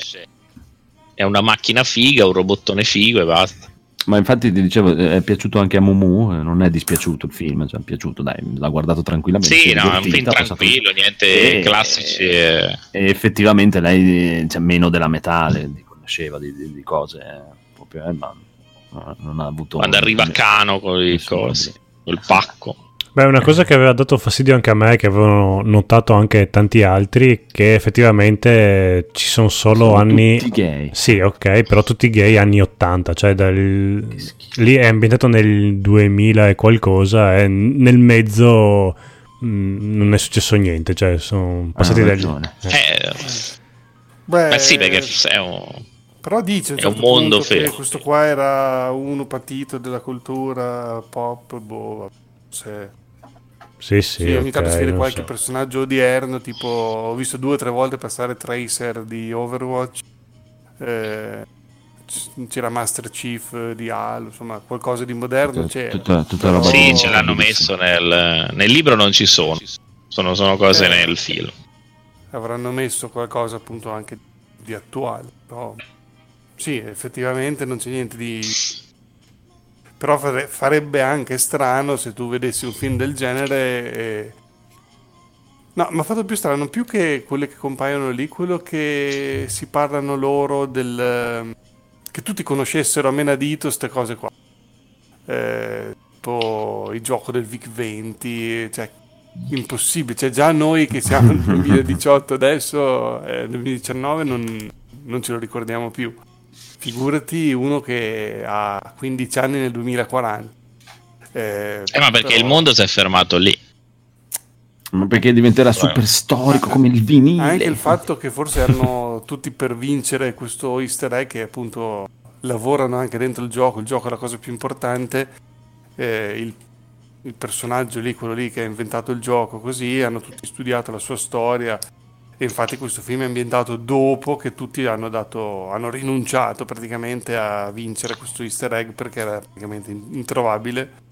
S6: è una macchina figa, un robottone figo e basta.
S1: Ma infatti ti dicevo, è piaciuto anche a Mumu, eh, non è dispiaciuto il film, cioè è piaciuto, dai, l'ha guardato tranquillamente.
S6: Sì, no, è un film tranquillo, niente e, classici. E,
S1: e, effettivamente lei cioè, meno della metà le, conosceva di, di, di cose, eh, proprio, eh, ma non ha avuto...
S6: Quando arriva Cano con i cosi, col pacco.
S2: Beh, una cosa che aveva dato fastidio anche a me, che avevano notato anche tanti altri, che effettivamente ci sono solo sono anni...
S1: Tutti gay.
S2: Sì, ok, però tutti gay anni 80, cioè dal... lì è ambientato nel 2000 e qualcosa, e nel mezzo mh, mm, non è successo niente, cioè sono passati ah, dagli...
S6: Eh. Eh, beh, sì, perché è un...
S4: Però dice è certo un mondo che questo qua era uno patito della cultura pop, boh, se
S2: sì, sì, sì
S4: ogni tanto si vede qualche so. personaggio odierno, tipo ho visto due o tre volte passare Tracer di Overwatch, eh, c'era Master Chief di Halo, insomma qualcosa di moderno c'era.
S6: Tutta. Sì, ce l'hanno messo nel, nel, libro, non ci sono, sono, sono cose eh, nel film.
S4: Avranno messo qualcosa appunto anche di attuale, però sì, effettivamente non c'è niente di però farebbe anche strano se tu vedessi un film del genere e... no mi ha fatto più strano più che quelle che compaiono lì quello che si parlano loro del che tutti conoscessero a menadito queste cose qua. Eh, tipo il gioco del VIC 20 cioè impossibile. Cioè già noi che siamo nel 2018 adesso eh, 2019 non, non ce lo ricordiamo più figurati uno che ha 15 anni nel 2040.
S6: Eh, eh ma perché però... il mondo si è fermato lì.
S1: Ma perché diventerà super storico come il vinile.
S4: Anche il fatto che forse erano tutti per vincere questo easter egg che appunto lavorano anche dentro il gioco, il gioco è la cosa più importante, eh, il, il personaggio lì, quello lì che ha inventato il gioco, così hanno tutti studiato la sua storia, e infatti questo film è ambientato dopo che tutti hanno, dato, hanno rinunciato praticamente a vincere questo easter egg perché era praticamente introvabile.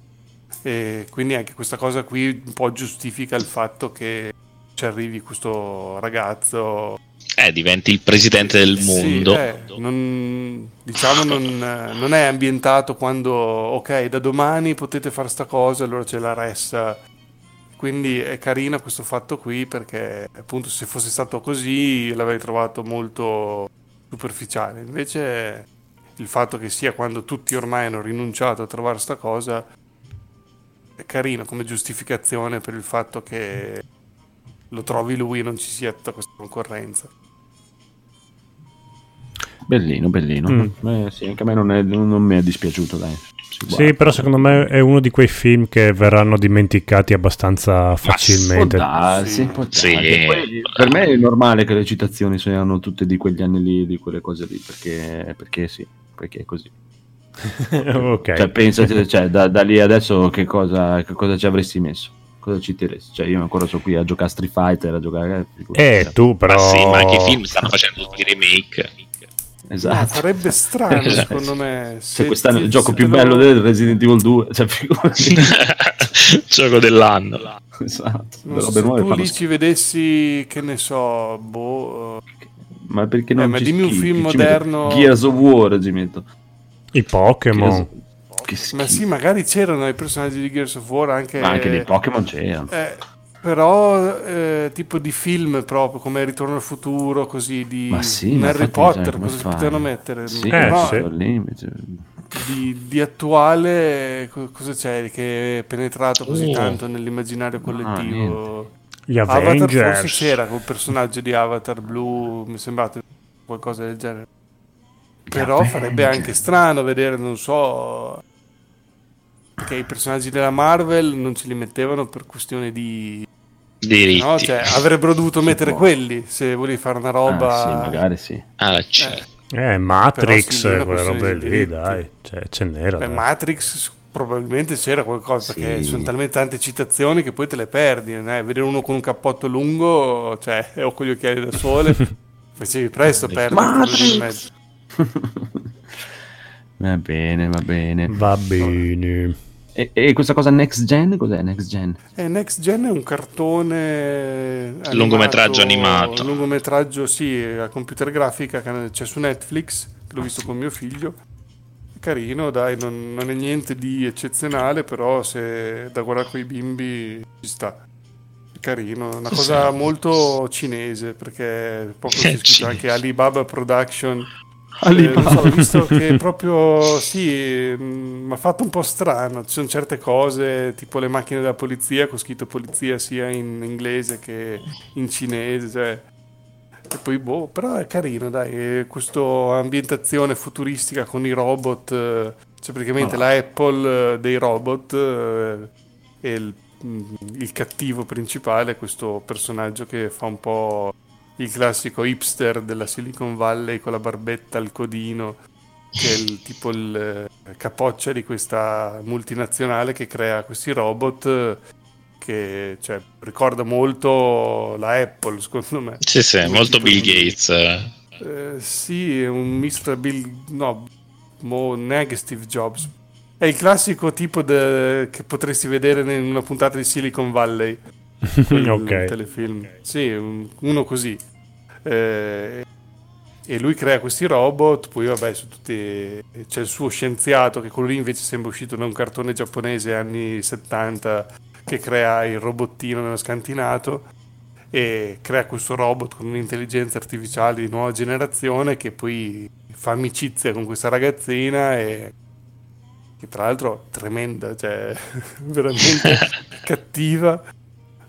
S4: E quindi anche questa cosa qui un po' giustifica il fatto che ci arrivi questo ragazzo.
S6: Eh, diventi il presidente del mondo.
S4: Sì, eh, non, diciamo non, non, è ambientato quando, ok, da domani potete fare sta cosa, allora c'è la ressa quindi è carino questo fatto qui perché appunto se fosse stato così l'avrei trovato molto superficiale. Invece il fatto che sia quando tutti ormai hanno rinunciato a trovare sta cosa è carino come giustificazione per il fatto che lo trovi lui e non ci sia tutta questa concorrenza.
S1: Bellino, bellino. Mm. Eh, sì, anche a me non, è, non mi è dispiaciuto, dai.
S2: Sì, però secondo me è uno di quei film che verranno dimenticati abbastanza facilmente.
S1: Darsi. Sì. Poi, per me è normale che le citazioni siano tutte di quegli anni lì, di quelle cose lì, perché, perché sì, perché è così. ok. Cioè, pensate, cioè, da, da, lì adesso che cosa, che cosa ci avresti messo? Cosa ci terresti? Cioè, io ancora sono qui a giocare Street Fighter, a giocare...
S2: Eh, eh tu però... Ma
S6: sì, ma anche i film stanno facendo tutti i remake.
S4: Esatto. Ma sarebbe strano, secondo me.
S1: Se quest'anno il gioco più bello del Resident Evil 2, cioè,
S6: gioco dell'anno.
S4: Esatto. So, se tu lì ci vedessi, che ne so, boh.
S1: Ma perché non
S4: eh, ma dimmi un film moderno.
S1: Gears of War, ci metto.
S2: I Pokémon.
S4: Ma sì, magari c'erano i personaggi di Gears of War anche.
S1: Ma anche dei Pokémon c'erano.
S4: Eh, però eh, tipo di film proprio come Ritorno al futuro, così di
S1: ma sì,
S4: Harry Potter, cosa si potevano mettere?
S1: Sì, eh, no, sì.
S4: Di, di, attuale cosa c'è che è penetrato così oh. tanto nell'immaginario collettivo?
S2: Ah, Gli Avengers.
S4: Avatar forse c'era quel personaggio di Avatar blu, mi sembrate qualcosa del genere. Però Avengers. farebbe anche strano vedere, non so, perché i personaggi della Marvel non ce li mettevano per questione di
S6: diritti.
S4: No? Cioè, avrebbero dovuto mettere può. quelli se volevi fare una roba.
S1: Ah, sì, magari sì.
S6: Ah, eh.
S2: eh, Matrix, quelle robe lì, dai, cioè, ce n'era.
S4: Beh, Matrix probabilmente c'era qualcosa sì. perché sono talmente tante citazioni che poi te le perdi. Eh? Vedere uno con un cappotto lungo, cioè, o con gli occhiali da sole, facevi presto a perdere.
S1: va bene, va bene.
S2: Va bene.
S1: E, e, questa cosa next gen? Cos'è next gen?
S4: Eh, next gen è un cartone animato,
S6: lungometraggio animato.
S4: Un lungometraggio, sì, a computer grafica che c'è su Netflix, l'ho visto con mio figlio. Carino, dai, non, non è niente di eccezionale, però se da guardare con i bimbi ci sta. Carino, una cosa sì. molto cinese perché proprio c'è scritto anche Alibaba Production Alibaba. Eh, so, ho visto che proprio sì, mi ha fatto un po' strano. Ci sono certe cose, tipo le macchine della polizia, con scritto polizia sia in inglese che in cinese. Cioè. E poi, boh, però è carino, dai. Questa ambientazione futuristica con i robot, cioè praticamente oh. la Apple dei robot eh, e il, il cattivo principale, questo personaggio che fa un po' il classico hipster della Silicon Valley con la barbetta al codino, che è il, tipo il eh, capoccia di questa multinazionale che crea questi robot che cioè, ricorda molto la Apple, secondo me.
S6: Sì, sì, molto Bill Gates.
S4: Eh, sì, è un Mr. Bill... no, mo, neanche Steve Jobs. È il classico tipo de... che potresti vedere in una puntata di Silicon Valley ok. telefilm. Sì, uno così. Eh, e lui crea questi robot, poi vabbè, tutti... c'è il suo scienziato, che quello lì invece sembra uscito da un cartone giapponese anni 70, che crea il robottino nello scantinato e crea questo robot con un'intelligenza artificiale di nuova generazione che poi fa amicizia con questa ragazzina e che tra l'altro tremenda, cioè veramente cattiva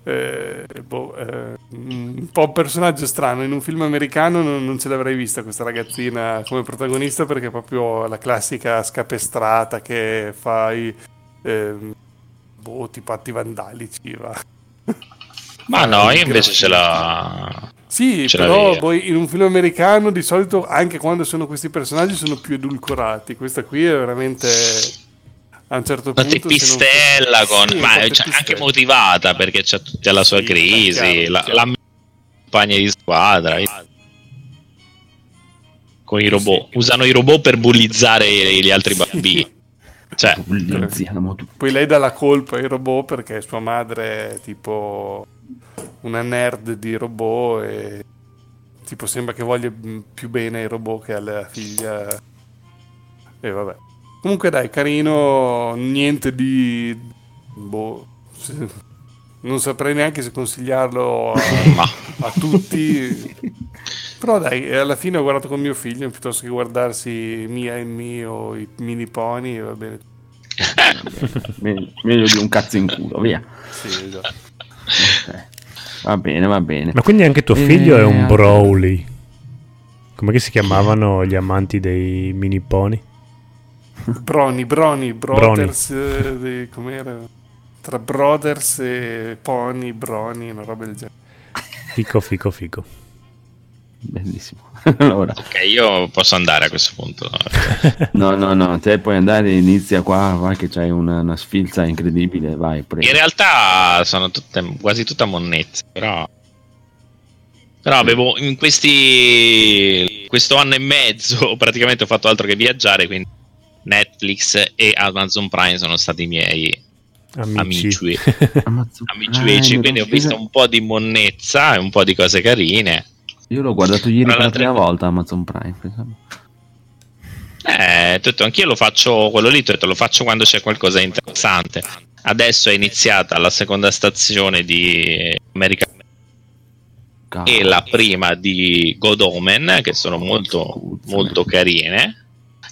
S4: eh, boh, eh, un po' un personaggio strano. In un film americano non, non, ce l'avrei vista questa ragazzina come protagonista perché è proprio la classica scapestrata che fa i eh, boh, tipo atti vandalici. Va.
S6: Ma no, io invece ce l'ho.
S4: Sì, ce però poi in un film americano di solito anche quando sono questi personaggi sono più edulcorati. Questa qui è veramente a un certo punto
S6: pistella con, sì, ma è anche motivata perché c'è tutta la sua sì, crisi la, la compagna di squadra. Con i robot sì. usano i robot per bullizzare gli altri bambini. Cioè.
S4: poi lei dà la colpa ai robot perché sua madre è tipo una nerd di robot e tipo sembra che voglia più bene ai robot che alla figlia. E vabbè Comunque dai, carino, niente di... Boh, non saprei neanche se consigliarlo a, a tutti. Però dai, alla fine ho guardato con mio figlio piuttosto che guardarsi Mia e Mio, i mini pony, va bene.
S1: Meglio di un cazzo in culo, via. Sì, esatto. Okay. Va bene, va bene.
S2: Ma quindi anche tuo figlio e... è un Broly? Come si chiamavano gli amanti dei mini pony?
S4: Brony, Brony, Brothers, Brony. Eh, com'era? Tra Brothers e Pony, Brony, una roba del genere.
S2: Fico, fico, fico.
S1: Bellissimo. allora.
S6: Ok, io posso andare a questo punto.
S1: no, no, no, te puoi andare, inizia qua, vai che c'hai una, una sfilza incredibile, vai.
S6: Prego. In realtà sono tutte, quasi tutta monnezza, però... Però avevo in questi... questo anno e mezzo praticamente ho fatto altro che viaggiare, quindi Netflix e Amazon Prime sono stati i miei amici. amici. amici, quindi ho visto un po' di monnezza e un po' di cose carine.
S1: Io l'ho guardato ieri per la prima volta Amazon Prime.
S6: Eh, tutto, anch'io lo faccio quello lì, tutto, lo faccio quando c'è qualcosa di interessante. Adesso è iniziata la seconda stazione di America Cazzo. e la prima di God Omen, che sono molto, molto carine.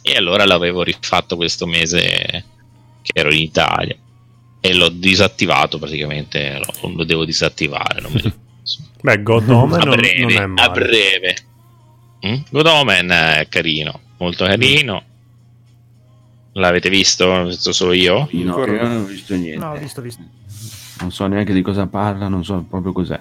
S6: E allora l'avevo rifatto questo mese che ero in Italia e l'ho disattivato praticamente. Lo, lo devo disattivare. Non mi
S2: Beh, God Omen non, breve, non è male.
S6: A breve. Mm? God Omen è carino, molto carino. L'avete visto? L'ho visto solo io?
S1: No, io non ho visto niente. No, ho visto, visto. Non so neanche di cosa parla, non so proprio cos'è.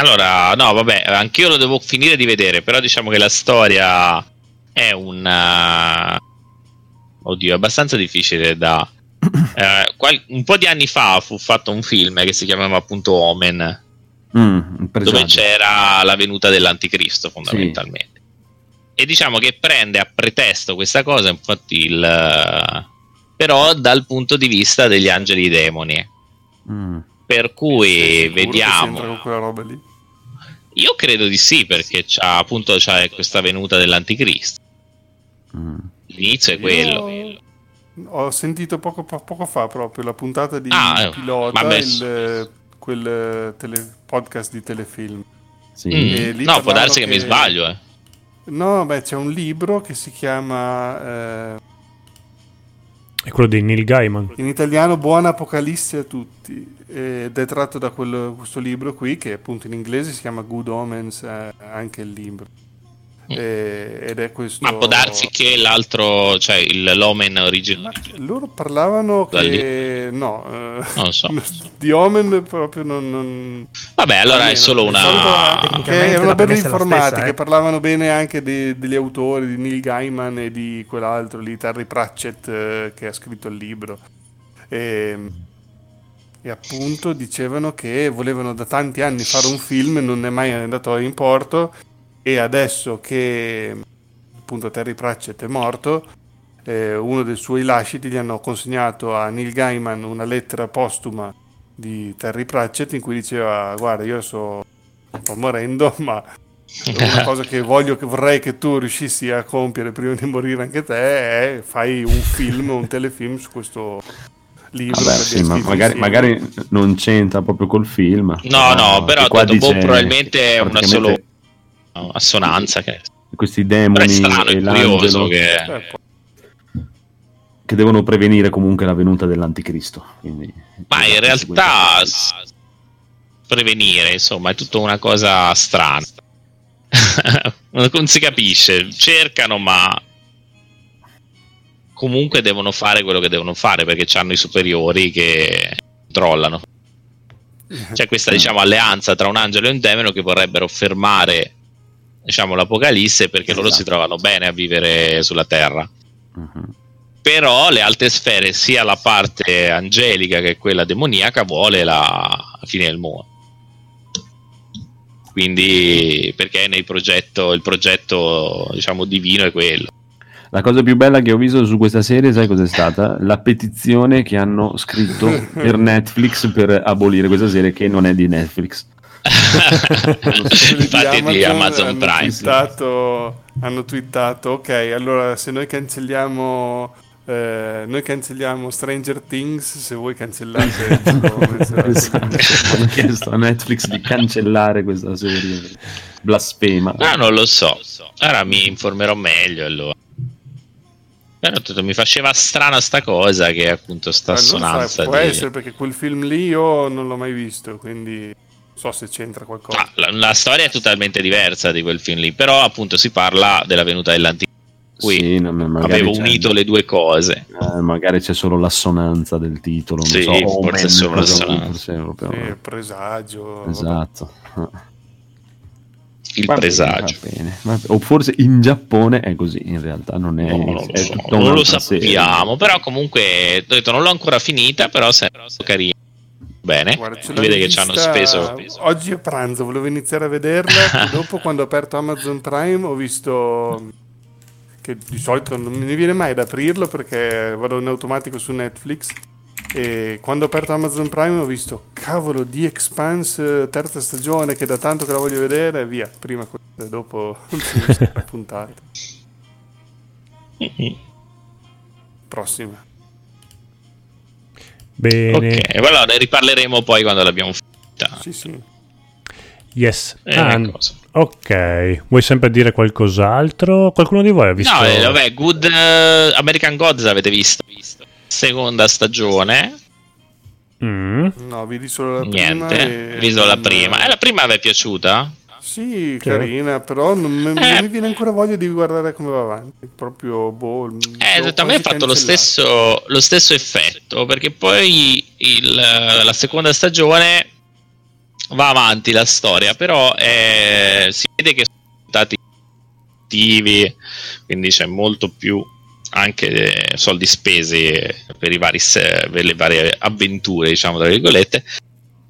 S6: Allora, no, vabbè, anch'io lo devo finire di vedere, però diciamo che la storia è un... Oddio, è abbastanza difficile da eh, qual- un po' di anni fa fu fatto un film che si chiamava appunto Omen, mm, dove c'era la venuta dell'anticristo fondamentalmente. Sì. E diciamo che prende a pretesto questa cosa, infatti, il, però dal punto di vista degli angeli e demoni. Mm. Per cui vediamo. Io credo di sì, perché c'ha, appunto c'è questa venuta dell'anticristo. Mm. L'inizio è quello. Io
S4: ho sentito poco, poco, fa proprio la puntata di ah, Pilota, il, quel tele, podcast di telefilm.
S6: Sì. Mm. No, può darsi che, che, mi sbaglio. Eh.
S4: No, beh, c'è un libro che si chiama... Eh,
S2: è quello di Neil Gaiman.
S4: In italiano Buona Apocalisse a tutti. Ed è tratto da quello, questo libro qui, che appunto in inglese si chiama Good Omens, eh, anche il libro. Eh, ed è questo...
S6: Ma può darsi che l'altro, cioè il l'Omen originale.
S4: Loro parlavano che no, eh, non so. di Omen proprio non, non...
S6: Vabbè, allora è solo una
S4: che erano ben informati, stessa, eh? che parlavano bene anche de, degli autori di Neil Gaiman e di quell'altro lì, Terry Pratchett eh, che ha scritto il libro. E, e appunto dicevano che volevano da tanti anni fare un film, non è mai andato in porto e adesso che appunto Terry Pratchett è morto, eh, uno dei suoi lasciti gli hanno consegnato a Neil Gaiman una lettera postuma di Terry Pratchett in cui diceva guarda io so, sto morendo ma una cosa che voglio che vorrei che tu riuscissi a compiere prima di morire anche te è fai un film un telefilm su questo libro
S1: Vabbè, sì, ma magari, magari, non c'entra proprio col film.
S6: No no però dopo probabilmente è una solo assonanza che...
S1: questi demoni strano, e l'angelo che... che... devono prevenire comunque la venuta dell'anticristo quindi,
S6: ma in realtà prevenire insomma è tutta una cosa strana. Non si capisce cercano ma comunque devono fare quello che devono fare perché hanno i superiori che controllano c'è questa diciamo alleanza tra un angelo e un demone che vorrebbero fermare diciamo, l'Apocalisse perché esatto. loro si trovano bene a vivere sulla Terra. Uh-huh. Però le alte sfere, sia la parte angelica che quella demoniaca, vuole la fine del mondo. Quindi, perché nel progetto, il progetto diciamo divino è quello.
S1: La cosa più bella che ho visto su questa serie, sai cos'è stata? La petizione che hanno scritto per Netflix per abolire questa serie che non è di Netflix.
S6: Infatti di Amazon, Amazon Prime.
S4: Twittato, hanno twittato, ok, allora se noi cancelliamo... Eh, noi cancelliamo Stranger Things se voi cancellate
S1: hanno chiesto a Netflix di cancellare questa serie. Blasfema.
S6: No non lo so. Ora mi informerò meglio allora. Però tutto, mi faceva strana sta cosa che appunto sta eh, assonanza
S4: so, può di... essere perché quel film lì io non l'ho mai visto quindi so se c'entra qualcosa.
S6: Ah, la, la, storia è totalmente diversa di quel film lì, però appunto si parla della venuta dell'antico. Qui sì, avevo unito le due cose.
S1: Eh, magari c'è solo l'assonanza del titolo.
S6: sì,
S1: so,
S6: forse è solo l'assonanza.
S4: Proprio... Sì, il presagio.
S1: Esatto.
S6: Il va presagio.
S1: Bene, va bene. O forse in Giappone è così, in realtà non è.
S6: No, non lo, so. non lo sappiamo, però comunque ho detto non l'ho ancora finita, però sembra carino bene. Guarda, si vede che ci hanno speso.
S4: Oggi a pranzo volevo iniziare a vederla. dopo, quando ho aperto Amazon Prime, ho visto che di solito non mi viene mai ad aprirlo perché vado in automatico su Netflix. E quando ho aperto Amazon Prime ho visto cavolo di Expanse terza stagione che da tanto che la voglio vedere via prima questa dopo la puntata prossima
S6: Bene. Ok, allora ne riparleremo poi quando l'abbiamo finita.
S4: Sì, sì.
S2: Yes. Ah, ok, vuoi sempre dire qualcos'altro? Qualcuno di voi ha visto?
S6: No, eh, vabbè, Good uh, American Gods avete visto? Seconda stagione.
S4: Mm. No, vedi solo la
S6: Niente,
S4: prima.
S6: Niente, visto la prima. E eh, la prima vi è piaciuta?
S4: Sì, carina, però non, non eh. mi viene ancora voglia di guardare come va avanti. Proprio boh.
S6: Eh, a me ha fatto lo stesso, lo stesso, effetto, perché poi il, la seconda stagione va avanti la storia, però eh, si vede che sono stati attivi, quindi c'è molto più anche soldi spesi per, i vari, per le varie avventure, diciamo tra virgolette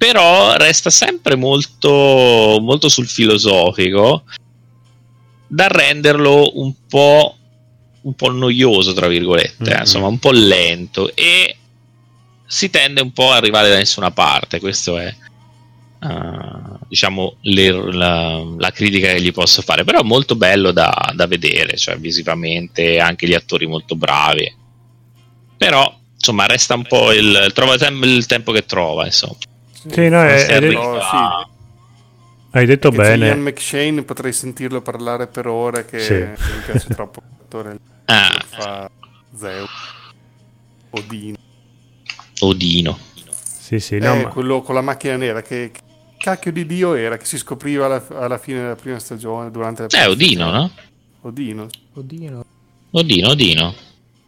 S6: però resta sempre molto, molto sul filosofico da renderlo un po', un po noioso, tra virgolette, mm-hmm. insomma, un po' lento e si tende un po' a arrivare da nessuna parte. Questo è. Uh, diciamo le, la, la, critica che gli posso fare però è molto bello da, da vedere cioè visivamente anche gli attori molto bravi però insomma resta un po' il trova il tempo che trova insomma
S2: sì, no, è, è detto, sì. Hai detto
S4: Perché
S2: bene.
S4: Ian McShane potrei sentirlo parlare per ore che sì. mi piace troppo l'attore ah. fa Zeus Odino.
S6: Odino.
S2: Sì, sì, no,
S4: eh,
S2: ma...
S4: quello con la macchina nera che, che cacchio di dio era che si scopriva alla, alla, fine della prima stagione durante la
S6: prima Eh, Odino, stagione. no?
S4: Odino.
S6: Odino. Odino, Odino.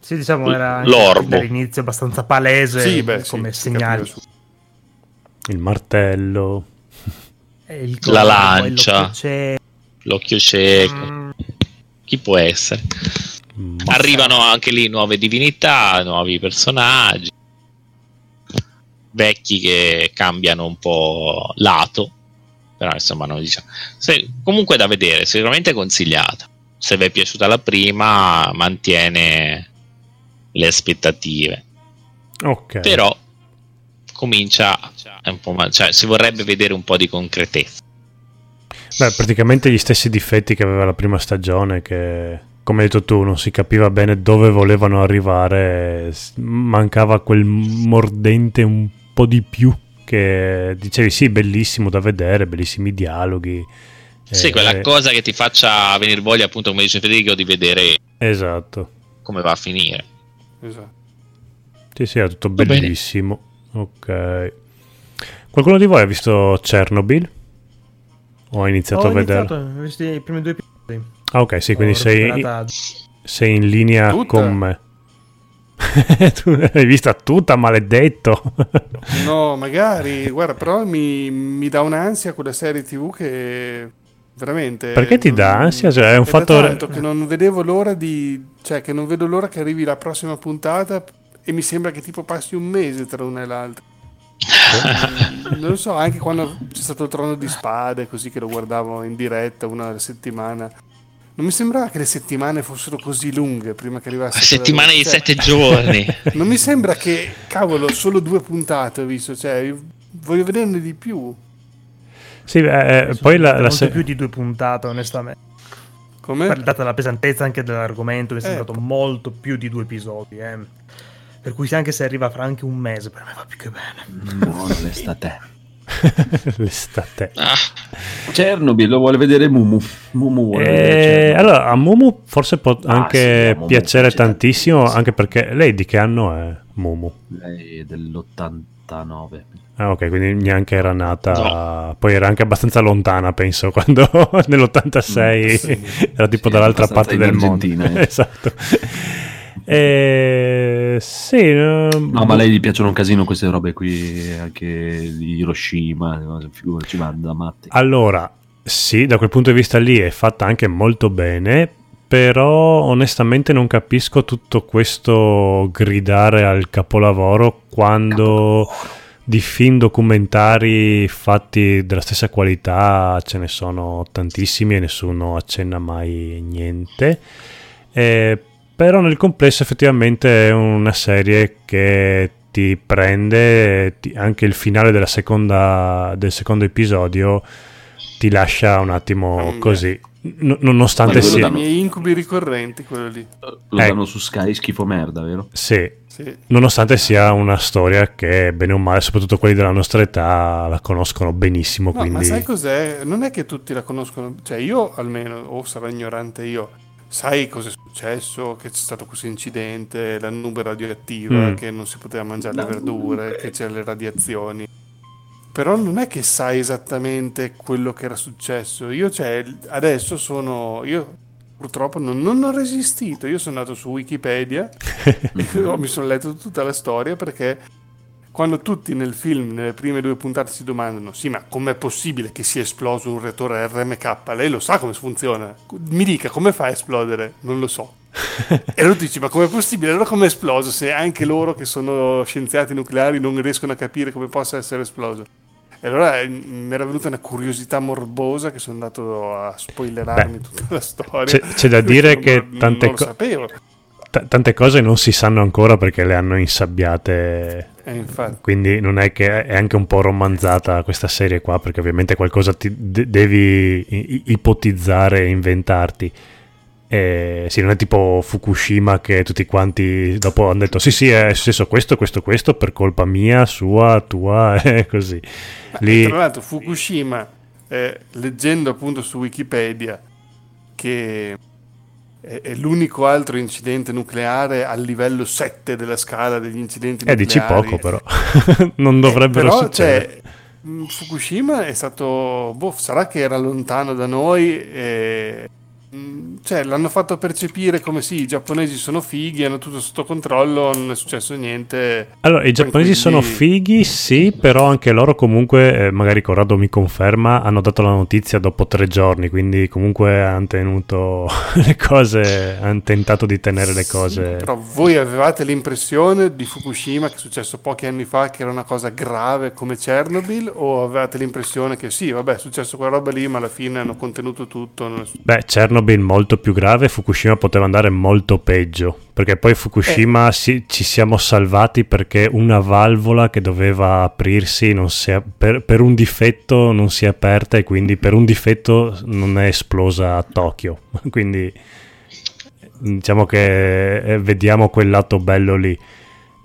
S5: Sì, diciamo era
S6: L'orbo.
S5: all'inizio abbastanza palese
S4: sì, beh,
S5: come
S4: sì,
S5: segnali
S2: il martello,
S5: il
S6: la lancia, l'occhio cieco. Mm. Chi può essere? Mm. Arrivano anche lì nuove divinità, nuovi personaggi, vecchi che cambiano un po' lato, però insomma non diciamo. Se, comunque da vedere, sicuramente consigliata. Se vi è piaciuta la prima, mantiene le aspettative.
S2: Ok.
S6: Però comincia un po' mal, cioè si vorrebbe vedere un po' di concretezza.
S2: Beh, praticamente gli stessi difetti che aveva la prima stagione, che come hai detto tu non si capiva bene dove volevano arrivare, mancava quel mordente un po' di più che dicevi sì, bellissimo da vedere, bellissimi dialoghi.
S6: Sì, eh, quella cosa che ti faccia venire voglia, appunto, come dice Federico, di vedere
S2: esatto.
S6: come va a finire.
S4: Esatto.
S2: Sì, sì, è tutto bellissimo. Ok. Qualcuno di voi ha visto Chernobyl? O ha iniziato
S5: Ho
S2: a vedere?
S5: Ho visto i primi due episodi.
S2: Ah, ok, sì, quindi sei, sei, in linea tutta. con me. tu l'hai vista tutta, maledetto.
S4: no, magari, guarda, però mi, mi dà un'ansia quella serie TV che veramente
S2: perché ti dà ansia cioè è un fattore
S4: che non vedevo l'ora di cioè che non vedo l'ora che arrivi la prossima puntata e mi sembra che tipo passi un mese tra una e l'altra. Non lo so, anche quando c'è stato il trono di spade, così che lo guardavo in diretta una alla settimana. Non mi sembrava che le settimane fossero così lunghe prima che arrivasse.
S6: Settimane di cioè, sette giorni.
S4: Non mi sembra che, cavolo, solo due puntate ho visto, cioè, voglio vederne di più.
S2: Sì, eh, eh poi la, la
S5: se... più di due puntate, onestamente.
S4: Come?
S5: Data la pesantezza anche dell'argomento, mi è sembrato eh. molto più di due episodi. Eh. Per cui anche se arriva fra anche un mese, per me va più che bene.
S1: Buono l'estate.
S2: l'estate.
S1: Ah. Chernobyl lo vuole vedere Mumu. Mumu vuole eh, vedere
S2: allora, a Mumu forse può ah, anche sì, piacere tantissimo, tantissimo, anche perché lei di che anno è Mumu?
S1: Lei è dell'80 89.
S2: Ah, ok, quindi neanche era nata. No. Poi era anche abbastanza lontana, penso, quando nell'86 mm, sì. era tipo sì, dall'altra parte del mondo. Eh. esatto. Eh, sì,
S1: no, no, ma a lei gli piacciono un casino queste robe qui, anche di Hiroshima, ci va da matti.
S2: Allora, sì, da quel punto di vista lì è fatta anche molto bene, però onestamente non capisco tutto questo gridare al capolavoro quando capolavoro. di film documentari fatti della stessa qualità ce ne sono tantissimi e nessuno accenna mai niente. Eh, però nel complesso effettivamente è una serie che ti prende ti, anche il finale seconda, del secondo episodio ti lascia un attimo mm, così n- nonostante sia
S4: i miei incubi ricorrenti quello lì
S1: lo eh. danno su Sky schifo merda vero?
S2: sì. sì nonostante sia una storia che bene o male soprattutto quelli della nostra età la conoscono benissimo no, quindi... ma
S4: sai cos'è? non è che tutti la conoscono cioè io almeno o sarò ignorante io sai cosa è successo? Che c'è stato questo incidente, la nube radioattiva, mm. che non si poteva mangiare la le verdure, nube. che c'erano le radiazioni. Però non è che sai esattamente quello che era successo. Io, cioè, adesso sono. Io purtroppo non, non ho resistito. Io sono andato su Wikipedia e mi sono letto tutta la storia perché quando tutti nel film, nelle prime due puntate, si domandano: sì, ma com'è possibile che sia esploso un reattore RMK? Lei lo sa come funziona. Mi dica come fa a esplodere? Non lo so. e allora dici: ma com'è possibile? Allora come è esploso? Se anche loro che sono scienziati nucleari non riescono a capire come possa essere esploso. E allora eh, mi era venuta una curiosità morbosa che sono andato a spoilerarmi Beh, tutta la storia.
S2: C'è, c'è da dire che tante cose t- tante cose non si sanno ancora perché le hanno insabbiate.
S4: Eh,
S2: Quindi non è che è anche un po' romanzata questa serie qua, perché ovviamente qualcosa ti de- devi ipotizzare e inventarti. E sì, non è tipo Fukushima che tutti quanti dopo hanno detto sì sì è successo questo, questo, questo per colpa mia, sua, tua e così.
S4: Lì... Tra l'altro Fukushima, eh, leggendo appunto su Wikipedia che è, l'unico altro incidente nucleare a livello 7 della scala degli incidenti
S2: eh, nucleari. Eh, dici poco però, non dovrebbero eh, però, succedere.
S4: Cioè, Fukushima è stato, boh, sarà che era lontano da noi e Mm, cioè, l'hanno fatto percepire come sì, i giapponesi sono fighi, hanno tutto sotto controllo, non è successo niente.
S2: Allora, i giapponesi sono fighi, sì, però anche loro comunque, eh, magari Corrado mi conferma, hanno dato la notizia dopo tre giorni, quindi comunque hanno tenuto le cose, hanno tentato di tenere le cose. Sì,
S4: però voi avevate l'impressione di Fukushima, che è successo pochi anni fa, che era una cosa grave come Chernobyl, o avevate l'impressione che sì, vabbè, è successo quella roba lì, ma alla fine hanno contenuto tutto?
S2: Beh, Chernobyl Chernobyl molto più grave, Fukushima poteva andare molto peggio, perché poi Fukushima eh. si, ci siamo salvati perché una valvola che doveva aprirsi è, per, per, un difetto non si è aperta e quindi per un difetto non è esplosa a Tokyo. quindi diciamo che eh, vediamo quel lato bello lì.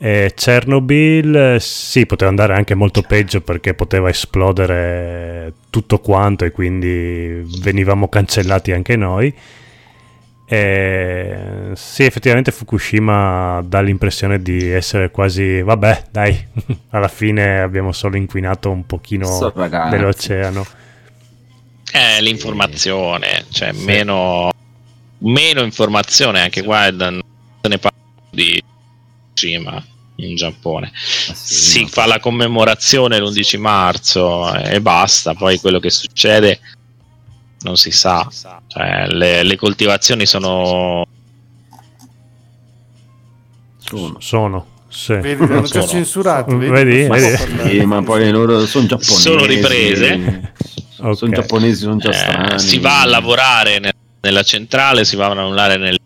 S2: E Chernobyl sì, poteva andare anche molto peggio perché poteva esplodere tutto quanto e quindi venivamo cancellati anche noi. E sì, effettivamente Fukushima dà l'impressione di essere quasi, vabbè, dai, alla fine abbiamo solo inquinato un pochino so, dell'oceano.
S6: Eh, l'informazione, cioè sì. meno, meno informazione anche qua, se ne parla di Fukushima in Giappone. Ah, sì, si fa la commemorazione l'11 marzo e basta, poi quello che succede non si sa. Cioè, le, le, coltivazioni sono...
S2: Sono. sono. Sì.
S4: Vedi, hanno già censurato.
S2: Vedi,
S1: ma, vedi? Sì, ma poi loro sono giapponesi.
S6: Sono riprese.
S1: okay. Sono giapponesi, sono già eh, strani.
S6: Si va a lavorare nel, nella centrale, si va a lavorare nel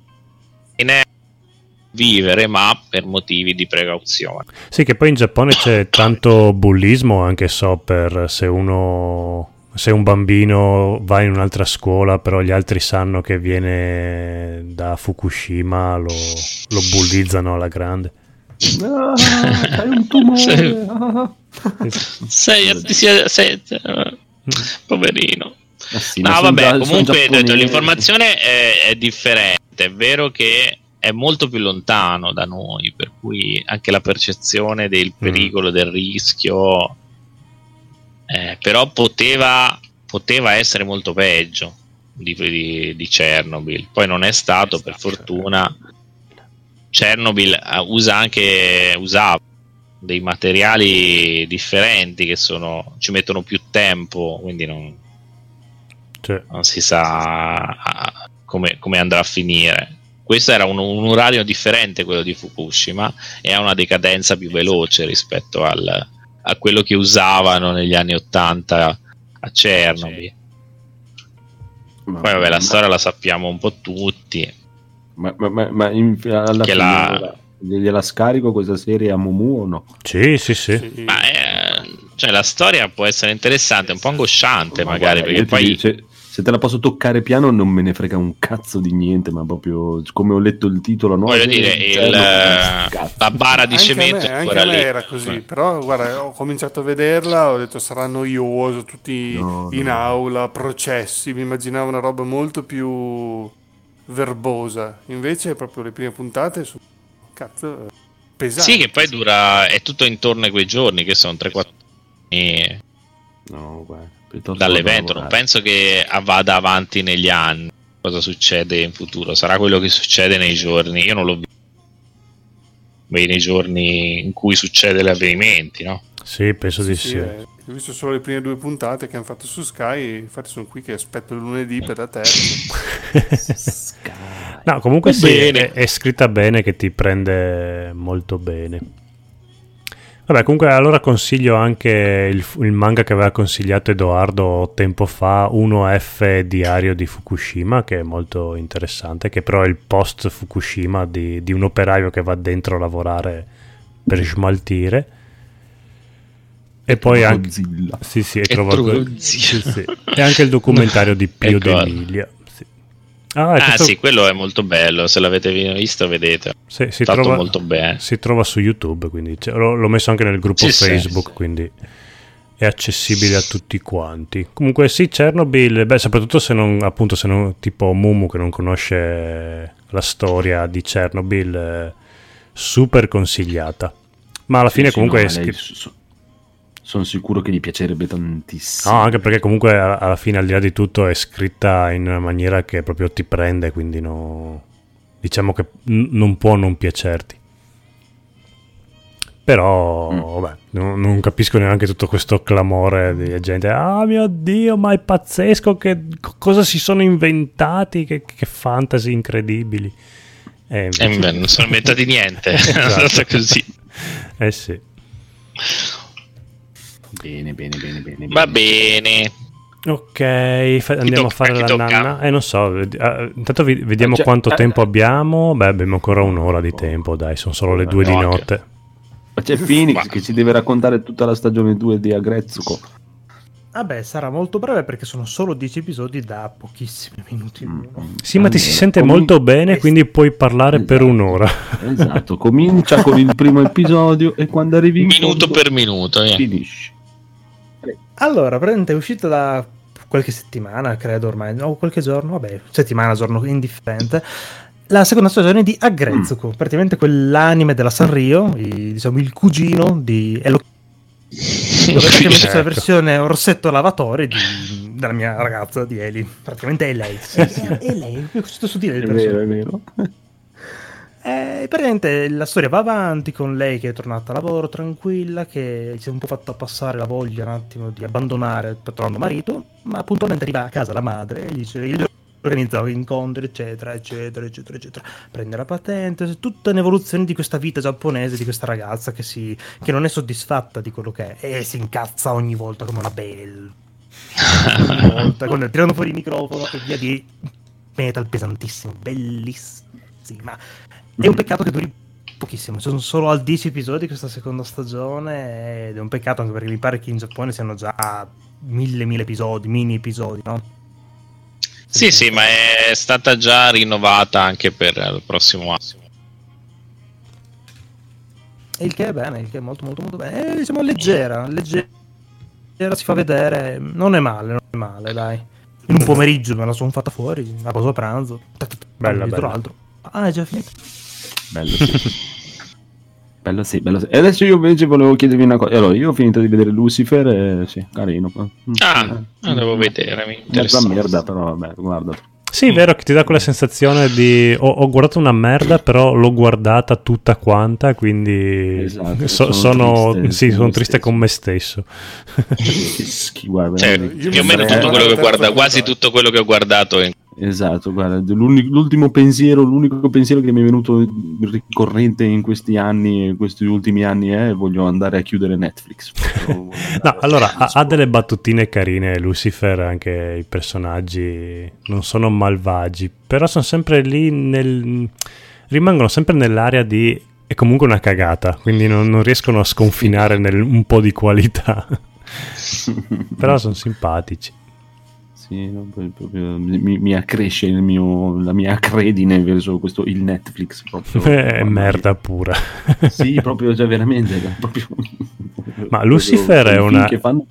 S6: vivere, ma per motivi di precauzione.
S2: Sì, che poi in Giappone c'è tanto bullismo, anche so, per se uno se un bambino va in un'altra scuola, però gli altri sanno che viene da Fukushima, lo, lo bullizzano alla grande.
S1: Ah, hai un tumore.
S6: sei, sei, sei, poverino. Ah, sì, no, vabbè, comunque l'informazione è, è differente. È vero che è molto più lontano da noi, per cui anche la percezione del mm. pericolo, mm. del rischio, eh, però poteva, poteva, essere molto peggio di, di, di, Chernobyl. Poi non è stato, per fortuna. Chernobyl eh, usa anche usava dei materiali differenti che sono, ci mettono più tempo, quindi non, cioè. non si sa come, come andrà a finire questo era un, un, orario differente quello di Fukushima e ha una decadenza più veloce rispetto al, a quello che usavano negli anni 80 a Chernobyl ma, poi vabbè la ma, storia la sappiamo un po' tutti
S1: ma, ma, ma in, alla fine la... gliela scarico questa serie a Mumu o no?
S2: Sì, sì, sì.
S6: Ma eh, cioè, la storia può essere interessante, un po' angosciante magari, guarda, perché poi...
S1: Dice, se te la posso toccare piano non me ne frega un cazzo di niente, ma proprio come ho letto il titolo, no?
S6: Voglio dire, il, la bara di cemento
S4: me, anche a me era così, eh. però guarda, ho cominciato a vederla, ho detto sarà noioso, tutti no, in no. aula, processi, mi immaginavo una roba molto più verbosa, invece proprio le prime puntate sono cazzo pesanti.
S6: Sì, che poi dura, è tutto intorno a quei giorni, che sono 3-4 anni.
S1: No, guarda
S6: dall'evento. Non penso che vada avanti negli anni. Cosa succede in futuro? Sarà quello che succede nei giorni. Io non l'ho visto. Nei giorni in cui succede gli avvenimenti, no?
S2: Sì, penso di sì. sì.
S4: Eh, ho visto solo le prime due puntate che hanno fatto su Sky. Infatti, sono qui che aspetto il lunedì per la terza.
S2: no, comunque sì, è, è scritta bene che ti prende molto bene. Vabbè, comunque allora consiglio anche il, il, manga che aveva consigliato Edoardo tempo fa, 1F Diario di Fukushima, che è molto interessante, che però è il post Fukushima di, di un operaio che va dentro a lavorare per smaltire. E, poi anche, sì, sì, e, trova, sì, sì. e anche il documentario di Pio ecco. D'Emilia.
S6: Ah, ah sì, quello è molto bello. Se l'avete visto, vedete.
S2: Sì, si, trova, molto bene. si trova su YouTube. Quindi l'ho, l'ho messo anche nel gruppo sì, Facebook. Sì, quindi è accessibile a tutti quanti. Comunque, sì, Chernobyl, beh, soprattutto se non, appunto, se non tipo Mumu che non conosce la storia di Chernobyl, super consigliata. Ma alla fine, comunque, no, è scritto
S1: sono sicuro che gli piacerebbe tantissimo.
S2: No, anche perché comunque alla fine, al di là di tutto, è scritta in una maniera che proprio ti prende, quindi no, diciamo che n- non può non piacerti. Però, mm. vabbè, non, non, capisco neanche tutto questo clamore di gente. Ah, mio Dio, ma è pazzesco! Che cosa si sono inventati? Che, che fantasy incredibili!
S6: Eh, invece... eh, beh, non sono inventati niente. esatto. così.
S2: Eh sì.
S1: Bene, bene, bene, bene.
S6: Va bene.
S2: Ok, fa- andiamo tocca, a fare la tocca? nanna. Eh, non so, ved- uh, intanto vi- vediamo cioè, quanto uh, tempo abbiamo. Beh, abbiamo ancora un'ora di tempo, dai, sono solo le due no, di notte.
S1: Ma c'è Phoenix che ci deve raccontare tutta la stagione 2 di Agrezzuko.
S5: Vabbè, sarà molto breve perché sono solo 10 episodi da pochissimi minuti. Mm,
S2: sì, ma ti si sente comin- molto bene, quindi puoi parlare esatto, per un'ora.
S1: Esatto, comincia con il primo episodio e quando arrivi in
S6: minuto fondo, per minuto, eh.
S1: finisci.
S5: Allora, praticamente è uscita da qualche settimana, credo ormai, o qualche giorno, vabbè, settimana, giorno indifferente. La seconda stagione di Agrezuko, mm. praticamente quell'anime della Sanrio, il, diciamo il cugino di Elo dove certo. la versione orsetto lavatore di, della mia ragazza di Eli praticamente è lei sì, sì. è, è lei è sottile
S1: il è vero, è vero.
S5: Eh, praticamente la storia va avanti con lei che è tornata a lavoro tranquilla, che si è un po' fatta passare la voglia un attimo di abbandonare il patrono marito, ma puntualmente arriva a casa la madre e dice io incontri eccetera eccetera eccetera eccetera. Prende la patente tutta un'evoluzione di questa vita giapponese di questa ragazza che, si, che non è soddisfatta di quello che è e si incazza ogni volta come una bella volta, con, tirando fuori il microfono e via di metal pesantissimo è un peccato che duri pochissimo, sono solo al 10 episodi questa seconda stagione ed è un peccato anche perché mi pare che in Giappone siano già mille mille episodi, mini episodi, no?
S6: Sì, sì, ma è stata già rinnovata anche per il prossimo anno.
S5: Il che è bene, il che è molto molto molto bene. È, diciamo leggera, leggera si fa vedere, non è male, non è male, dai. In un pomeriggio me la sono fatta fuori, a pausa pranzo.
S2: Bella, bella. Altro.
S5: Ah, è già finito.
S1: Bello, sì. bello sì, bello sì. E adesso io invece volevo chiedervi una cosa. Allora, io ho finito di vedere Lucifer e sì, carino.
S6: Ah, eh, devo vedere, mi interessa.
S1: merda, però vabbè, guarda.
S2: Sì, è vero che ti dà quella sensazione di ho, ho, guardato una merda, però l'ho guardata tutta quanta, quindi esatto, so, sono, triste, sì, sono triste con me stesso.
S6: Guarda, cioè, più o meno tutto quello che guarda, quasi tutto quello che ho guardato in
S1: Esatto, guarda, l'ultimo pensiero, l'unico pensiero che mi è venuto ricorrente in questi anni, in questi ultimi anni è voglio andare a chiudere Netflix.
S2: no, allora ha, ha, delle battutine carine Lucifer, anche i personaggi non sono malvagi, però sono sempre lì nel... rimangono sempre nell'area di è comunque una cagata, quindi non, non riescono a sconfinare nel un po' di qualità. però sono simpatici
S1: sì, proprio, mi, mi, accresce mio, la mia credine verso questo, il Netflix. Proprio,
S2: è merda pura.
S1: sì, proprio, cioè, veramente. Proprio,
S2: Ma Lucifer è una... Fanno, fanno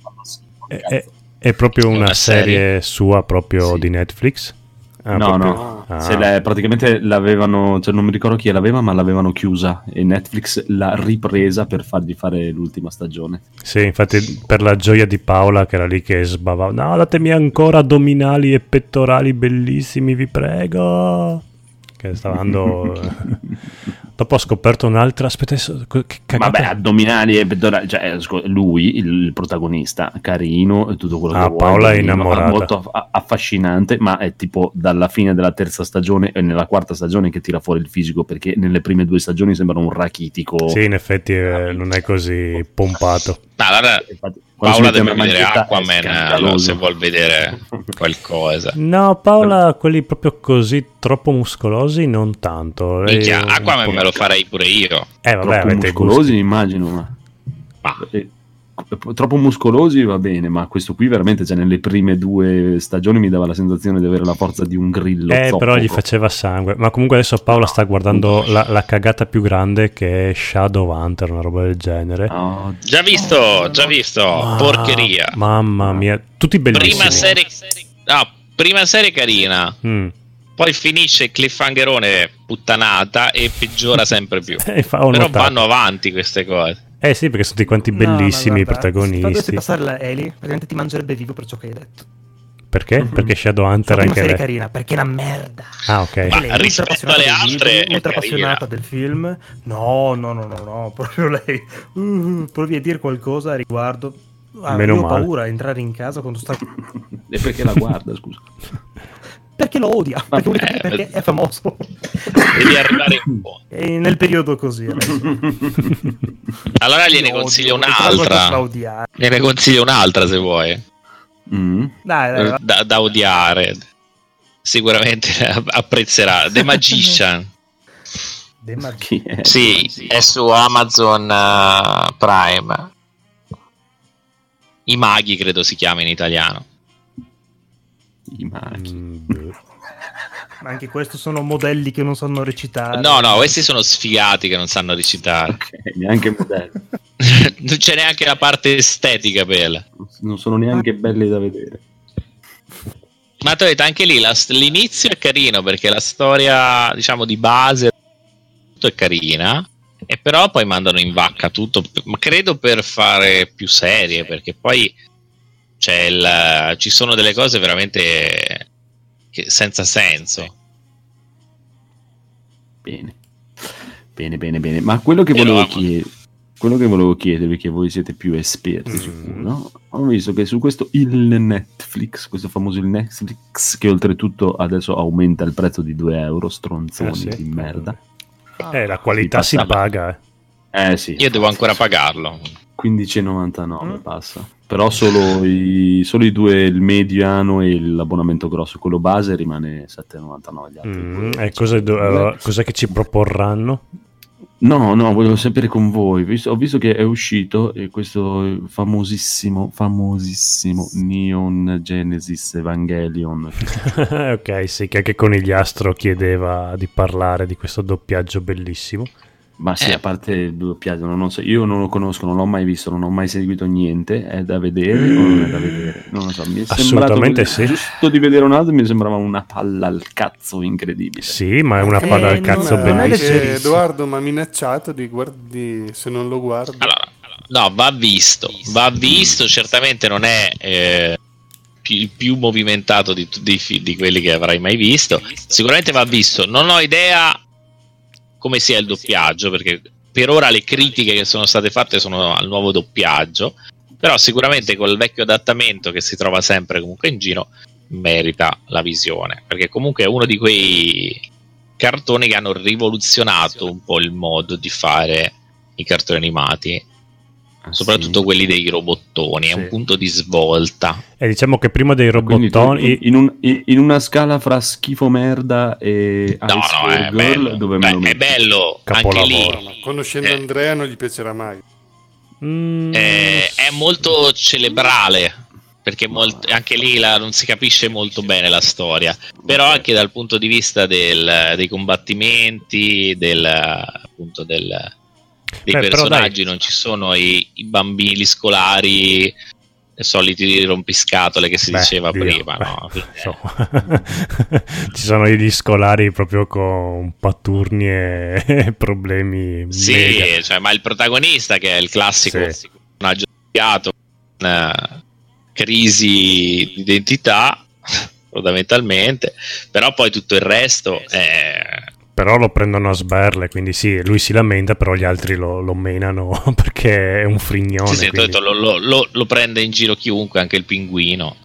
S2: è, è, è, proprio una, una serie, serie, sua proprio sì. di Netflix?
S1: Ah, no, proprio... no, ah. la, praticamente l'avevano, cioè non mi ricordo chi l'aveva, ma l'avevano chiusa e Netflix l'ha ripresa per fargli fare l'ultima stagione.
S2: Sì, infatti per la gioia di Paola che era lì che sbavava, no, datemi ancora addominali e pettorali bellissimi, vi prego. Che stava andando... Dopo ho scoperto un'altra. Aspetta, che
S1: cagata. Vabbè, addominali e pettorali. Cioè, lui, il protagonista, carino e tutto quello
S2: ah,
S1: che
S2: vuoi. Paola è innamorata.
S1: Molto affascinante, ma è tipo dalla fine della terza stagione e nella quarta stagione che tira fuori il fisico perché nelle prime due stagioni sembra un rachitico.
S2: Sì, in effetti eh, non è così pompato.
S6: No, allora, Infatti, Paola deve vedere Aquaman se vuol vedere qualcosa.
S2: No, Paola, quelli proprio così troppo muscolosi, non tanto.
S6: Minchia, Aquaman me lo farei pure io.
S1: Eh, vabbè, troppo muscolosi, gusti. immagino. Ma... ma. Troppo muscolosi va bene, ma questo qui veramente, cioè, nelle prime due stagioni mi dava la sensazione di avere la forza di un grillo.
S2: Eh, zoppo. però gli faceva sangue. Ma comunque adesso Paola sta guardando la, la, cagata più grande che è Shadow Hunter, una roba del genere.
S6: Oh, già visto, già visto, ah, porcheria.
S2: Mamma mia, tutti bellissimi.
S6: Prima serie, no, prima serie carina. Mm. Poi finisce cliffhangerone puttanata e peggiora sempre più. Però vanno avanti queste cose.
S2: Eh sì, perché sono tutti quanti bellissimi i protagonisti. Se
S5: passare la Eli, praticamente ti mangerebbe vivo per ciò che hai detto.
S2: Perché? Mm-hmm. Perché Shadowhunter
S5: è
S2: anche
S5: serie carina, perché è una merda.
S2: Ah, ok.
S6: Ma lei rispetto alle altre
S5: libri, ultra appassionata del film. No, no, no, no, no, proprio lei. Uh, provi a dire qualcosa a riguardo. Ah, Meno ho male. paura a entrare in casa quando sta
S1: E perché la guarda, scusa?
S5: perché lo odia, perché, Vabbè, perché è famoso.
S6: Devi arrivare un po'.
S5: E nel periodo così.
S6: allora gliene consiglio un'altra. Gliene consiglio un'altra se vuoi.
S5: Mm. Dai, dai,
S6: da, da, odiare. Sicuramente apprezzerà. The Magician.
S5: The Magician.
S6: Sì, è su Amazon uh, Prime. I maghi credo si chiama in italiano
S1: i maghi. Mm,
S5: Ma anche questi sono modelli che non sanno recitare.
S6: No, no, questi sono sfigati che non sanno recitare.
S1: Ok, neanche modelli.
S6: non c'è neanche la parte estetica bella.
S1: Non sono neanche belli da vedere.
S6: Ma tu anche lì la, l'inizio è carino perché la storia, diciamo, di base tutto è carina. E però poi mandano in vacca tutto, ma credo per fare più serie, perché poi il, ci sono delle cose veramente senza senso.
S1: Bene, bene, bene, bene. Ma quello che, volevo, chied- quello che volevo chiedervi, che voi siete più esperti mm. no? ho visto che su questo il Netflix, questo famoso il Netflix, che oltretutto adesso aumenta il prezzo di 2 euro, stronzoni eh sì. di merda.
S2: Eh, la qualità si, si paga.
S1: Eh. eh sì.
S6: Io devo ancora pagarlo.
S1: 15,99 mm. passa però solo i, solo i, due, il mediano e l'abbonamento grosso, quello base rimane 7,99.
S2: Mm, e cosa, allora, cos'è che ci proporranno?
S1: No, no, volevo sapere con voi. Visto, ho visto che è uscito questo famosissimo, famosissimo Neon Genesis Evangelion.
S2: ok, sì, che anche Conigliastro chiedeva di parlare di questo doppiaggio bellissimo.
S1: Ma sì, eh. a parte il doppiaggio, non so, io non lo conosco, non l'ho mai visto, non ho mai seguito niente, è da vedere mm. o non è da vedere? Non lo so, mi è
S2: Assolutamente sì.
S1: Giusto di vedere un altro mi sembrava una palla al cazzo incredibile.
S2: Sì, ma è una palla eh, al cazzo bellissima.
S4: Edoardo mi ha minacciato di guardi se non lo guardo.
S6: Allora, no, va visto, va visto, certamente non è... Eh il più movimentato di, di, di, quelli che avrai mai visto. Sicuramente va visto. Non ho idea come sia il doppiaggio, perché per ora le critiche che sono state fatte sono al nuovo doppiaggio, però sicuramente col vecchio adattamento che si trova sempre comunque in giro merita la visione, perché comunque è uno di quei cartoni che hanno rivoluzionato. un po' il modo di fare i cartoni animati Ah, soprattutto sì. quelli dei robottoni, sì. è un punto di svolta.
S2: E diciamo che prima dei robottoni...
S1: In, un, in, una scala fra schifo merda e
S6: no, no, è Girl, bello, dove beh, è bello, anche lì.
S4: conoscendo eh. Andrea non gli piacerà mai.
S6: Mm. È, è, molto cerebrale, perché molt, anche lì la, non si capisce molto bene la storia, però anche dal punto di vista del, dei combattimenti, del, appunto del dei Beh, personaggi, non ci sono i, i bambini scolari i soliti rompiscatole che si Beh, diceva Dio, prima. No?
S2: Ci sono gli scolari proprio con patturni e problemi.
S6: Sì, cioè, ma il protagonista che è il classico sì. personaggio con una crisi di identità fondamentalmente, però poi tutto il resto è
S2: però lo prendono a sberle, quindi sì, lui si lamenta, però gli altri lo, lo menano perché è un frignone. Sì, sì,
S6: quindi... detto, lo, lo, lo, prende in giro chiunque, anche il pinguino.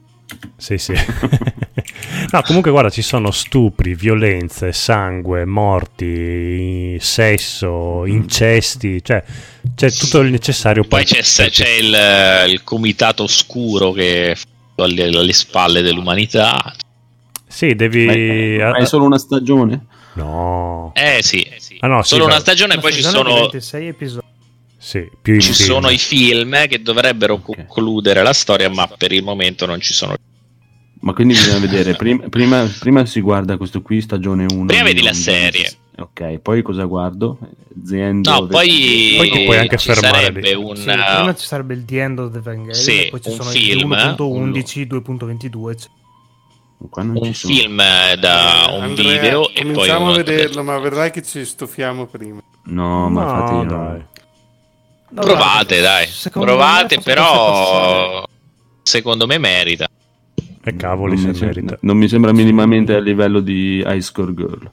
S2: Sì, sì. no, comunque guarda, ci sono stupri, violenze, sangue, morti, sesso, incesti, cioè c'è tutto il necessario.
S6: Poi per... c'è, c'è il, il, comitato oscuro che è alle, alle spalle dell'umanità.
S2: Sì, devi...
S1: Ma è, ma è solo una stagione?
S2: No.
S6: Eh sì, eh sì. Ah, no, solo sì, una stagione e poi ci sono... 26 episodi.
S2: Sì, più
S6: ci film. sono i film che dovrebbero okay. concludere la storia, ma per il momento non ci sono.
S1: Ma quindi bisogna vedere, prima, prima, prima, si guarda questo qui, stagione 1.
S6: Prima vedi la serie.
S1: Ok, poi cosa guardo?
S6: The End no, poi, poi tu puoi anche fermare
S5: un... Sì, prima ci sarebbe il The End of the Evangelion, sì, poi ci sono film, 1.11, 2.22,
S6: un film da un Andrea, video e poi
S4: cominciamo a vederlo ma vedrai che ci stufiamo prima.
S1: No ma no, infatti dai.
S6: No, provate dai. provate però secondo me merita.
S2: E cavoli non se merita.
S1: non mi sembra minimamente a livello di High Score Girl.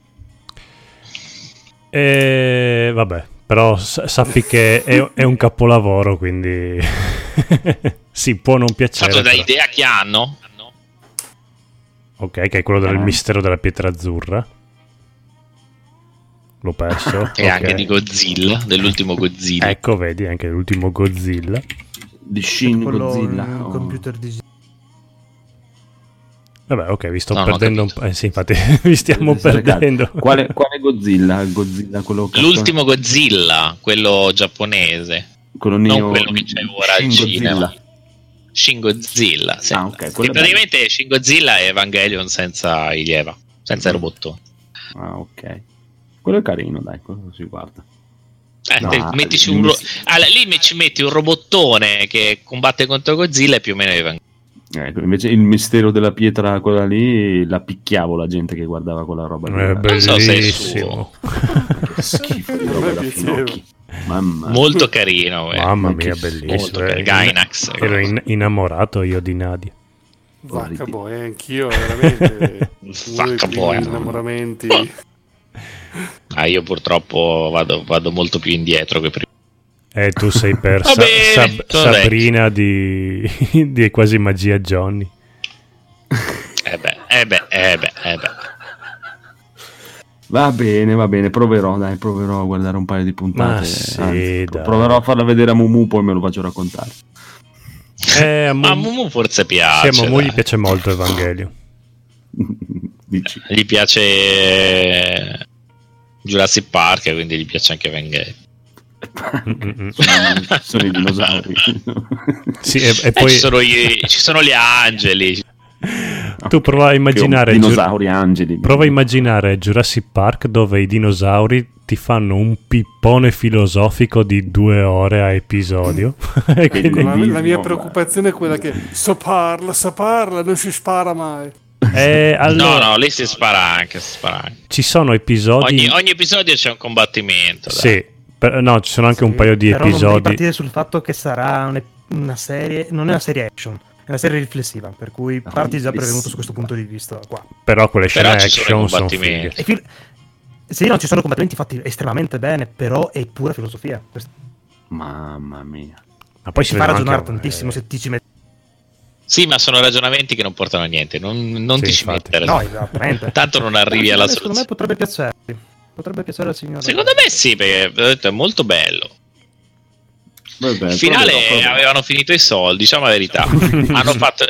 S2: E vabbè però sappi che è, è un capolavoro quindi si può non piacere
S6: fatto da idea che hanno
S2: Ok, che è quello del eh. mistero della pietra azzurra. L'ho perso.
S6: e okay. anche di Godzilla, dell'ultimo Godzilla.
S2: Ecco, vedi, anche l'ultimo Godzilla.
S1: Di Shin Godzilla.
S5: Oh. computer di...
S2: Vabbè, ok, vi sto no, perdendo un po'. Eh, sì, infatti, vi stiamo perdendo.
S1: Quale, quale Godzilla? Godzilla quello
S6: L'ultimo Godzilla, quello giapponese. Quello non neo... quello che c'è ora al cinema. Shin Godzilla. Sì. Ah, okay, che praticamente Shin Godzilla è Evangelion senza Ilieva, senza mm. il robottone.
S1: Ah, ok. Quello è carino, dai, quello si guarda.
S6: Eh, no, mettici un ro- allora, lì ci metti un robottone che combatte contro Godzilla e più o meno Evangelion.
S1: Ecco, invece il mistero della pietra, quella lì, la picchiavo la gente che guardava quella roba.
S2: È bellissimo.
S6: So che schifo di roba da finocchi. Mamma. Molto carino.
S2: Eh. Mamma mia, bellissimo. Eh, Gainax. Ero in- innamorato io di Nadia.
S4: Vacca boy, eh, anch'io veramente. Vacca boy. Innamoramenti.
S6: Ah, io purtroppo vado, vado, molto più indietro che prima.
S2: Eh, tu sei per Sa- Sab- Sabrina di... di quasi magia Johnny.
S6: Eh beh, eh beh, eh beh, eh beh.
S1: Va bene, va bene, proverò, dai, proverò a guardare un paio di puntate. Sì, Anzi, proverò a farla vedere a Mumu, poi me lo faccio raccontare.
S6: Eh, a, Mumu, a Mumu forse piace.
S2: Sì, a Mumu gli piace molto Evangelio.
S6: Dici. Gli piace Jurassic Park, quindi gli piace anche Evangelio.
S1: sono, sono i dinosauri.
S2: sì, e, e poi...
S6: Eh, ci, sono i, ci sono gli angeli
S2: tu prova a immaginare
S1: dinosauri angeli.
S2: Prova a immaginare Jurassic Park dove i dinosauri ti fanno un pippone filosofico di due ore a episodio.
S4: Quindi... la, la, mia preoccupazione è quella che so parla, so parla, non si spara mai.
S2: Eh, allora...
S6: No, no, lì si spara anche, si spara anche.
S2: Ci sono episodi...
S6: Ogni, ogni episodio c'è un combattimento.
S2: Dai. Sì, per, no, ci sono anche sì, un paio di
S5: però
S2: episodi. Non
S5: partire sul fatto che sarà una, una, serie, non è una serie action, è una serie riflessiva, per cui no, parti già prevenuto su questo punto di vista qua.
S2: Però quelle scene però action sono, sono fil-
S5: sì, non ci sono combattimenti fatti estremamente bene, però è pura filosofia.
S1: Mamma mia.
S5: Ma poi si fa ragionare anche... tantissimo se ti ci metti
S6: sì, ma sono ragionamenti che non portano a niente, non, non sì, ti ci mettere.
S5: No, esattamente.
S6: Tanto non arrivi alla soluzione.
S5: Secondo me potrebbe piacerti. Potrebbe piacere al signore.
S6: Secondo me sì, perché è molto bello. Vabbè, Il finale proprio, avevano finito i soldi, diciamo la verità. hanno fatto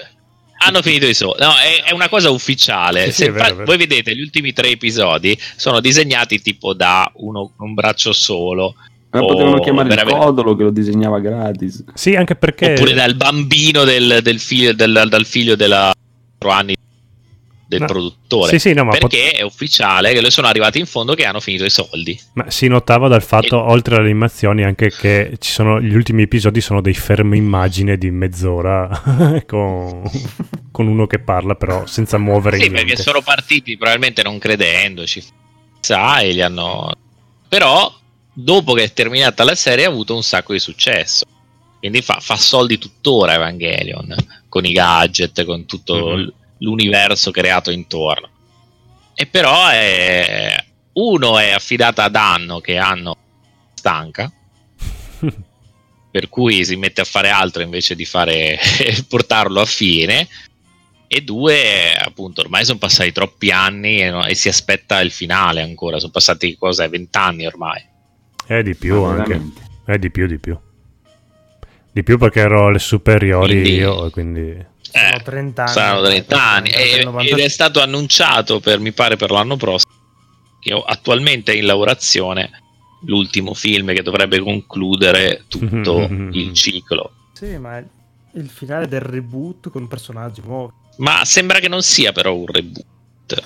S6: hanno finito i soldi. No, è, è, una cosa ufficiale. Sì, sì, vero, fa- vero. Voi vedete, gli ultimi tre episodi sono disegnati tipo da uno, un braccio solo.
S1: Ma oh, potevano chiamare il Codolo che lo disegnava gratis.
S2: Sì, anche perché.
S6: Oppure dal bambino del, del figlio, del, dal figlio della 4 anni del no. produttore.
S2: Sì, sì, no,
S6: perché pot- è ufficiale che sono arrivati in fondo che hanno finito i soldi.
S2: Ma si notava dal fatto, e... oltre alle animazioni, anche che ci sono, gli ultimi episodi sono dei fermi immagine di mezz'ora con, con, uno che parla, però senza muovere
S6: sì, perché sono partiti probabilmente non credendoci. Sa, e li hanno. Però dopo che è terminata la serie ha avuto un sacco di successo. Quindi fa, fa soldi tuttora Evangelion con i gadget, con tutto mm-hmm. L'universo creato intorno. E però è, uno è affidata ad Anno che Anno stanca. per cui si mette a fare altro invece di fare portarlo a fine e due appunto ormai sono passati troppi anni e, no, e si aspetta il finale ancora sono passati cosa 20 anni ormai
S2: è di più Ma anche. Veramente. È di più, di più. Di più perché ero alle superiori quindi, io, quindi...
S6: Eh, 30 anni. Saranno 30 anni. E, ed è stato annunciato, per, mi pare, per l'anno prossimo, che attualmente è in lavorazione l'ultimo film che dovrebbe concludere tutto il ciclo.
S5: Sì, ma il finale del reboot con personaggi nuovi.
S6: Ma sembra che non sia però un reboot.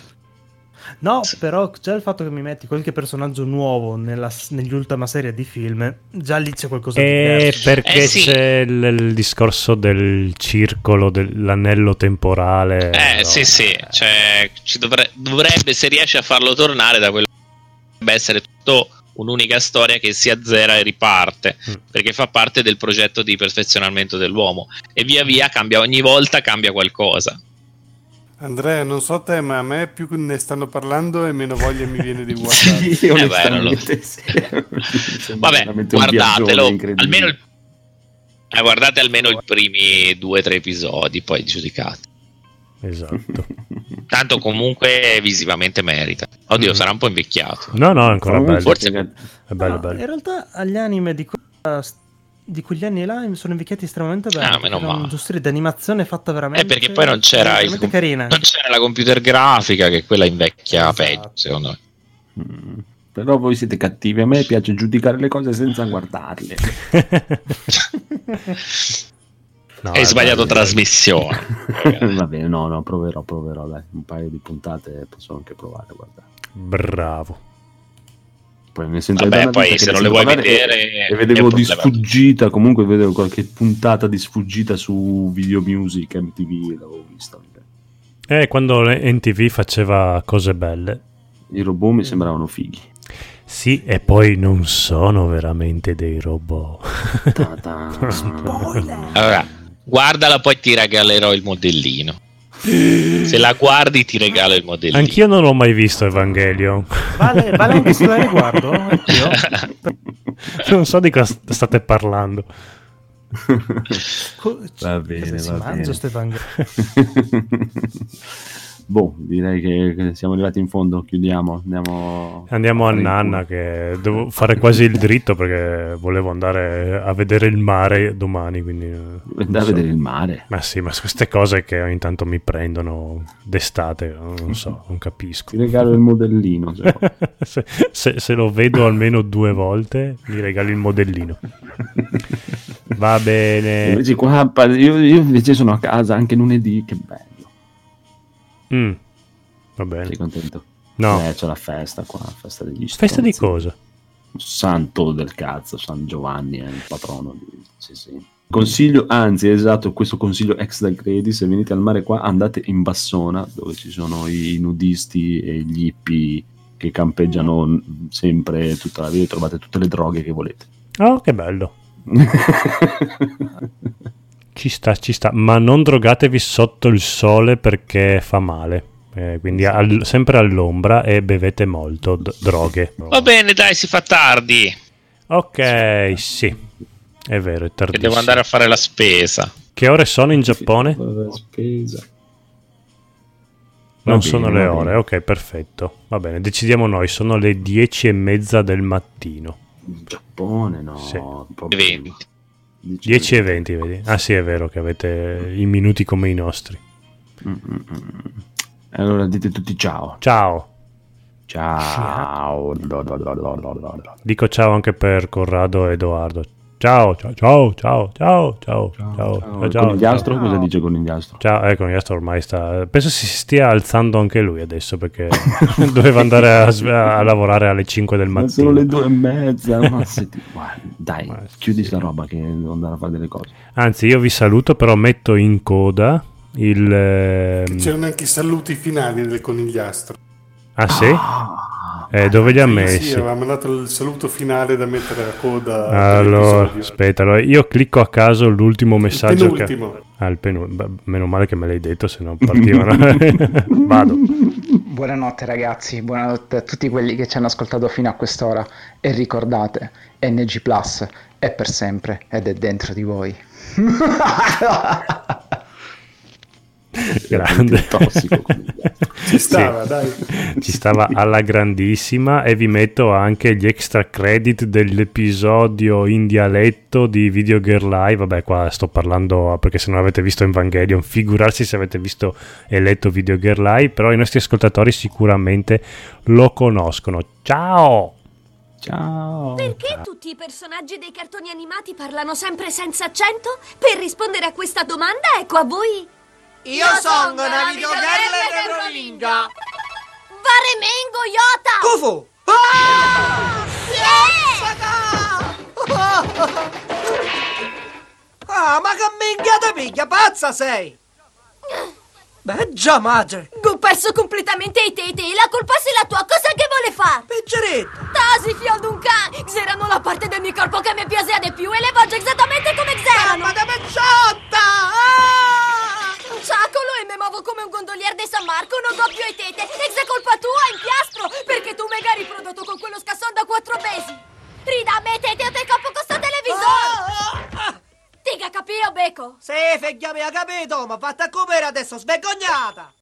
S5: No, però già il fatto che mi metti qualche personaggio nuovo nella, negli serie di film, già lì c'è qualcosa di
S2: eh, diverso. Perché eh, sì. c'è il, il, discorso del circolo, dell'anello temporale.
S6: Eh, no? sì, sì, cioè, dovrebbe, dovrebbe, se riesce a farlo tornare da quello dovrebbe essere tutto un'unica storia che si azzera e riparte mm. perché fa parte del progetto di perfezionamento dell'uomo e via via cambia ogni volta cambia qualcosa
S4: Andrea, non so te, ma a me più ne stanno parlando e meno voglia mi viene di guardare. sì, eh beh, lo...
S6: sì. Vabbè, guardatelo, almeno il... eh, guardate almeno i primi due o tre episodi, poi giudicate.
S2: Esatto.
S6: Tanto comunque visivamente merita. Oddio, mm. sarà un po' invecchiato.
S2: No, no, ancora bello.
S6: Forse...
S2: È bello, no, bello.
S5: In realtà agli anime di quella di quegli anni là sono invecchiati estremamente bene. Ah, meno male. Una d'animazione fatta veramente.
S6: Eh, perché poi non c'era, il, carina. non c'era la computer grafica, che quella invecchia esatto. peggio, secondo me.
S1: Mm. Però voi siete cattivi, a me piace giudicare le cose senza guardarle.
S6: no, Hai sbagliato bello. trasmissione.
S1: Va bene, no, no, proverò, proverò, dai, un paio di puntate posso anche provare a guardare.
S2: Bravo.
S6: Poi ne Vabbè, poi se non le vuoi vedere
S1: e vedevo di sfuggita, comunque vedevo qualche puntata di sfuggita su Video Music, MTV, l'avevo vista.
S2: Eh, quando NTV faceva cose belle.
S1: I robot mi sembravano fighi.
S2: Sì, e poi non sono veramente dei robot.
S6: allora, guardala, poi ti regalerò il modellino. Se la guardi ti regalo il modellino.
S2: Anch'io non l'ho mai visto Evangelion.
S5: Vale, vale anche se la riguardo? Anch'io.
S2: non so di cosa state parlando.
S1: va bene, va bene. Boh, direi che siamo arrivati in fondo, chiudiamo. Andiamo,
S2: andiamo a Nanna che devo fare quasi il dritto perché volevo andare a vedere il mare domani. Quindi,
S1: eh, andare so. a vedere il mare?
S2: Ma sì, ma queste cose che ogni tanto mi prendono d'estate, non so, non capisco.
S1: Ti regalo il modellino.
S2: Cioè. se, se, se, lo vedo almeno due volte, mi regalo il modellino. Va bene.
S1: Invece qua, io, io invece sono a casa anche lunedì, che bello.
S2: Mm. Va bene.
S1: Sei contento?
S2: No.
S1: Eh, c'è la festa qua, festa degli stronzi.
S2: Festa di cosa?
S1: Santo del cazzo, San Giovanni è il patrono di... Sì, sì. Consiglio, anzi, esatto, questo consiglio ex del credit, se venite al mare qua andate in Bassona, dove ci sono i nudisti e gli hippie che campeggiano sempre tutta la vita trovate tutte le droghe che volete.
S2: Oh, che bello. ci sta, ci sta, ma non drogatevi sotto il sole perché fa male. Eh, quindi al, sempre all'ombra e bevete molto d- droghe.
S6: Va bene, dai, si fa tardi.
S2: Ok, sì. È vero, è.
S6: Che devo andare a fare la spesa.
S2: Che ore sono in Giappone?
S1: Spesa.
S2: Non bene, sono le ore, ok, perfetto. Va bene, decidiamo noi, sono le dieci e mezza del mattino.
S1: In Giappone no,
S2: sì.
S6: 20.
S2: 10 e 20, vedi? Ah sì, è vero che avete i minuti come i nostri.
S1: Mm-mm. Allora dite tutti ciao.
S2: Ciao.
S1: Ciao.
S2: Dico ciao anche per Corrado e Edoardo. Ciao, ciao, ciao, ciao, ciao, ciao, ciao, ciao.
S1: ciao conigliastro, ciao. cosa dice conigliastro?
S2: Ciao, eh, conigliastro ormai sta... Penso si stia alzando anche lui adesso perché doveva andare a, a, lavorare alle 5 del mattino.
S1: Ma sono le 2 e mezza, ma se ti... dai, ma chiudi sta roba che devo andare a fare delle cose.
S2: Anzi, io vi saluto, però metto in coda il... Ehm...
S4: C'erano anche i saluti finali del conigliastro.
S2: Ah sì? Ah. Eh, dove li ha messi? Sì,
S4: avevamo dato il saluto finale da mettere a coda.
S2: Allora, aspetta, allora io clicco a caso l'ultimo messaggio. Il penultimo. Che... Ah, il penultimo. Meno male che me l'hai detto, se no partivano. Vado.
S7: Buonanotte ragazzi, buonanotte a tutti quelli che ci hanno ascoltato fino a quest'ora. E ricordate, NG Plus è per sempre ed è dentro di voi.
S2: grande.
S1: tossico
S4: ci stava
S2: sì.
S4: dai.
S2: Ci stava alla grandissima e vi metto anche gli extra credit dell'episodio in dialetto di Video Girl Live. Vabbè qua sto parlando perché se non avete visto Evangelion figurarsi se avete visto e letto Video Girl Live però i nostri ascoltatori sicuramente lo conoscono. Ciao!
S1: Ciao.
S8: Perché tutti i personaggi dei cartoni animati parlano sempre senza accento? Per rispondere a questa domanda, ecco a voi
S9: io, sono una videogerla di provincia.
S8: Varemengo, Iota!
S9: Kufu! Ah! Yeah! Ah, ma che minchiata piglia, pazza sei! Beh, già madre!
S8: Ho perso completamente i tete e la colpa se la tua, cosa che vuole fare?
S9: Peggeretto!
S8: Tasi fiol d'un can! Xerano la parte del mio corpo che mi piace di più e le voglio esattamente come Xerano!
S9: Ma che pecciotta! Ah!
S8: Ciacolo e mi muovo come un gondolier di San Marco, non do più i tete! Ex è colpa tua, impiastro! Perché tu magari prodotto con quello scasson da quattro mesi! Ridammi i tete o te capo con sto televisore! Ah, ah, Tiga capito, Beco?
S9: Sì, figlia mia, capito, ma fatta a copere adesso, svergognata!